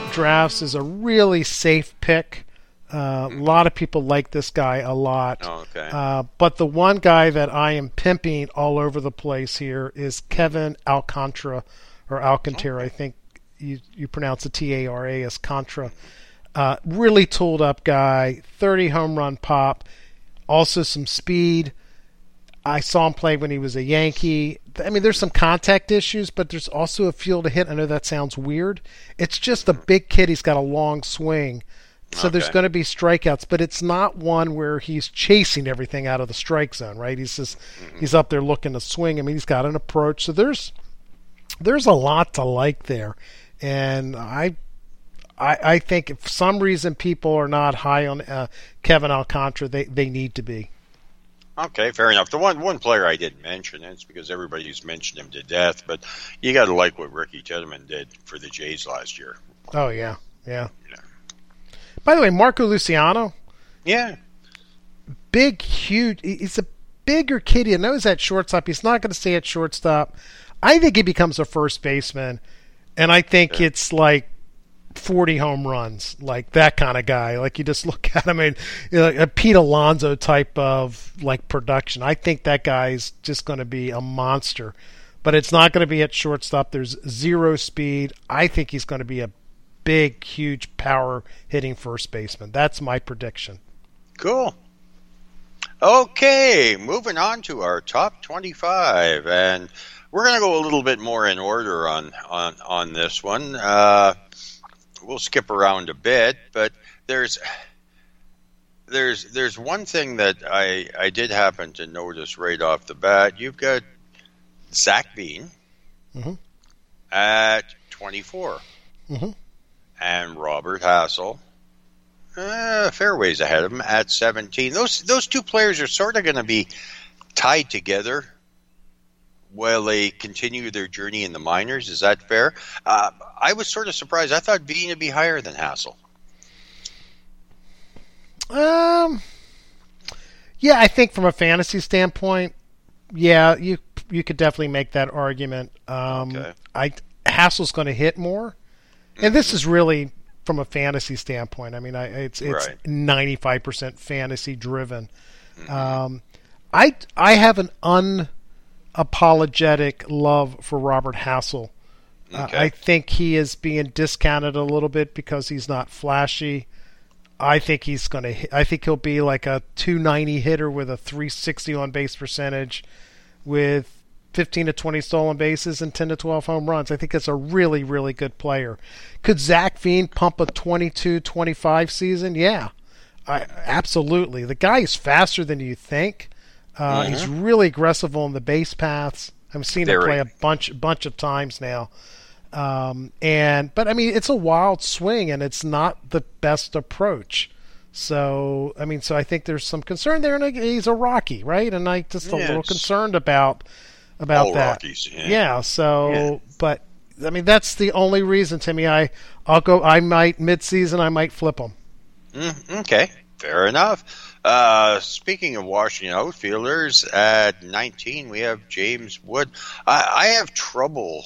Speaker 1: drafts is a really safe pick. Uh, a lot of people like this guy a lot.
Speaker 2: Oh, okay.
Speaker 1: Uh, but the one guy that I am pimping all over the place here is Kevin Alcantara or Alcantara. I think you you pronounce the T A R A as Contra. Uh, really tooled up guy, 30 home run pop, also some speed. I saw him play when he was a Yankee. I mean, there's some contact issues, but there's also a feel to hit. I know that sounds weird. It's just a big kid. He's got a long swing. So there's going to be strikeouts, but it's not one where he's chasing everything out of the strike zone, right? He's just he's up there looking to swing. I mean, he's got an approach. So there's there's a lot to like there, and I I, I think if for some reason people are not high on uh, Kevin Alcantara, they they need to be.
Speaker 2: Okay, fair enough. The one one player I didn't mention, and it's because everybody's mentioned him to death, but you got to like what Ricky Tiedemann did for the Jays last year.
Speaker 1: Oh yeah, yeah. By the way, Marco Luciano,
Speaker 2: Yeah,
Speaker 1: big, huge. He's a bigger kid. He knows that shortstop. He's not going to stay at shortstop. I think he becomes a first baseman, and I think it's like 40 home runs, like that kind of guy. Like you just (laughs) look at him and you know, a Pete Alonso type of like production. I think that guy's just going to be a monster, but it's not going to be at shortstop. There's zero speed. I think he's going to be a big, huge power hitting first baseman. That's my prediction.
Speaker 2: cool. Okay, moving on to our top 25, and we're going to go a little bit more in order on on on this one. Uh, we'll skip around a bit, but there's there's there's one thing that I I did happen to notice right off the bat. You've got Zach Veen
Speaker 1: Mhm.
Speaker 2: at 24,
Speaker 1: Mhm.
Speaker 2: and Robert Hassell. Uh, fairways ahead of him at 17. Those those two players are sort of going to be tied together while they continue their journey in the minors. Is that fair? Uh, I was sort of surprised. I thought Veen would be higher than Hassell.
Speaker 1: Um, yeah, I think from a fantasy standpoint, yeah, you you could definitely make that argument. Um,
Speaker 2: Okay.
Speaker 1: I Hassell's going to hit more, and this is really from a fantasy standpoint. I mean, I, it's it's ninety five percent fantasy driven. Um, I I have an unapologetic love for Robert Hassell. Uh, I think he is being discounted a little bit because he's not flashy. I think he's going to. I think he'll be like a 290 hitter with a 360 on base percentage, with 15 to 20 stolen bases and 10 to 12 home runs. I think it's a really, really good player. Could Zach Veen pump a 22, 25 season? Yeah, I, absolutely. The guy is faster than you think. Uh, He's really aggressive on the base paths. I've seen him play a bunch, bunch of times now. Um, and but I mean, it's a wild swing, and it's not the best approach. So I mean, so I think there's some concern there, and he's a Rocky, right? And I just a
Speaker 2: Yeah,
Speaker 1: little concerned about about that.
Speaker 2: Rockies, yeah.
Speaker 1: so
Speaker 2: Yeah.
Speaker 1: but I mean, that's the only reason Timmy. I I'll go. I might mid-season. I might flip him.
Speaker 2: Mm, okay, fair enough. Uh, speaking of Washington outfielders, at 19 we have James Wood. I, I have trouble,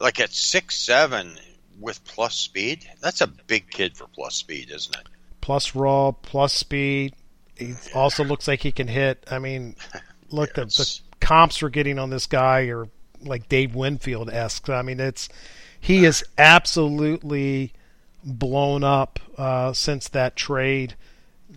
Speaker 2: like at six seven with plus speed. That's a big kid for plus speed, isn't it?
Speaker 1: Plus raw, plus speed. He also looks like he can hit. I mean, (laughs) look the, the comps we're getting on this guy are like Dave Winfield esque. I mean, it's he is absolutely blown up uh, since that trade.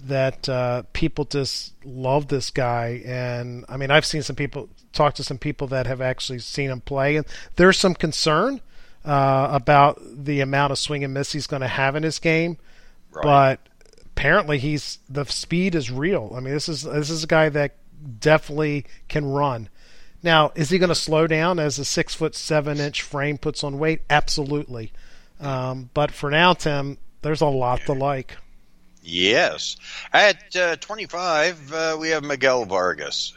Speaker 1: That uh, people just love this guy, and I mean, I've seen some people talk to some people that have actually seen him play, and there's some concern uh, about the amount of swing and miss he's going to have in his game.
Speaker 2: Right.
Speaker 1: But apparently, he's the speed is real. I mean, this is this is a guy that definitely can run. Now, is he going to slow down as a six foot seven inch frame puts on weight? Absolutely. Um, but for now, Tim, there's a lot to like.
Speaker 2: Yes. At uh, 25, uh, we have Miguel Vargas.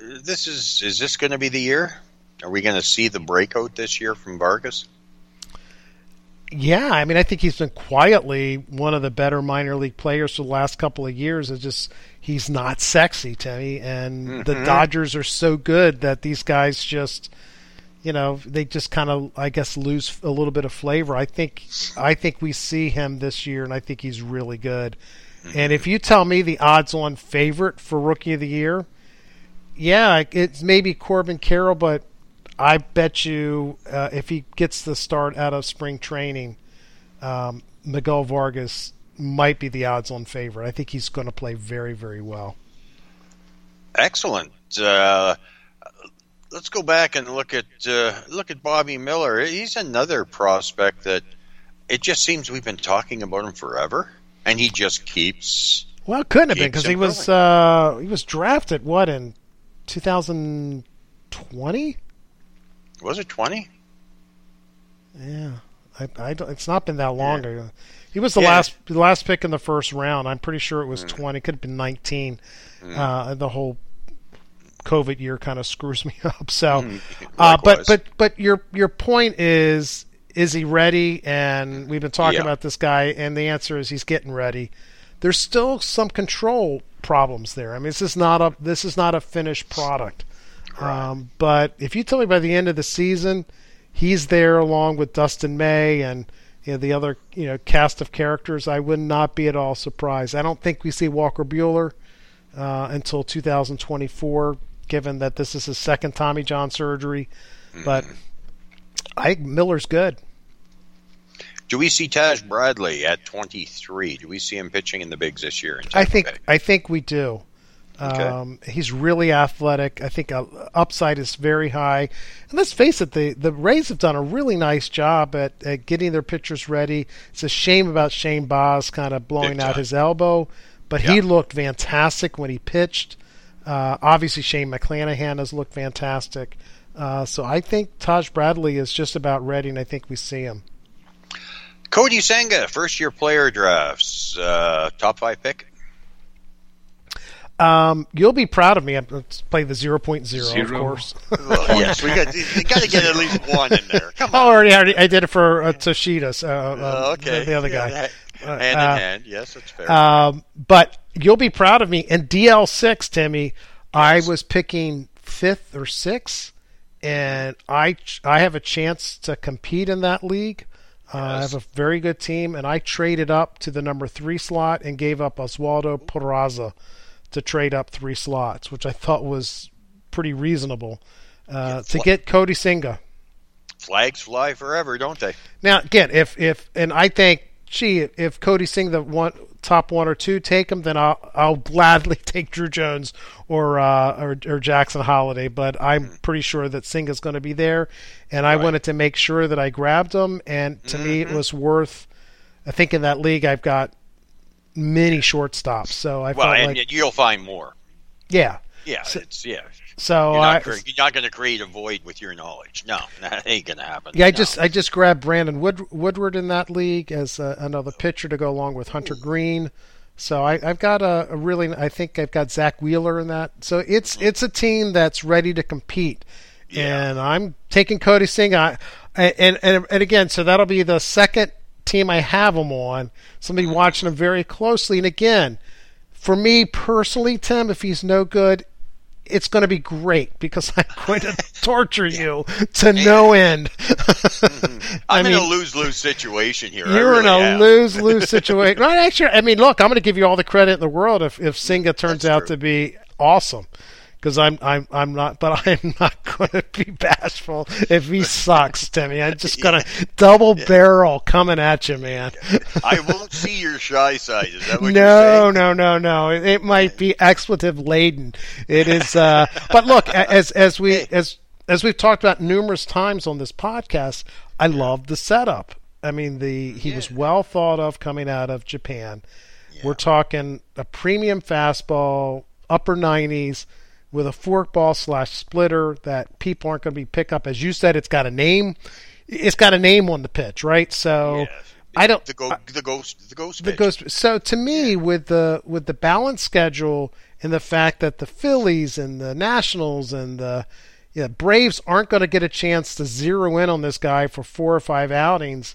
Speaker 2: This is is this going to be the year? Are we going to see the breakout this year from Vargas?
Speaker 1: Yeah, I mean, I think he's been quietly one of the better minor league players for the last couple of years. It's just he's not sexy, Timmy, and the Dodgers are so good that these guys just, you know, they just kind of, I guess, lose a little bit of flavor. I think, I think we see him this year, and I think he's really good. And if you tell me the odds-on favorite for Rookie of the Year, yeah, it's maybe Corbin Carroll, but I bet you uh, if he gets the start out of spring training, um, Miguel Vargas might be the odds-on favorite. I think he's going to play very, very well.
Speaker 2: Excellent. Uh, let's go back and look at uh, look at Bobby Miller. He's another prospect that it just seems we've been talking about him forever, and he just keeps.
Speaker 1: Well, it couldn't have been because he was uh, he was drafted what in 2020.
Speaker 2: Was it twenty?
Speaker 1: Yeah, I, I don't, it's not been that long ago. He was the
Speaker 2: Yeah.
Speaker 1: last the last pick in the first round. I'm pretty sure it
Speaker 2: Mm.
Speaker 1: was 20. Could have been 19. Uh, the whole COVID year kind of screws (laughs) me up. So, uh, but but but your your point is is he ready? And we've been talking
Speaker 2: Yeah.
Speaker 1: about this guy, and the answer is he's getting ready. There's still some control problems there. I mean, this is not a this is not a finished product. Um, but if you tell me by the end of the season he's there along with Dustin May and you know, the other you know cast of characters, I would not be at all surprised. I don't think we see Walker Buehler uh, until 2024, given that this is his second Tommy John surgery. But I think Miller's good.
Speaker 2: Do we see Taj Bradley at twenty three? Do we see him pitching in the bigs this year?
Speaker 1: I think
Speaker 2: Bay?
Speaker 1: I think we do.
Speaker 2: Okay.
Speaker 1: Um, he's really athletic. I think uh, upside is very high. And let's face it, the, the Rays have done a really nice job at, at getting their pitchers ready. It's a shame about Shane Baz kind of blowing
Speaker 2: Big
Speaker 1: out
Speaker 2: time.
Speaker 1: his elbow, but he looked fantastic when he pitched. Uh, obviously, Shane McClanahan has looked fantastic. Uh, so I think Taj Bradley is just about ready, and I think we see him.
Speaker 2: Kodai Senga, first year player drafts, uh, top five pick.
Speaker 1: Um, you'll be proud of me. I'm let's play the 0.0, of course. (laughs)
Speaker 2: Well, yes, we got you got to get at least one in there. Come (laughs)
Speaker 1: Oh, already, already, I did it for uh, Yoshida, so, uh,
Speaker 2: Uh, okay.
Speaker 1: the, the other
Speaker 2: Yeah,
Speaker 1: guy.
Speaker 2: that- hand in
Speaker 1: Uh,
Speaker 2: hand. Yes, that's fair.
Speaker 1: Um, but you'll be proud of me. And DL6, Timmy, I was picking fifth or sixth, and I I have a chance to compete in that league. Uh, I have a very good team, and I traded up to the number three slot and gave up Oswaldo Peraza to trade up three slots, which I thought was pretty reasonable uh, to
Speaker 2: fl-
Speaker 1: get Kodai Senga.
Speaker 2: Flags fly forever, don't they?
Speaker 1: Now, again, if if and I think, gee, if Kodai Senga the one top one or two take him, then I'll I'll gladly (laughs) take Druw Jones or uh, or, or Jackson Holliday. But I'm pretty sure that Senga is going to be there, and I wanted to make sure that I grabbed him. And to me, it was worth. I think in that league, I've got many shortstops, so I
Speaker 2: well,
Speaker 1: felt
Speaker 2: and
Speaker 1: like
Speaker 2: you'll find more.
Speaker 1: yeah.
Speaker 2: Yeah, it's yeah.
Speaker 1: So
Speaker 2: You're not, cre- you're not going to create a void with your knowledge. No, (laughs) that ain't going to happen.
Speaker 1: Yeah, I
Speaker 2: No.
Speaker 1: just I just grabbed Brandon Wood, Woodward in that league as uh, another pitcher to go along with Hunter Greene. So I, I've got a, a really I think I've got Zack Wheeler in that. So it's it's a team that's ready to compete, Yeah. and I'm taking Kodai Senga. I, and and and again, so that'll be the second team I have him on. Somebody watching him very closely. And again, for me personally, Tim, if he's no good, it's going to be great because I'm (laughs) going to torture you to no end. (laughs) Mm-hmm.
Speaker 2: I'm
Speaker 1: I
Speaker 2: in a lose lose situation here.
Speaker 1: You're in a lose lose (laughs) situation. right, actually, I mean, look, I'm going to give you all the credit in the world if if Senga turns out to be awesome. Because I'm I'm I'm not, but (laughs) I'm not going to be bashful if he sucks, Timmy. I'm just (laughs) going to double barrel coming at you, man.
Speaker 2: I won't see your shy side. Is that what you're
Speaker 1: no, no, no, no. It, it might be expletive laden. It is, uh, (laughs) but look, as as we as as we've talked about numerous times on this podcast, I love the setup. I mean, the he was well thought of coming out of Japan. We're talking a premium fastball, upper nineties, with a forkball slash splitter that people aren't going to be pick up. As you said, it's got a name. It's got a name on the pitch, right? So I don't
Speaker 2: The go, the ghost, the ghost.
Speaker 1: the
Speaker 2: pitch.
Speaker 1: ghost. So to me, with the with the balance schedule and the fact that the Phillies and the Nationals and the yeah, Braves aren't going to get a chance to zero in on this guy for four or five outings,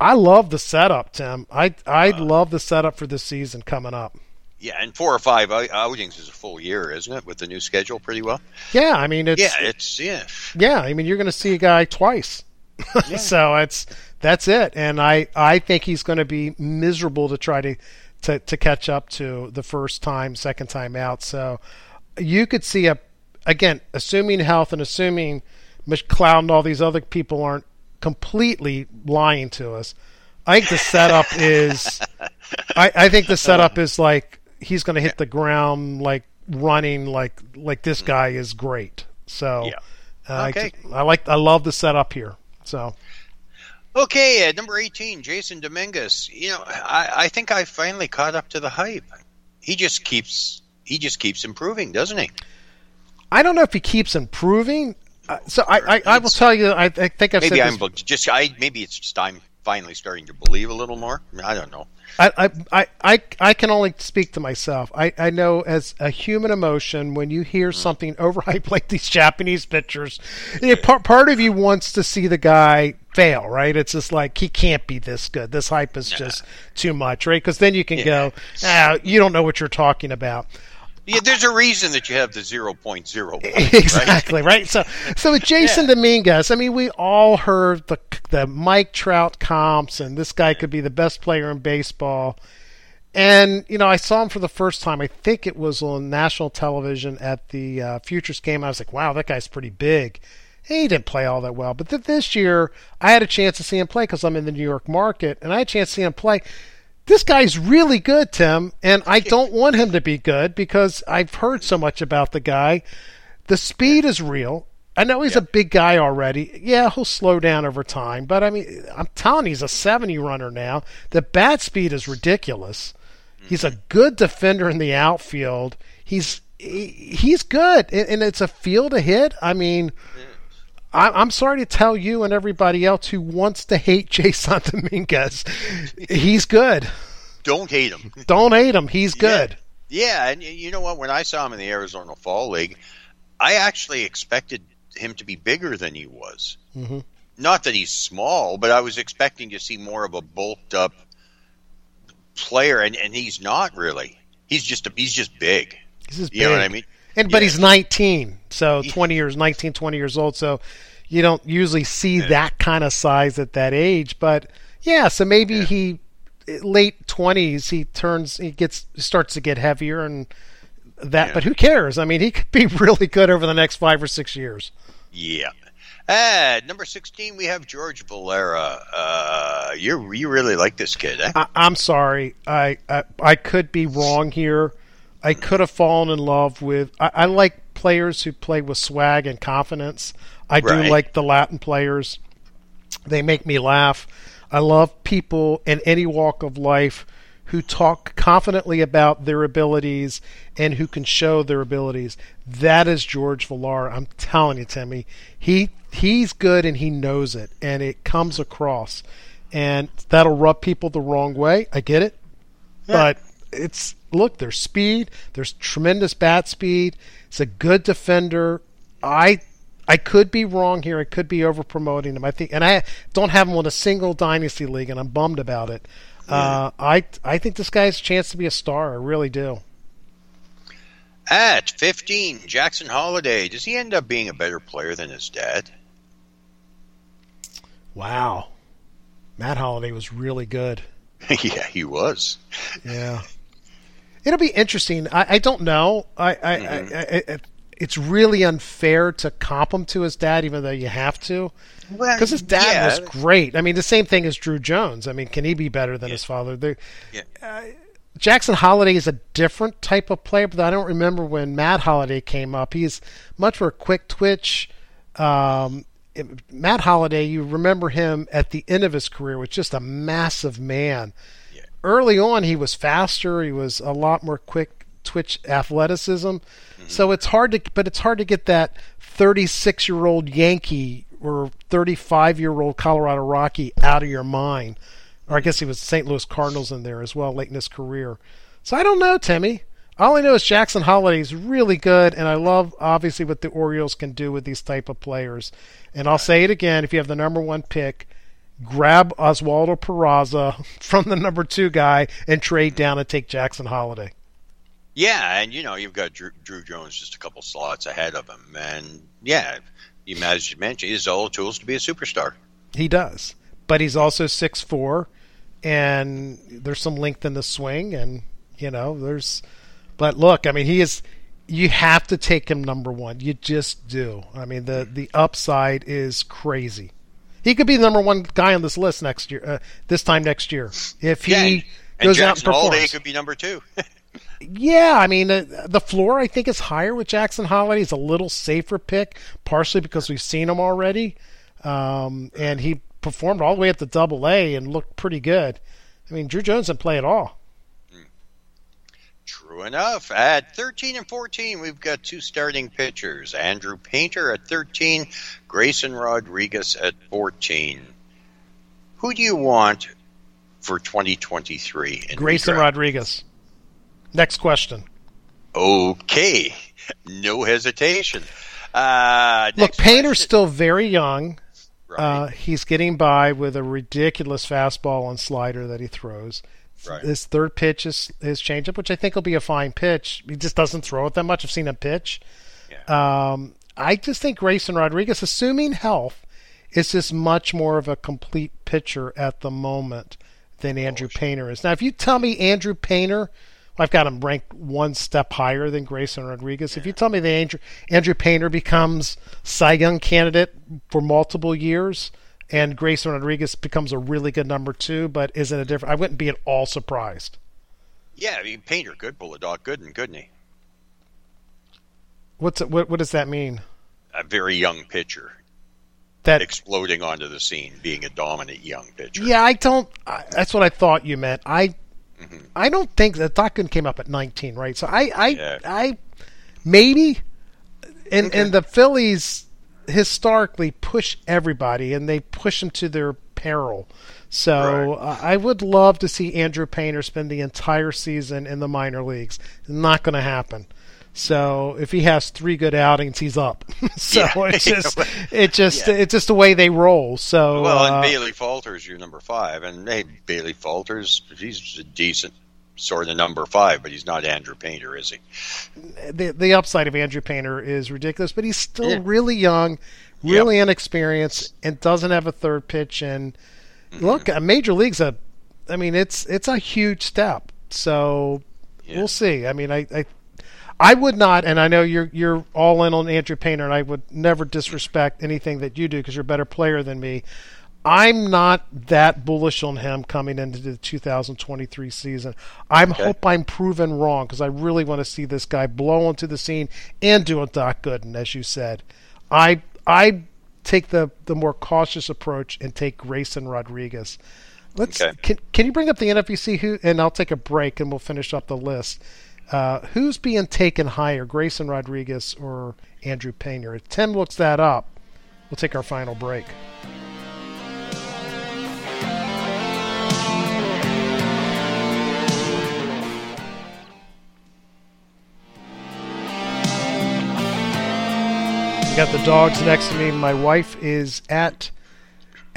Speaker 1: I love the setup, Tim. I I uh, love the setup for this season coming up.
Speaker 2: Yeah, and four or five outings is a full year, isn't it? With the new schedule, pretty well.
Speaker 1: Yeah, I mean it's
Speaker 2: yeah, it's yeah.
Speaker 1: yeah, I mean you're going to see a guy twice. (laughs) so it's that's it, and I I think he's going to be miserable to try to, to to catch up to the first time, second time out. So you could see a again, assuming health and assuming McLeod and all these other people aren't completely lying to us. I think the setup is. I, I think the setup is like he's going to hit the ground like running like like this guy is great. So
Speaker 2: Yeah.
Speaker 1: uh,
Speaker 2: Okay.
Speaker 1: I, I like I love the setup here. So
Speaker 2: Okay, at number 18, Jasson Dominguez. You know, I, I think I finally caught up to the hype. He just keeps he just keeps improving, doesn't he?
Speaker 1: I don't know if he keeps improving. Uh, so I, I, I will tell you I, I think I've
Speaker 2: Maybe I'm
Speaker 1: this
Speaker 2: just I maybe it's just I'm finally starting to believe a little more. I don't know.
Speaker 1: I, I, I, I, I can only speak to myself. I, I know as a human emotion, when you hear something overhyped (laughs) like these Japanese pictures, yeah, part, part of you wants to see the guy fail, right? It's just like, he can't be this good. This hype is just too much, right? Because then you can go, ah, you don't know what you're talking about.
Speaker 2: Yeah, there's a reason that you have the 0.0. (laughs)
Speaker 1: exactly right. So, so with Jasson Dominguez, I mean, we all heard the the Mike Trout comps, and this guy could be the best player in baseball. And you know, I saw him for the first time. I think it was on national television at the uh, Futures game. I was like, "Wow, that guy's pretty big." He didn't play all that well, but th- this year I had a chance to see him play because I'm in the New York market, and I had a chance to see him play. This guy's really good, Tim, and I don't want him to be good because I've heard so much about the guy. The speed is real. I know he's a big guy already. Yeah, he'll slow down over time, but I mean, I'm telling you, he's a 70 runner now. The bat speed is ridiculous. He's a mm-hmm. good defender in the outfield. He's he, he's good, and, and it's a field to hit. I mean, I'm sorry to tell you and everybody else who wants to hate (laughs) Jasson Dominguez, he's good.
Speaker 2: Don't hate him. (laughs)
Speaker 1: Don't hate him. He's good.
Speaker 2: Yeah, and you know what? When I saw him in the Arizona Fall League, I actually expected him to be bigger than he was.
Speaker 1: Mm-hmm.
Speaker 2: Not that he's small, but I was expecting to see more of a bulked up player, and, and he's not really. He's just a, he's just big.
Speaker 1: He's just
Speaker 2: you know what. I mean?
Speaker 1: And but
Speaker 2: Yeah.
Speaker 1: he's 19, so 20 years, 19, 20 years old. So you don't usually see that kind of size at that age. But yeah, so maybe he late 20s he turns he gets starts to get heavier and that. But who cares? I mean, he could be (laughs) really good over the next five or six years.
Speaker 2: Yeah. At number 16, we have George Valera. Uh, you you really like this kid, eh?
Speaker 1: I, I'm sorry. I, I I could be wrong here. I could have fallen in love with. I, I like players who play with swag and confidence. I do like the Latin players. They make me laugh. I love people in any walk of life who talk confidently about their abilities and who can show their abilities. That is George Valera. I'm telling you, Timmy. He he's good and he knows it, and it comes across. And that'll rub people the wrong way. I get it, but it's look. There's speed. There's tremendous bat speed. It's a good defender. I I could be wrong here. I could be over promoting him. I think, and I don't have him in a single dynasty league, and I'm bummed about it. Uh, I I think this guy has a chance to be a star. I really do.
Speaker 2: At 15, Jackson Holliday. Does he end up being a better player than his dad?
Speaker 1: Wow, Matt Holliday was really good. (laughs)
Speaker 2: yeah, he was.
Speaker 1: Yeah, it'll be interesting. I, I don't know. I, I,
Speaker 2: Mm-hmm.
Speaker 1: I, I, it's really unfair to comp him to his dad, even though you have to.
Speaker 2: Well,
Speaker 1: Because his dad
Speaker 2: yeah.
Speaker 1: was great. I mean, the same thing as Druw Jones. I mean, can he be better than his father?
Speaker 2: Yeah.
Speaker 1: Jackson Holliday is a different type of player, but I don't remember when Matt Holliday came up. He's much more quick twitch. Um, Matt Holliday, you remember him at the end of his career, was just a massive man. Early on, he was faster. He was a lot more quick twitch athleticism. Mm-hmm. So it's hard to, but it's hard to get that 36 year old Yankee or 35 year old Colorado Rocky out of your mind. Or I guess he was St. Louis Cardinals in there as well late in his career. So I don't know, Timmy. All I know is Jackson Holliday is really good, and I love obviously what the Orioles can do with these type of players. And I'll say it again: if you have the number one pick, grab Oswaldo Peraza (laughs) from the number two guy and trade down and take Jackson Holliday.
Speaker 2: Yeah, and you know you've got Druw, Druw Jones just a couple slots ahead of him, and yeah, you as you mentioned, he has all the tools to be a superstar.
Speaker 1: He does, but he's also six four, and there's some length in the swing, and you know there's. But look, I mean, he is. You have to take him number one. You just do. I mean, the the upside is crazy. He could be the number one guy on this list next year. Uh, this time next year, if he
Speaker 2: yeah, and, and
Speaker 1: goes out and
Speaker 2: Jackson
Speaker 1: Holliday
Speaker 2: could be number two. (laughs)
Speaker 1: Yeah, I mean uh, the floor I think is higher with Jackson Holliday. He's a little safer pick, partially because we've seen him already, um, and he performed all the way up to Double A and looked pretty good. I mean, Druw Jones didn't play at all.
Speaker 2: True enough. At 13 and 14, we've got two starting pitchers Andrew Painter at 13, Grayson Rodriguez at 14. Who do you want for 2023? In
Speaker 1: Grayson? Rodriguez. Next question.
Speaker 2: Okay. No hesitation. Uh,
Speaker 1: Look, Painter's
Speaker 2: question.
Speaker 1: still very young.
Speaker 2: Right.
Speaker 1: Uh, he's getting by with a ridiculous fastball and slider that he throws.
Speaker 2: Right.
Speaker 1: His third pitch is his changeup, which I think will be a fine pitch. He just doesn't throw it that much. I've seen him pitch. Um, I just think Grayson Rodriguez, assuming health, is just much more of a complete pitcher at the moment than Andrew Painter is. Now, if you tell me Andrew Painter, well, I've got him ranked one step higher than Grayson Rodriguez. If you tell me that Andrew, Andrew Painter becomes Cy Young candidate for multiple years, and Grayson Rodriguez becomes a really good number two, but isn't a different, I wouldn't be at all surprised.
Speaker 2: Yeah, I mean, Painter could pull a dog good and couldn't he?
Speaker 1: What's what? What does that mean?
Speaker 2: A very young pitcher
Speaker 1: That
Speaker 2: exploding onto the scene, being a dominant young pitcher.
Speaker 1: Yeah, I don't. I, that's what I thought you meant. I,
Speaker 2: Mm-hmm.
Speaker 1: I don't think that Dotkin came up at 19, right? So I, I,
Speaker 2: Yeah.
Speaker 1: I, maybe, and and the Phillies historically push everybody, and they push them to their peril. So uh, I would love to see Andrew Painter spend the entire season in the minor leagues. Not going to happen. So if he has three good outings, he's up. (laughs) so
Speaker 2: Yeah.
Speaker 1: it's (laughs) just it just it's just the way they roll. So
Speaker 2: Well, and
Speaker 1: uh,
Speaker 2: Bailey Falters, your number five, and hey, Bailey Falters, he's a decent sort of number five, but he's not Andrew Painter, is he?
Speaker 1: the the upside of Andrew Painter is ridiculous, but he's still
Speaker 2: Yeah.
Speaker 1: really young, really inexperienced, and doesn't have a third pitch. And
Speaker 2: Mm-hmm.
Speaker 1: look, a major league's a, I mean, it's it's a huge step. So we'll see. I mean, I, I I would not, and I know you're you're all in on Andrew Painter, and I would never disrespect anything that you do because you're a better player than me. I'm not that bullish on him coming into the 2023 season. I
Speaker 2: Okay.
Speaker 1: hope I'm proven wrong because I really want to see this guy blow onto the scene and do a Doc Gooden, as you said. I I take the the more cautious approach and take Grayson Rodriguez. Let's
Speaker 2: Okay.
Speaker 1: can can you bring up the NFBC who and I'll take a break and we'll finish up the list. Uh, who's being taken higher, Grayson Rodriguez or Andrew Painter? If Tim looks that up, we'll take our final break. Got the dogs next to me. My wife is at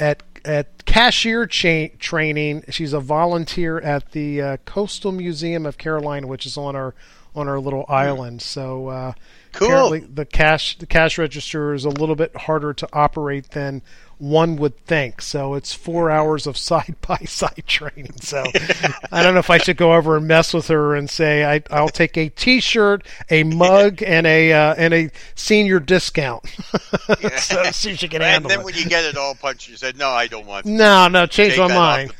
Speaker 1: at at cashier cha- training. She's a volunteer at the uh, Coastal Museum of Carolina, which is on our on our little island. So uh,
Speaker 2: Cool.
Speaker 1: apparently the cash the cash register is a little bit harder to operate than one would think. So it's four hours of side by (laughs) side training. So I don't know if I should go over and mess with her and say I, I'll take a T-shirt, a mug, (laughs) and a uh, and a senior discount. (laughs) so see if she can
Speaker 2: and
Speaker 1: handle
Speaker 2: then
Speaker 1: it.
Speaker 2: when you get it all punched, you said, "No, I don't want."
Speaker 1: No, no, change my mind.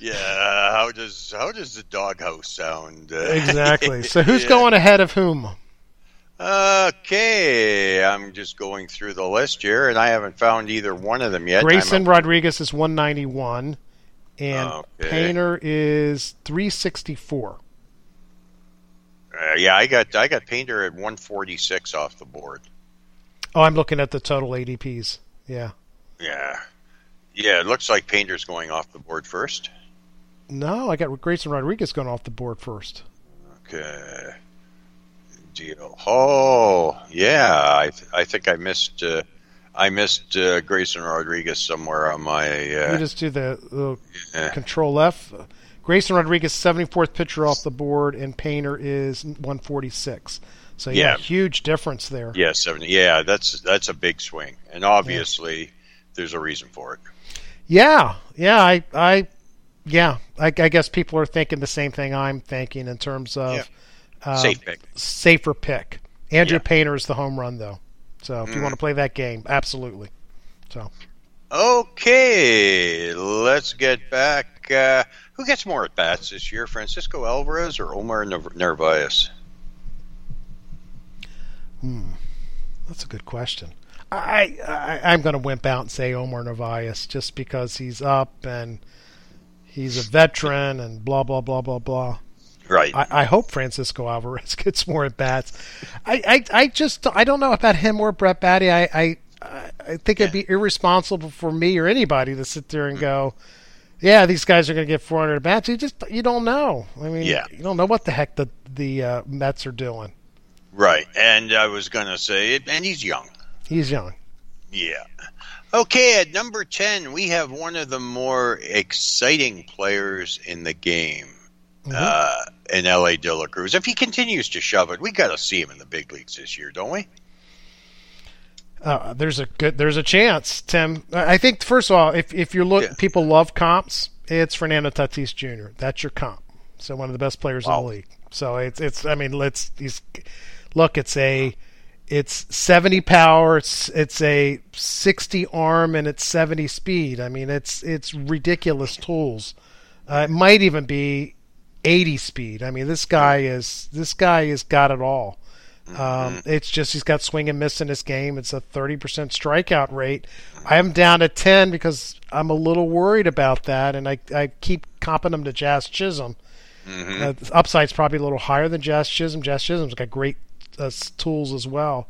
Speaker 2: yeah, how does how does the doghouse sound?
Speaker 1: Exactly. So who's
Speaker 2: yeah.
Speaker 1: going ahead of whom?
Speaker 2: Okay, I'm just going through the list here, and I haven't found either one of them yet.
Speaker 1: Grayson Rodriguez is 191, and
Speaker 2: Okay.
Speaker 1: Painter is 364.
Speaker 2: Uh, yeah, I got I got Painter at 146 off the board.
Speaker 1: Oh, I'm looking at the total ADPs. Yeah.
Speaker 2: Yeah, yeah. It looks like Painter's going off the board first.
Speaker 1: No, I got Grayson Rodriguez going off the board first.
Speaker 2: Okay. Deal. Oh, yeah. I th- I think I missed uh, I missed uh, Grayson Rodriguez somewhere on my. Uh,
Speaker 1: you just do the,
Speaker 2: yeah.
Speaker 1: Control F. Grayson Rodriguez, 74th pitcher off the board, and Painter is 146. So yeah,
Speaker 2: Yeah.
Speaker 1: huge difference there.
Speaker 2: yeah, seventy. Yeah, that's that's a big swing, and obviously there's a reason for it.
Speaker 1: Yeah, yeah, I, I, yeah, I, I guess people are thinking the same thing I'm thinking in terms of uh,
Speaker 2: Safe pick.
Speaker 1: safer pick. Andrew
Speaker 2: Yeah.
Speaker 1: Painter is the home run though, so if you
Speaker 2: Mm.
Speaker 1: want to play that game, absolutely. So
Speaker 2: Okay, let's get back. Uh, who gets more at bats this year, Francisco Alvarez or Omar Nar- Hmm,
Speaker 1: that's a good question. I, I I'm going to wimp out and say Omar Narvaez just because he's up and he's a veteran and blah blah blah blah blah.
Speaker 2: Right.
Speaker 1: I, I hope Francisco Alvarez (laughs) gets more at bats. I, I, I just I don't know about him or Brett Baty. I I, I think it'd be irresponsible for me or anybody to sit there and go, yeah, these guys are going to get 400 at bats. You just you don't know. I mean,
Speaker 2: Yeah.
Speaker 1: you don't know what the heck the the uh, Mets are doing.
Speaker 2: Right. And I was going to say, and he's young.
Speaker 1: He's young.
Speaker 2: Yeah. Okay, at number 10, we have one of the more exciting players in the game. Uh, Elly De La Cruz. If he continues to shove it, we got to see him in the big leagues this year, don't we?
Speaker 1: Uh, there's a good there's a chance, Tim. I think first of all, if if you look, people love comps. It's Fernando Tatis Jr. That's your comp. So one of the best players in the league. So it's it's I mean let's he's look it's a it's 70 power it's it's a 60 arm and it's 70 speed i mean it's it's ridiculous tools uh, it might even be 80 speed i mean this guy is this guy has got it all um, it's just he's got swing and miss in his game it's a 30% strikeout rate i am down to 10 because i'm a little worried about that and i, I keep comping him to jazz chisholm
Speaker 2: Mm-hmm.
Speaker 1: uh, upside's probably a little higher than Jazz Chisholm. Jazz Chisholm's got great uh, tools as well.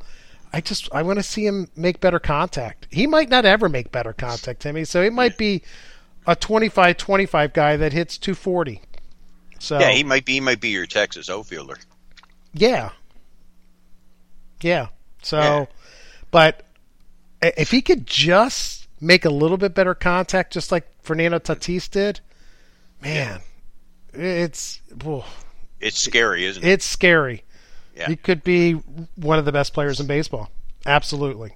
Speaker 1: I just I want to see him make better contact. He might not ever make better contact, Timmy. So he might be a 25-25 guy that hits 240. So
Speaker 2: Yeah, he might be. He might be your Texas outfielder.
Speaker 1: Yeah. Yeah. So,
Speaker 2: Yeah.
Speaker 1: but if he could just make a little bit better contact, just like Fernando Tatis did, man, it's whew,
Speaker 2: It's scary, isn't it?
Speaker 1: it's scary.
Speaker 2: Yeah.
Speaker 1: He could be one of the best players in baseball. Absolutely.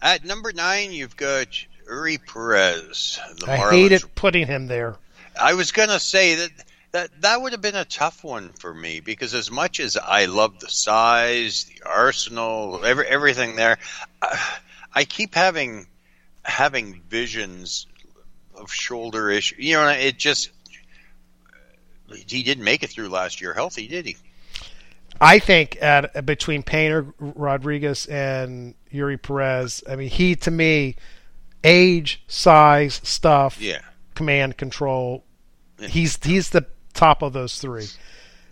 Speaker 2: At number nine, you've got Eury Perez. The
Speaker 1: I
Speaker 2: Marlins.
Speaker 1: hated putting him there.
Speaker 2: I was gonna say that that that would have been a tough one for me because as much as I love the size, the arsenal, every, everything there, I, I keep having having visions of shoulder issue. You know, it just he didn't make it through last year healthy, did he?
Speaker 1: I think at between Painter, Rodriguez, and Eury Perez, I mean, he to me, age, size, stuff,
Speaker 2: Yeah.
Speaker 1: command, control. He's he's the top of those three.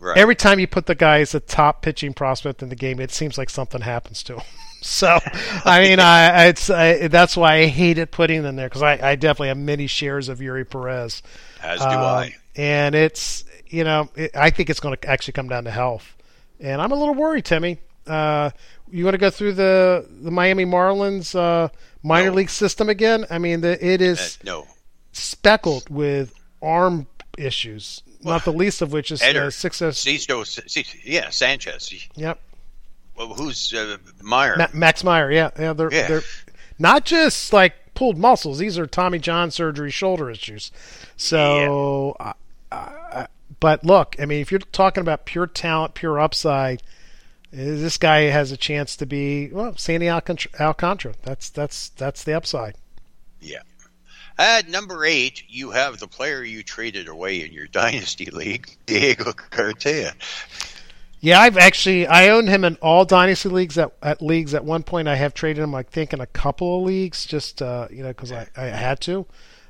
Speaker 2: Right.
Speaker 1: Every time you put the guy as a top pitching prospect in the game, it seems like something happens to him. (laughs) So, I mean, (laughs) I it's I, that's why I hated putting them there because I, I definitely have many shares of Eury Perez.
Speaker 2: As do
Speaker 1: Um,
Speaker 2: I.
Speaker 1: And it's you know it, I think it's going to actually come down to health, and I'm a little worried, Timmy. Uh, you want to go through the the Miami Marlins uh, minor
Speaker 2: No.
Speaker 1: league system again? I mean, the, it is
Speaker 2: Uh, no.
Speaker 1: speckled with arm issues, not the least of which is
Speaker 2: Eder.
Speaker 1: uh,
Speaker 2: Si- yeah, Sanchez.
Speaker 1: Yep,
Speaker 2: Well, who's uh, Meyer?
Speaker 1: Ma- Max Meyer. Yeah, yeah. They're
Speaker 2: Yeah.
Speaker 1: they're not just like pulled muscles. These are Tommy John surgery shoulder issues. So, I, I, but look, I mean, if you're talking about pure talent, pure upside, uh, this guy has a chance to be well, Sandy Alcant- Alcantara. That's that's that's the upside.
Speaker 2: Yeah. At number eight, you have the player you traded away in your (laughs) dynasty league, Diego Cartaya.
Speaker 1: Yeah, I've actually I owned him in all dynasty leagues at, at leagues at one point. I have traded him, I think, in a couple of leagues, just uh, you know, because I, I had to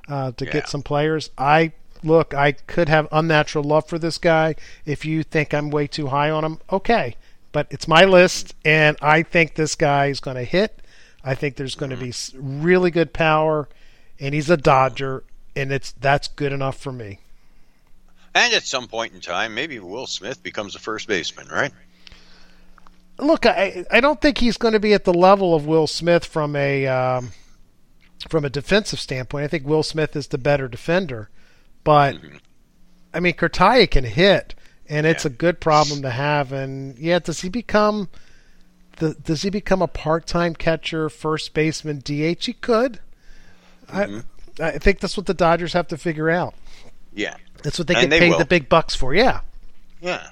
Speaker 1: uh, to
Speaker 2: Yeah.
Speaker 1: get some players. I look, I could have unnatural love for this guy. If you think I'm way too high on him, okay, but it's my list, and I think this guy is going to hit. I think there's going to be really good power, and he's a Dodger, and it's that's good enough for me.
Speaker 2: And at some point in time, maybe Will Smith becomes a first baseman, right?
Speaker 1: look, I I don't think he's going to be at the level of Will Smith from a um, from a defensive standpoint. I think Will Smith is the better defender, but I mean, Cartaya can hit, and it's a good problem to have. And yeah, does he become the does he become a part time catcher, first baseman, DH? He could. I I think that's what the Dodgers have to figure out.
Speaker 2: Yeah.
Speaker 1: That's what they
Speaker 2: And
Speaker 1: get
Speaker 2: they
Speaker 1: paid
Speaker 2: will.
Speaker 1: the big bucks for. Yeah.
Speaker 2: Yeah.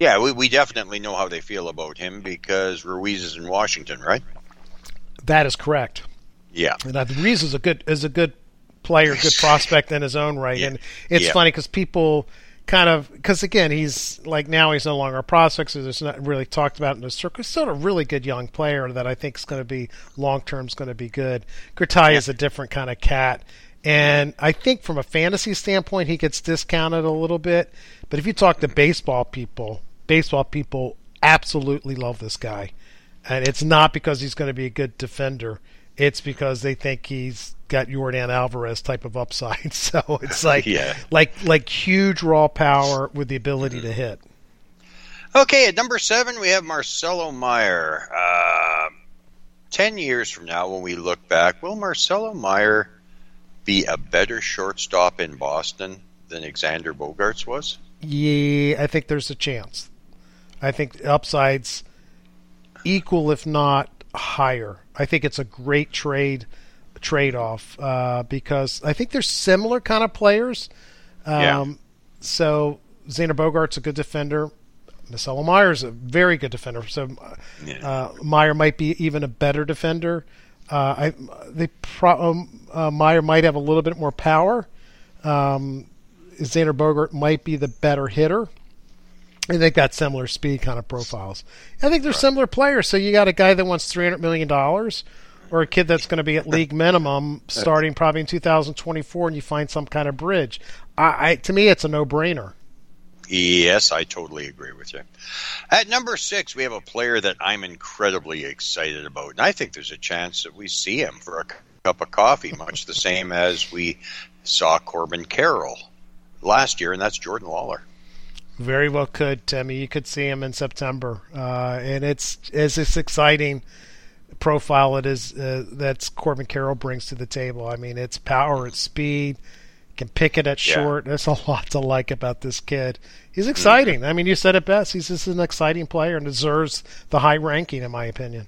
Speaker 2: Yeah, we, we definitely know how they feel about him because Ruiz is in Washington, right?
Speaker 1: That is correct.
Speaker 2: Yeah.
Speaker 1: And uh, Reese is a good is a good player, good (laughs) prospect in his own right.
Speaker 2: Yeah.
Speaker 1: And it's
Speaker 2: Yeah.
Speaker 1: funny because people kind of because again he's like now he's no longer a prospect, so there's not really talked about in the circle. He's still a really good young player that I think is going to be long term is going to be good. Cartaya is a different kind of cat. And I think from a fantasy standpoint, he gets discounted a little bit. But if you talk to baseball people, baseball people absolutely love this guy. And it's not because he's going to be a good defender. It's because they think he's got Yordan Alvarez type of upside. (laughs) So it's (laughs) like
Speaker 2: Yeah.
Speaker 1: like like huge raw power with the ability to hit.
Speaker 2: Okay, at number seven, we have Marcelo Meyer. Uh, Ten years from now, when we look back, will Marcelo Meyer be a better shortstop in Boston than Alexander Bogaerts was?
Speaker 1: Yeah, I think there's a chance. I think the upsides equal, if not higher. I think it's a great trade trade off uh, because I think they're similar kind of players. Um,
Speaker 2: Yeah.
Speaker 1: So Xander Bogaerts a good defender. Marcelo Meyer's a very good defender. So uh, Meyer might be even a better defender. Uh, I they pro- um, uh, Meyer might have a little bit more power. Um, Xander Bogart might be the better hitter. I think got similar speed kind of profiles. I think they're similar players. So you got a guy that wants three hundred million dollars, or a kid that's going to be at (laughs) league minimum starting probably in two thousand twenty four, and you find some kind of bridge. I, I to me, it's a no brainer.
Speaker 2: Yes, I totally agree with you. At number six, we have a player that I'm incredibly excited about, and I think there's a chance that we see him for a cup of coffee, much the same as we saw Corbin Carroll last year, and that's Jordan Lawlar.
Speaker 1: Very well could, Timmy. You could see him in September, uh, and it's it's this exciting profile it is uh, that Corbin Carroll brings to the table. I mean, it's power, it's speed, can pick it at
Speaker 2: Yeah.
Speaker 1: short. There's a (laughs) lot to like about this kid. He's exciting. I mean, you said it best. He's just an exciting player and deserves the high ranking, in my opinion.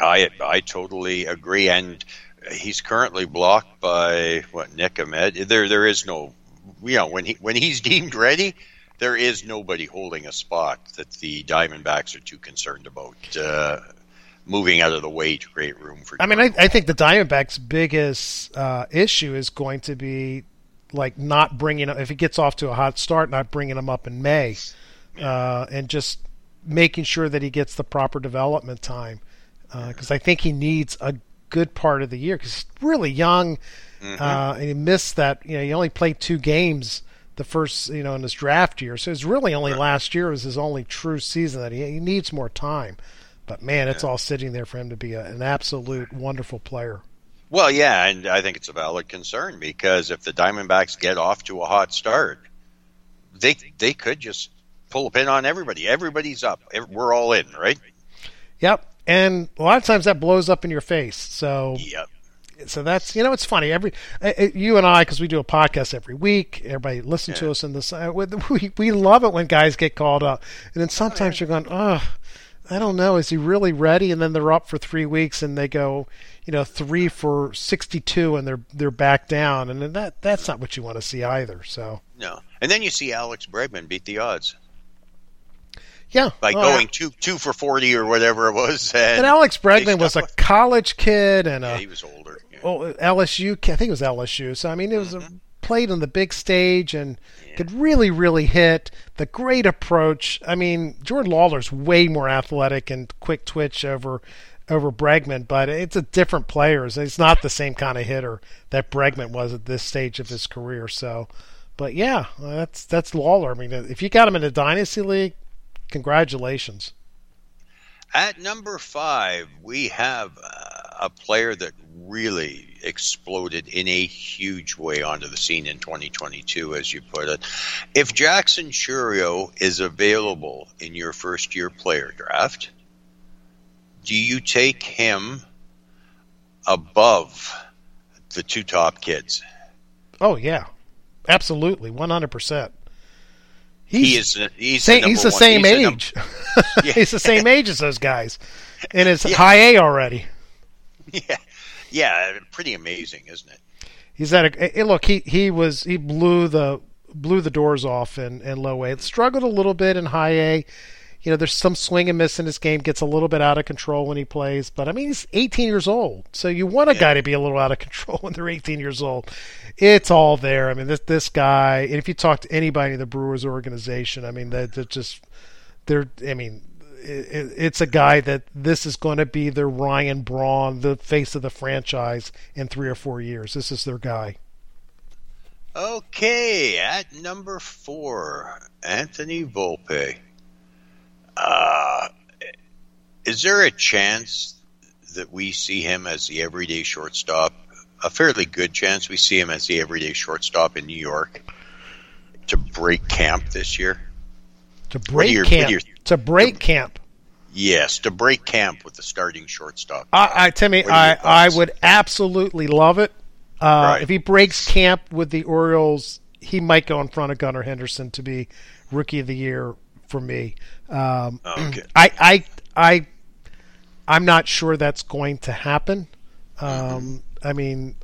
Speaker 2: I I totally agree, and he's currently blocked by what Nick Ahmed. There there is no, you know, when he when he's (laughs) deemed ready, there is nobody holding a spot that the Diamondbacks are too concerned about uh, moving out of the way to create room for.
Speaker 1: I mean, I, I think the Diamondbacks' biggest uh, issue is going to be like not bringing up if he gets off to a hot start, not bringing him up in May, uh, and just making sure that he gets the proper development time. Because I think he needs a good part of the year because he's really young, uh, and he missed that. You know, he only played two games the first, you know, in his draft year, so it's really only last year was his only true season that he, he needs more time. But man, it's all sitting there for him to be a, an absolute wonderful player.
Speaker 2: Well, yeah, and I think it's a valid concern because if the Diamondbacks get off to a hot start, they they could just pull a pin on everybody. Everybody's up. We're all in, right?
Speaker 1: Yep. And a lot of times that blows up in your face. So
Speaker 2: Yep.
Speaker 1: So that's you know it's funny every uh, uh, you and I because we do a podcast every week. Everybody listen to us in this. Uh, (laughs) we we love it when guys get called up, and then sometimes you're going, oh, I don't know, is he really ready? And then they're up for three weeks and they go, you know, three for sixty-two, and they're they're back down, and then that that's not what you want to see either. So
Speaker 2: No. And then you see Alex Bregman beat the odds
Speaker 1: yeah,
Speaker 2: by
Speaker 1: well,
Speaker 2: going two two for forty or whatever it was. And,
Speaker 1: And Alex Bregman was a college kid and
Speaker 2: Yeah,
Speaker 1: a
Speaker 2: he was older. Yeah.
Speaker 1: oh, LSU. I think it was LSU. So I mean, it was a, played on the big stage and could really, really hit. The great approach. I mean, Jordan Lawlar's way more athletic and quick twitch over over Bregman, but it's a different player. It's not the same kind of hitter that Bregman was at this stage of his career. So, but yeah, that's that's Lawler. I mean, if you got him in a dynasty league, congratulations.
Speaker 2: At number five, we have uh, a player that really exploded in a huge way onto the scene in 2022, as you put it. If Jackson Chourio is available in your first year player draft, do you take him above the two top kids?
Speaker 1: Oh yeah, absolutely, one hundred percent.
Speaker 2: He is. He's
Speaker 1: Same,
Speaker 2: the
Speaker 1: he's the same
Speaker 2: he's the num-
Speaker 1: age.
Speaker 2: Yeah. (laughs)
Speaker 1: he's the same (laughs) age as those guys, and it's
Speaker 2: Yeah.
Speaker 1: high A already. (laughs)
Speaker 2: Yeah, yeah, pretty amazing, isn't it?
Speaker 1: He's at a eh, look. He he was he blew the blew the doors off in, in low A. Struggled a little bit in high A. You know, there's some swing and miss in his game. Gets a little bit out of control when he plays. But I mean, he's 18 years old, so you want a guy to be a little out of (laughs) control when they're 18 years old. It's all there. I mean, this this guy. And if you talk to anybody in the Brewers organization, I mean, that just they're. I mean, it's a guy that this is going to be their Ryan Braun, the face of the franchise in three or four years. This is their guy.
Speaker 2: Okay, at number four, Anthony Volpe. Uh, is there a chance that we see him as the everyday shortstop? A fairly good chance we see him as the everyday shortstop in New York to break camp this year.
Speaker 1: To
Speaker 2: What do
Speaker 1: break
Speaker 2: you- what do
Speaker 1: camp. To break camp.
Speaker 2: Yes, to break camp with the starting shortstop.
Speaker 1: I, I Timmy,
Speaker 2: What are your
Speaker 1: I, I would absolutely love it. Uh,
Speaker 2: Right.
Speaker 1: If he breaks camp with the Orioles, he might go in front of Gunnar Henderson to be rookie of the year for me. Um,
Speaker 2: Okay. (clears throat)
Speaker 1: I, I, I, I'm not sure that's going to happen. Um, I mean,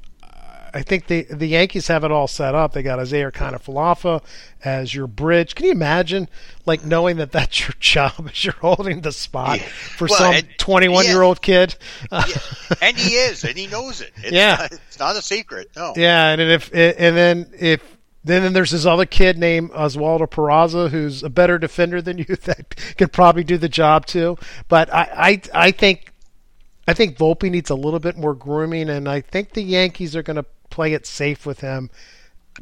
Speaker 1: I think the the Yankees have it all set up. They got Isiah Kiner-Falefa as your bridge. Can you imagine, like knowing that that's your (laughs) job as you're holding the spot
Speaker 2: Yeah.
Speaker 1: for
Speaker 2: Well,
Speaker 1: some
Speaker 2: and-
Speaker 1: 21 year old kid?
Speaker 2: and he is, and he knows it. It's
Speaker 1: Yeah.
Speaker 2: not, it's not a secret. No.
Speaker 1: Yeah, and then if and then if then, then there's this other kid named Oswaldo Peraza who's a better defender than you (laughs) that could probably do the job too. But I I, I think I think Volpe needs a little bit more grooming, and I think the Yankees are going to play it safe with him.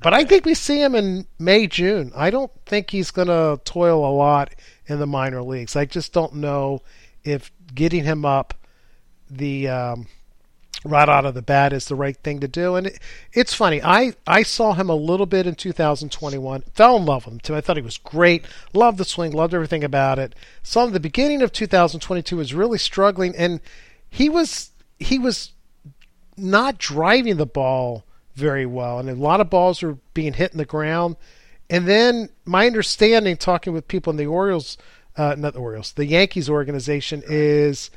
Speaker 1: But I think we see him in May June. I don't think he's going to toil a lot in the minor leagues. I just don't know if getting him up the um, right out of the bat is the right thing to do. And it, it's funny. I, I saw him a little bit in 2021. Fell in love with him too. I thought he was great. Loved the swing. Loved everything about it. Saw him the beginning of 2022 was really struggling, and he was he was not driving the ball very well, and a lot of balls were being hit in the ground. And then my understanding, talking with people in the Orioles, uh, not the Orioles, the Yankees organization, is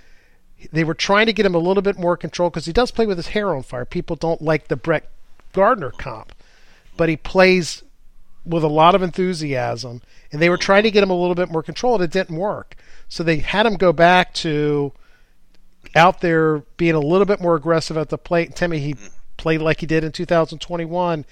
Speaker 1: they were trying to get him a little bit more control because he does play with his hair on fire. People don't like the Brett Gardner comp, but he plays with a lot of enthusiasm, and they were trying to get him a little bit more control, and it didn't work. So they had him go back to out there being a little bit more aggressive at the plate. And Timmy, he played like he did in 2021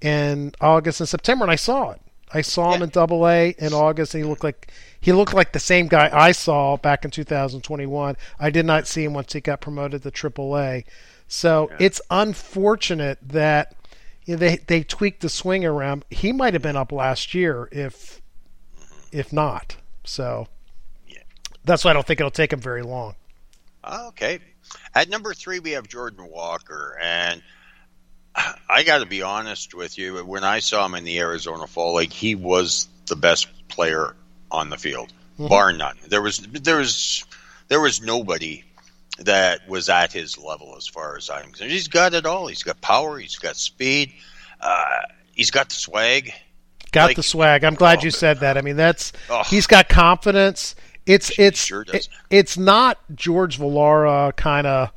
Speaker 1: in August and September, and I saw it. I saw him in Double A in August, and he looked like he looked like the same guy I saw back in 2021. I did not see him once he got promoted to Triple A. So yeah. it's unfortunate that you know, they they tweaked the swing around. He might have been up last year if if not. So yeah. that's why I don't think it'll take him very long.
Speaker 2: Okay. At number three, we have Jordan Walker, and (sighs) I got to be honest with you. When I saw him in the Arizona Fall League, he was the best player on the field, mm-hmm. bar none. There was there was there was nobody that was at his level as far as I'm concerned. He's got it all. He's got power. He's got speed. Uh, he's got the swag.
Speaker 1: Got like, the swag. I'm glad oh, you said that. I mean, that's oh. he's got confidence. It's it's
Speaker 2: sure
Speaker 1: it, it's not George Valera kind of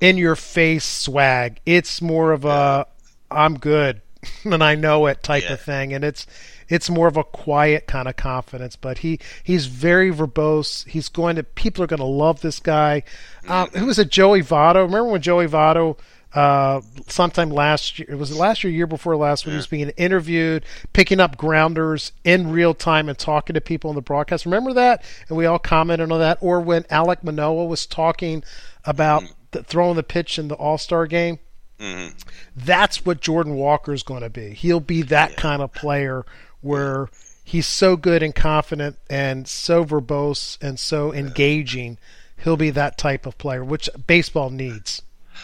Speaker 1: in your face swag. It's more of a I'm good (laughs) and I know it type yeah. of thing, and it's it's more of a quiet kind of confidence. But he he's very verbose. He's going to people are going to love this guy. Uh, who was it? Joey Votto. Remember when Joey Votto? Uh, sometime last year, it was last year, year before last, when yeah. he was being interviewed, picking up grounders in real time and talking to people in the broadcast. Remember that? And we all commented on that. Or when Alek Manoah was talking about mm the, throwing the pitch in the All Star game. Mm-hmm. That's what Jordan Walker is going to be. He'll be that yeah. kind of player where he's so good and confident and so verbose and so engaging. He'll be that type of player, which baseball needs.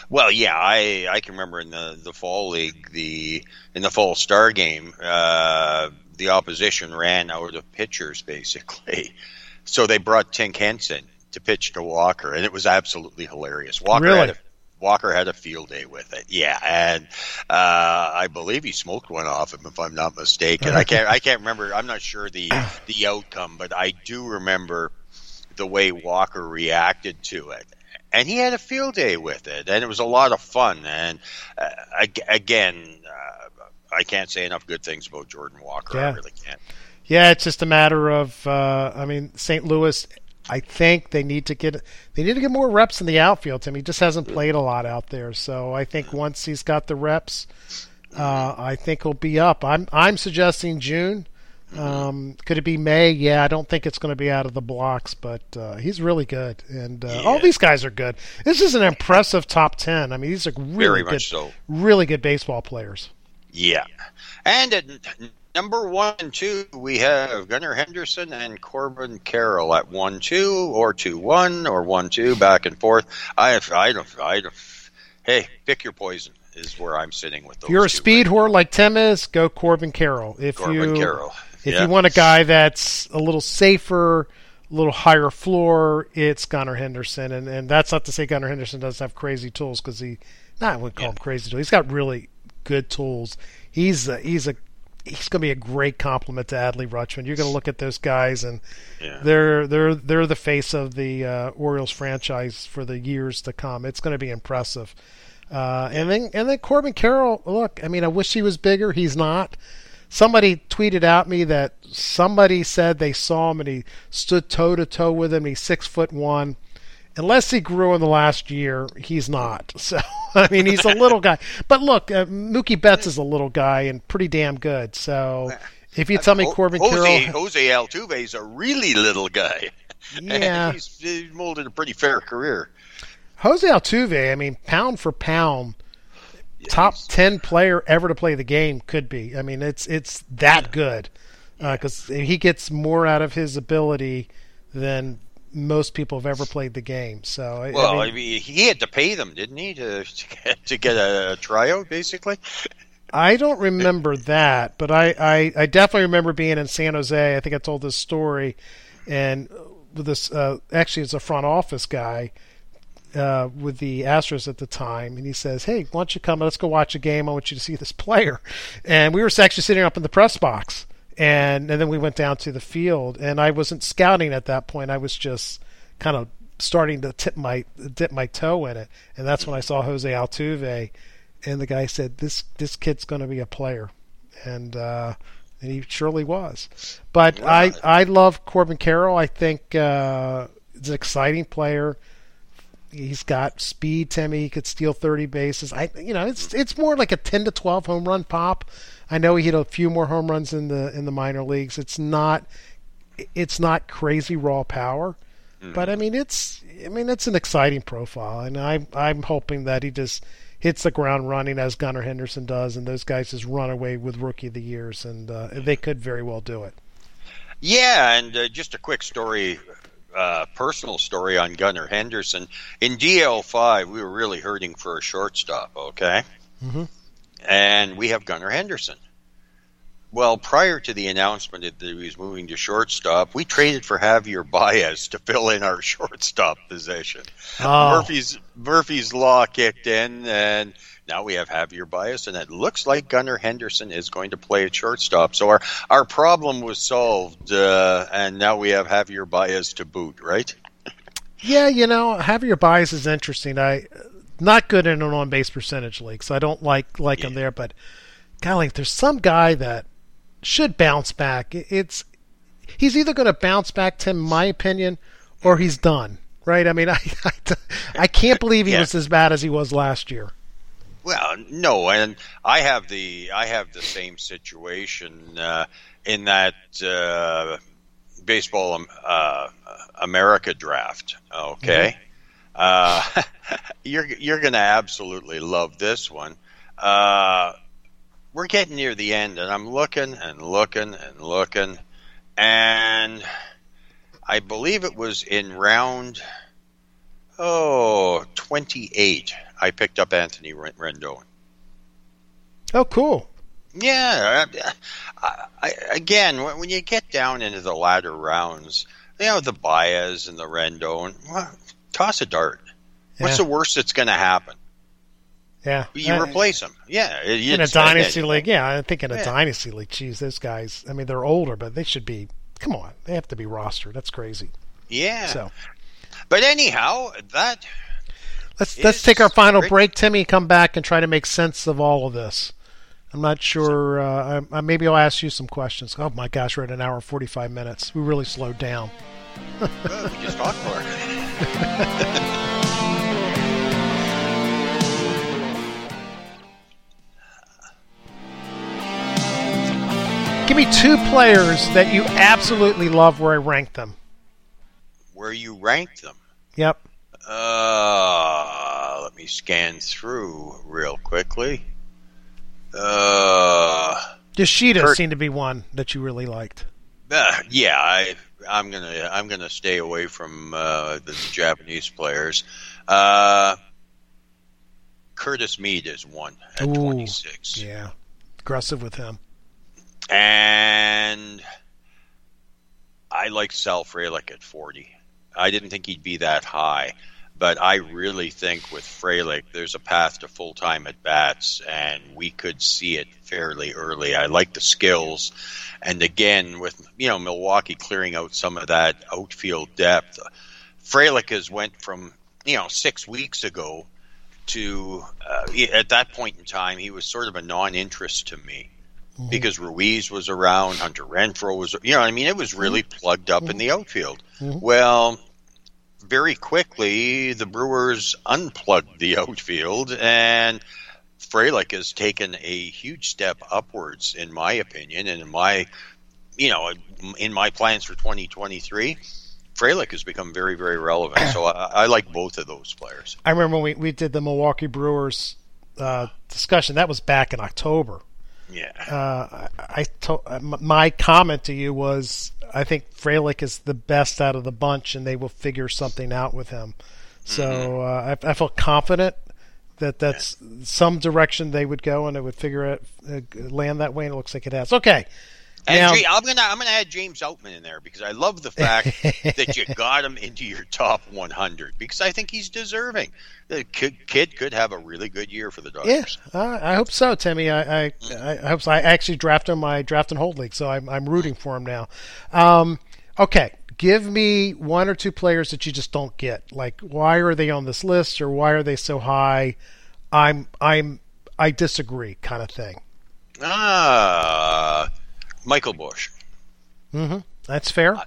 Speaker 2: Well, yeah, I I can remember in the the fall league, the in the fall star game, uh, the opposition ran out of pitchers basically, so they brought Tink Henson to pitch to Walker, and it was absolutely hilarious. Walker
Speaker 1: really?
Speaker 2: had a, Walker had a field day with it. Yeah, and uh, I believe he smoked one off him, if I'm not mistaken. I can't I can't remember. I'm not sure the the outcome, but I do remember the way Walker reacted to it. And he had a field day with it, and it was a lot of fun. And uh, again, uh, I can't say enough good things about Jordan Walker. Yeah. I really can't.
Speaker 1: Yeah, it's just a matter of, uh, I mean, St. Louis I think they need to get they need to get more reps in the outfield. Tim, he just hasn't played a lot out there, so I think once he's got the reps, uh, I think he'll be up. I'm I'm suggesting June. Um, could it be May? Yeah, I don't think it's going to be out of the blocks, but uh, he's really good, and uh, yeah. all these guys are good. This is an impressive top ten. I mean, these are really
Speaker 2: Very
Speaker 1: good,
Speaker 2: so.
Speaker 1: really good baseball players.
Speaker 2: Yeah, and at Number one and two, we have Gunnar Henderson and Corbin Carroll at one two or two one or one two back and forth. I I don't I don't. Hey, pick your poison is where I'm sitting with those.
Speaker 1: If you're a speed
Speaker 2: right
Speaker 1: whore like Tim is, go Corbin Carroll. If
Speaker 2: Corbin
Speaker 1: you
Speaker 2: Carroll.
Speaker 1: If
Speaker 2: yeah.
Speaker 1: you want a guy that's a little safer, a little higher floor, it's Gunnar Henderson, and and that's not to say Gunnar Henderson doesn't have crazy tools because he, not I would call yeah. him crazy tools. He's got really good tools. He's a, he's a he's going to be a great compliment to Adley Rutschman. You're going to look at those guys, and yeah. they're they're they're the face of the uh, Orioles franchise for the years to come. It's going to be impressive. Uh, and then and then Corbin Carroll. Look, I mean, I wish he was bigger. He's not. Somebody tweeted out me that somebody said they saw him and he stood toe to toe with him. He's six foot one unless he grew in the last year, he's not. (laughs) So I mean, he's a little guy. But look, uh, Mookie Betts is a little guy and pretty damn good. So if you tell me Corbin
Speaker 2: Jose,
Speaker 1: Carroll,
Speaker 2: Jose Altuve is a really little guy. (laughs)
Speaker 1: Yeah,
Speaker 2: he's, he's molded a pretty fair career.
Speaker 1: Jose Altuve, I mean, pound for pound, top ten player ever to play the game could be. I mean, it's it's that good because uh, he gets more out of his ability than most people have ever played the game. So
Speaker 2: Well,
Speaker 1: I
Speaker 2: I
Speaker 1: mean,
Speaker 2: mean, he had to pay them, didn't he, to to get, to get a tryout, basically?
Speaker 1: I don't remember that, but I, I, I definitely remember being in San Jose. I think I told this story, and this uh, actually it's a front office guy uh, with the Astros at the time, and he says, "Hey, why don't you come? Let's go watch a game. I want you to see this player." And we were actually sitting up in the press box, and and then we went down to the field, and I wasn't scouting at that point. I was just kind of starting to tip my dip my toe in it, and that's when I saw Jose Altuve, and the guy said, "This this kid's going to be a player," and uh, and he surely was. But I I love Corbin Carroll. I think uh, he's an exciting player. He's got speed, Timmy. He could steal 30 bases. I, you know, it's it's more like a 10 to 12 home run pop. I know he hit a few more home runs in the in the minor leagues. It's not it's not crazy raw power, but I mean it's I mean it's an exciting profile, and I'm I'm hoping that he just hits the ground running as Gunnar Henderson does, and those guys just run away with rookie of the years, and uh, they could very well do it.
Speaker 2: Yeah, and uh, just a quick story, uh, personal story on Gunnar Henderson. In DL5, we were really hurting for a shortstop, okay?
Speaker 1: Mm-hmm.
Speaker 2: And we have Gunnar Henderson. Well, prior to the announcement that he was moving to shortstop, we traded for Javier Baez to fill in our (laughs) shortstop position.
Speaker 1: Oh.
Speaker 2: Murphy's Murphy's law kicked in, and now we have Javier Baez, and it looks like Gunnar Henderson is going to play at shortstop. So our our problem was solved, uh, and now we have Javier Baez to boot, right?
Speaker 1: Yeah, you know, Javier Baez is interesting. I not good in an on base percentage league, so I don't like like him there. But golly, there's some guy that should bounce back. It's he's either going to bounce back, Tim, my opinion, or he's done. Right? I mean, (laughs) I I, I can't believe he
Speaker 2: Yeah.
Speaker 1: was as bad as he was last year.
Speaker 2: Well, no, and I have the I have the same situation uh, in that uh, baseball um, uh, America draft. Okay, uh, (laughs) you're you're going to absolutely love this one. Uh, we're getting near the end, and I'm looking and looking and looking, and I believe it was in round oh 28. I picked up Anthony Ren- Rendon.
Speaker 1: Oh, cool.
Speaker 2: Yeah, I, I, again, when you get down into the latter rounds, you know the Baez and the Rendon. Well, toss a dart. What's the worst that's going to happen?
Speaker 1: Yeah,
Speaker 2: You
Speaker 1: Uh,
Speaker 2: replace them. Yeah, it-
Speaker 1: in a dynasty
Speaker 2: it-
Speaker 1: league. Yeah, I think in a
Speaker 2: Yeah.
Speaker 1: dynasty league. Geez, those guys. I mean, they're older, but they should be. Come on, they have to be rostered. That's crazy.
Speaker 2: Yeah.
Speaker 1: So
Speaker 2: But anyhow, that
Speaker 1: let's let's take our final
Speaker 2: great.
Speaker 1: break, Timmy. Come back and try to make sense of all of this. I'm not sure. Uh, I, I, maybe I'll ask you some questions. Oh my gosh, we're at an hour and 45 minutes. We really slowed down. (laughs)
Speaker 2: well, we just talked more. (laughs)
Speaker 1: Give me two players that you absolutely love where I rank them.
Speaker 2: Where you rank them?
Speaker 1: Yep.
Speaker 2: Uh, let me scan through real quickly. Uh,
Speaker 1: Yoshida
Speaker 2: Kurt-
Speaker 1: seemed to be one that you really liked.
Speaker 2: Uh, yeah, I, I'm gonna I'm gonna stay away from uh, the Japanese players. Uh, Curtis Mead is one at
Speaker 1: Ooh,
Speaker 2: 26,
Speaker 1: Yeah. Aggressive with him.
Speaker 2: and I like Sal Frelick at 40. I didn't think he'd be that high, but I really think with Frelick, there's a path to full time at bats, and we could see it fairly early. I like the skills, and again, with you know Milwaukee clearing out some of that outfield depth, Frelick has went from you know six weeks ago to uh, at that point in time he was sort of a non-interest to me mm-hmm. because Ruiz was around, Hunter Renfroe was, you know, I mean, it was really mm-hmm. plugged up in mm-hmm. the outfield. Well, very quickly, the Brewers unplugged the (laughs) outfield, and Frelick has taken a huge step upwards, in my opinion, and in my, you know, in my plans for 2023. Frelick has become very, very relevant. So I, I like both of those players.
Speaker 1: I remember when we, we did the Milwaukee Brewers uh, discussion. That was back in October.
Speaker 2: Yeah.
Speaker 1: Uh, I, I to, uh, my comment to you was I think Frelick is the best out of the bunch, and they will figure something out with him. So uh, I, I feel confident that that's some direction they would go, and it would figure it uh, land that way. And it looks like it has. Okay.
Speaker 2: And
Speaker 1: Now-
Speaker 2: Ja- I'm gonna I'm gonna add James Outman in there because I love the fact (laughs) that you got him into your top 100 because I think he's deserving. The kid, kid could have a really good year for the
Speaker 1: Yeah,
Speaker 2: Dodgers.
Speaker 1: uh, I hope so, Timmy. I, I, I, I hope so. I actually drafted him my draft and hold league, so I'm, I'm rooting for him now. Um, okay, give me one or two players that you just don't get. Like, why are they on this list, or why are they so high? I'm, I'm, I disagree, kind of thing.
Speaker 2: Ah, Michael Busch.
Speaker 1: hmm That's fair.
Speaker 2: I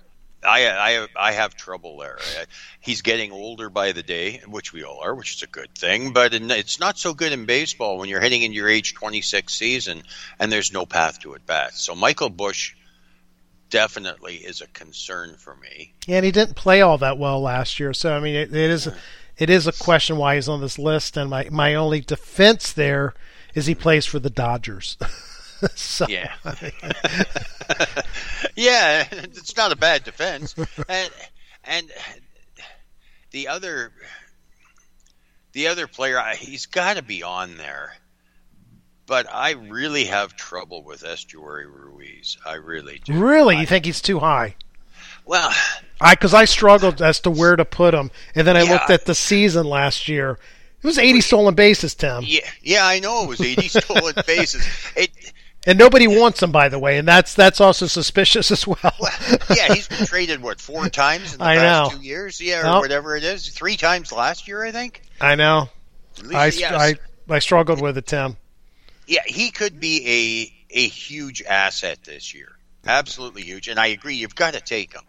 Speaker 2: I I have trouble there. He's getting older by the day, which we all are, which is a good thing. But in- it's not so good in baseball when you're heading into your age 26 season and there's no path to at bat. So Michael Busch definitely is a concern for me.
Speaker 1: Yeah, and he didn't play all that well last year. So I mean, it, it is it is a question why he's on this list. And my my only defense there is he plays for the Dodgers. (laughs) (laughs) so,
Speaker 2: Yeah. (laughs) (laughs) yeah, it's not a bad defense. And and the other the other player, he's got to be on there. But I really have trouble with Esteury Ruiz. I really do.
Speaker 1: Really, you think he's too high?
Speaker 2: Well,
Speaker 1: I because I struggled as to where to put him, and then I
Speaker 2: Yeah.
Speaker 1: looked at the season last year. It was 80 stolen bases, Tim,
Speaker 2: yeah, yeah, I know it was 80 stolen bases. It,
Speaker 1: and nobody wants him, by the way, and that's that's also suspicious (laughs) as well.
Speaker 2: yeah, he's been traded what four times in the
Speaker 1: I
Speaker 2: past
Speaker 1: know.
Speaker 2: two years, yeah, or
Speaker 1: Nope.
Speaker 2: whatever it is. Three times last year, I think.
Speaker 1: I know. I,
Speaker 2: yes.
Speaker 1: I I struggled with it, Tim.
Speaker 2: Yeah, he could be a a huge asset this year. Absolutely huge. And I agree, you've got to take him.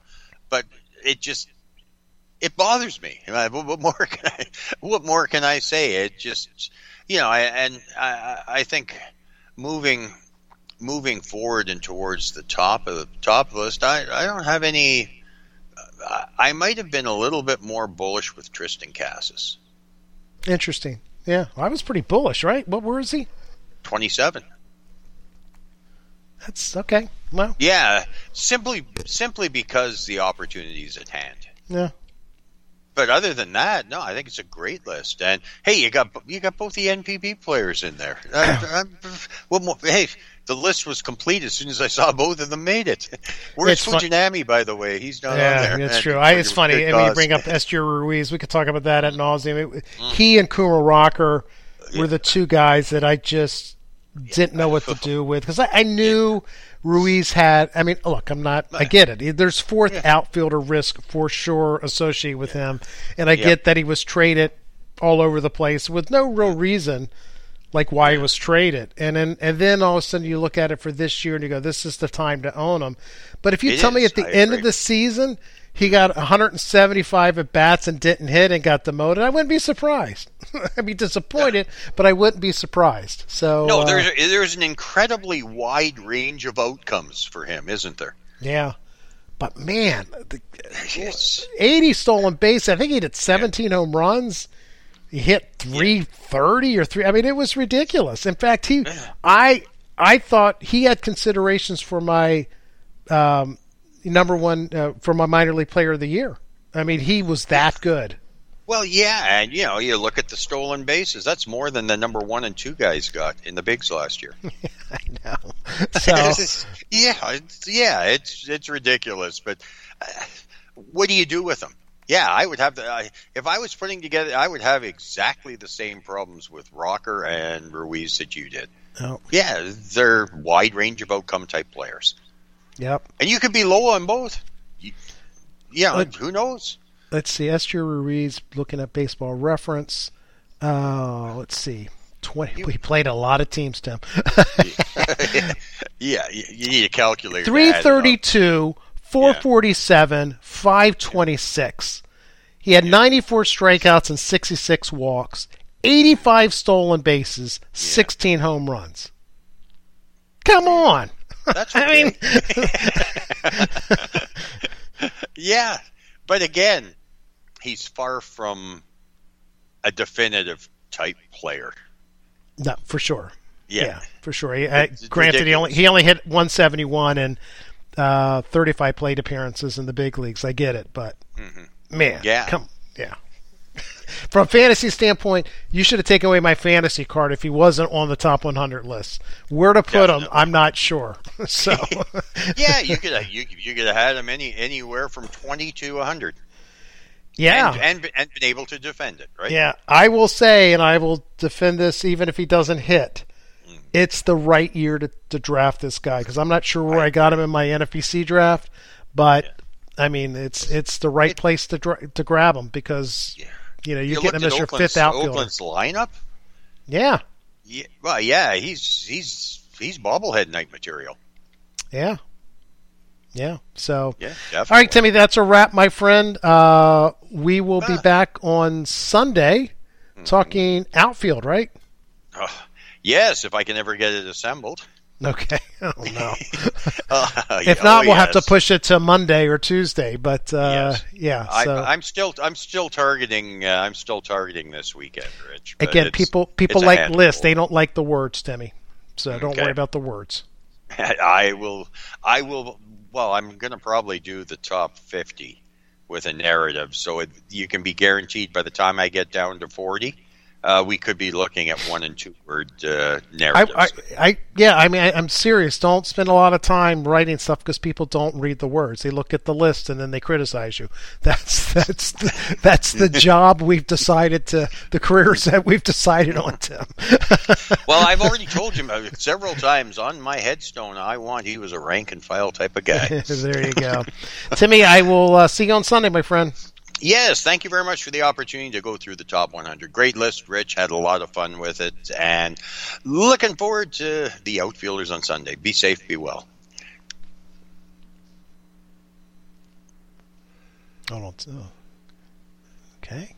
Speaker 2: But it just it bothers me. (laughs) What more can I what more can I say? It just you know, I, and I I think moving moving forward and towards the top of the top list, I I don't have any. I, I might have been a little bit more bullish with Triston Casas,
Speaker 1: Interesting. Yeah, I was pretty bullish, right? What where is he?
Speaker 2: twenty seven.
Speaker 1: That's okay. Well,
Speaker 2: Yeah, simply simply because the opportunity is at hand.
Speaker 1: yeah.
Speaker 2: But other than that, no, I think it's a great list. And hey, you got you got both the NPB players in there. (clears throat) Uh, I'm- what more? Hey, the list was complete as soon as I saw both of them made it. Where's
Speaker 1: It's fun-
Speaker 2: Fujinami, by the way? He's not on
Speaker 1: Yeah,
Speaker 2: there.
Speaker 1: that's true. I, it's funny. I mean, you bring up Esteury Ruiz. We could talk about that at nauseum. It- mm. He and Kumar Rocker were the two guys that I just didn't know what to do (laughs) with because I, I knew Ruiz had. I mean, look, I'm not. I get it. There's fourth outfielder risk for sure associated with him, and I
Speaker 2: Yeah.
Speaker 1: get that he was traded all over the place with no real reason like why he was traded. And then and then all of a sudden you look at it for this year and you go, this is the time to own him. But if you
Speaker 2: It
Speaker 1: tell me at the
Speaker 2: I
Speaker 1: end
Speaker 2: agree.
Speaker 1: of the season he got 175 at bats and didn't hit and got demoted, I wouldn't be surprised. (laughs) I'd be disappointed, but I wouldn't be surprised. So
Speaker 2: No,
Speaker 1: uh,
Speaker 2: there's there's an incredibly wide range of outcomes for him, isn't there?
Speaker 1: yeah. But man, the,
Speaker 2: Yes.
Speaker 1: 80 stolen base. I think he did 17 home runs. He hit 330 or 3 I mean it was ridiculous. In fact, he I I thought he had considerations for my um, number 1 uh, for my minor league player of the year. I mean, he was that good.
Speaker 2: Well, yeah, and you know, you look at the stolen bases. That's more than the number one and two guys got in the bigs last year. (laughs)
Speaker 1: I know. So (laughs)
Speaker 2: yeah, it's, yeah, it's it's ridiculous. But uh, what do you do with them? Yeah, I would have the. I if I was putting together, I would have exactly the same problems with Rocker and Ruiz that you did.
Speaker 1: Oh.
Speaker 2: Yeah, they're wide range of outcome type players,
Speaker 1: Yep.
Speaker 2: and you could be low on both. You, yeah,
Speaker 1: Look-
Speaker 2: who knows?
Speaker 1: Let's see. Esteury Ruiz looking at baseball reference. Uh, let's see. 20 we played a lot of teams, Tim. (laughs)
Speaker 2: yeah, you, need a calculator. to add it up. (laughs)
Speaker 1: 332, 447, 526. He had 94 strikeouts and 66 walks, 85 stolen bases, 16 home runs. Come on.
Speaker 2: That's (laughs)
Speaker 1: I mean, (laughs)
Speaker 2: Yeah, but again, he's far from a definitive type player.
Speaker 1: no, for sure.
Speaker 2: Yeah.
Speaker 1: for sure. He, uh, granted, he only he only hit 171, and uh, 35 plate appearances in the big leagues. I get it, but man,
Speaker 2: Yeah.
Speaker 1: come, yeah. (laughs) From a fantasy standpoint, you should have taken away my fantasy card if he wasn't on the top 100 list. Where to put him, I'm not sure. (laughs) so, (laughs)
Speaker 2: yeah, you could have, you, you could have had him any anywhere from twenty to hundred.
Speaker 1: yeah.
Speaker 2: and, and and been able to defend it, right?
Speaker 1: Yeah, I will say, and I will defend this even if he doesn't hit. It's the right year to, to draft this guy because I'm not sure where I got him in my NFBC draft, but I mean it's it's the right place to dra- to grab him because you know you're
Speaker 2: You
Speaker 1: getting him as
Speaker 2: at
Speaker 1: your
Speaker 2: Oakland's,
Speaker 1: fifth outfielder.
Speaker 2: Oakland's lineup.
Speaker 1: Yeah,
Speaker 2: Yeah, well, yeah, he's he's he's bobblehead night material.
Speaker 1: yeah, yeah. So
Speaker 2: Yeah, definitely.
Speaker 1: right, Timmy, that's a wrap, my friend. Uh, we will be back on Sunday
Speaker 2: Mm-hmm.
Speaker 1: talking outfield, right?
Speaker 2: Oh, yes, if I can ever get it assembled.
Speaker 1: Okay. (laughs) Oh no. (laughs)
Speaker 2: Uh,
Speaker 1: If
Speaker 2: oh,
Speaker 1: not, we'll have to push it to Monday or Tuesday. But uh,
Speaker 2: Yes.
Speaker 1: yeah,
Speaker 2: I,
Speaker 1: so
Speaker 2: I'm still I'm still targeting uh, I'm still targeting this weekend, Rich.
Speaker 1: again, people people like lists. They don't like the words, Timmy. So don't
Speaker 2: Okay.
Speaker 1: worry about the words. (laughs)
Speaker 2: I will. I will. Well, I'm going to probably do the top 50 with a narrative, so it, you can be guaranteed by the time I get down to 40, uh, we could be looking at one and two word uh, narratives.
Speaker 1: I, I, yeah, I mean, I, I'm serious. Don't spend a lot of time writing stuff because people don't read the words. They look at the list and then they criticize you. (laughs) That's that's the, that's (laughs) the job we've decided to the careers that we've decided on, Tim. (laughs)
Speaker 2: well, I've already told you several times on my headstone. I want he was a rank and file type of guy.
Speaker 1: there you go, Timmy. I will uh, see you on Sunday, my friend.
Speaker 2: Yes, thank you very much for the opportunity to go through the top 100. Great list, Rich. Had a lot of fun with it, and looking forward to the outfielders on Sunday. Be safe, be well.
Speaker 1: Oh, Hold on. Oh. Okay.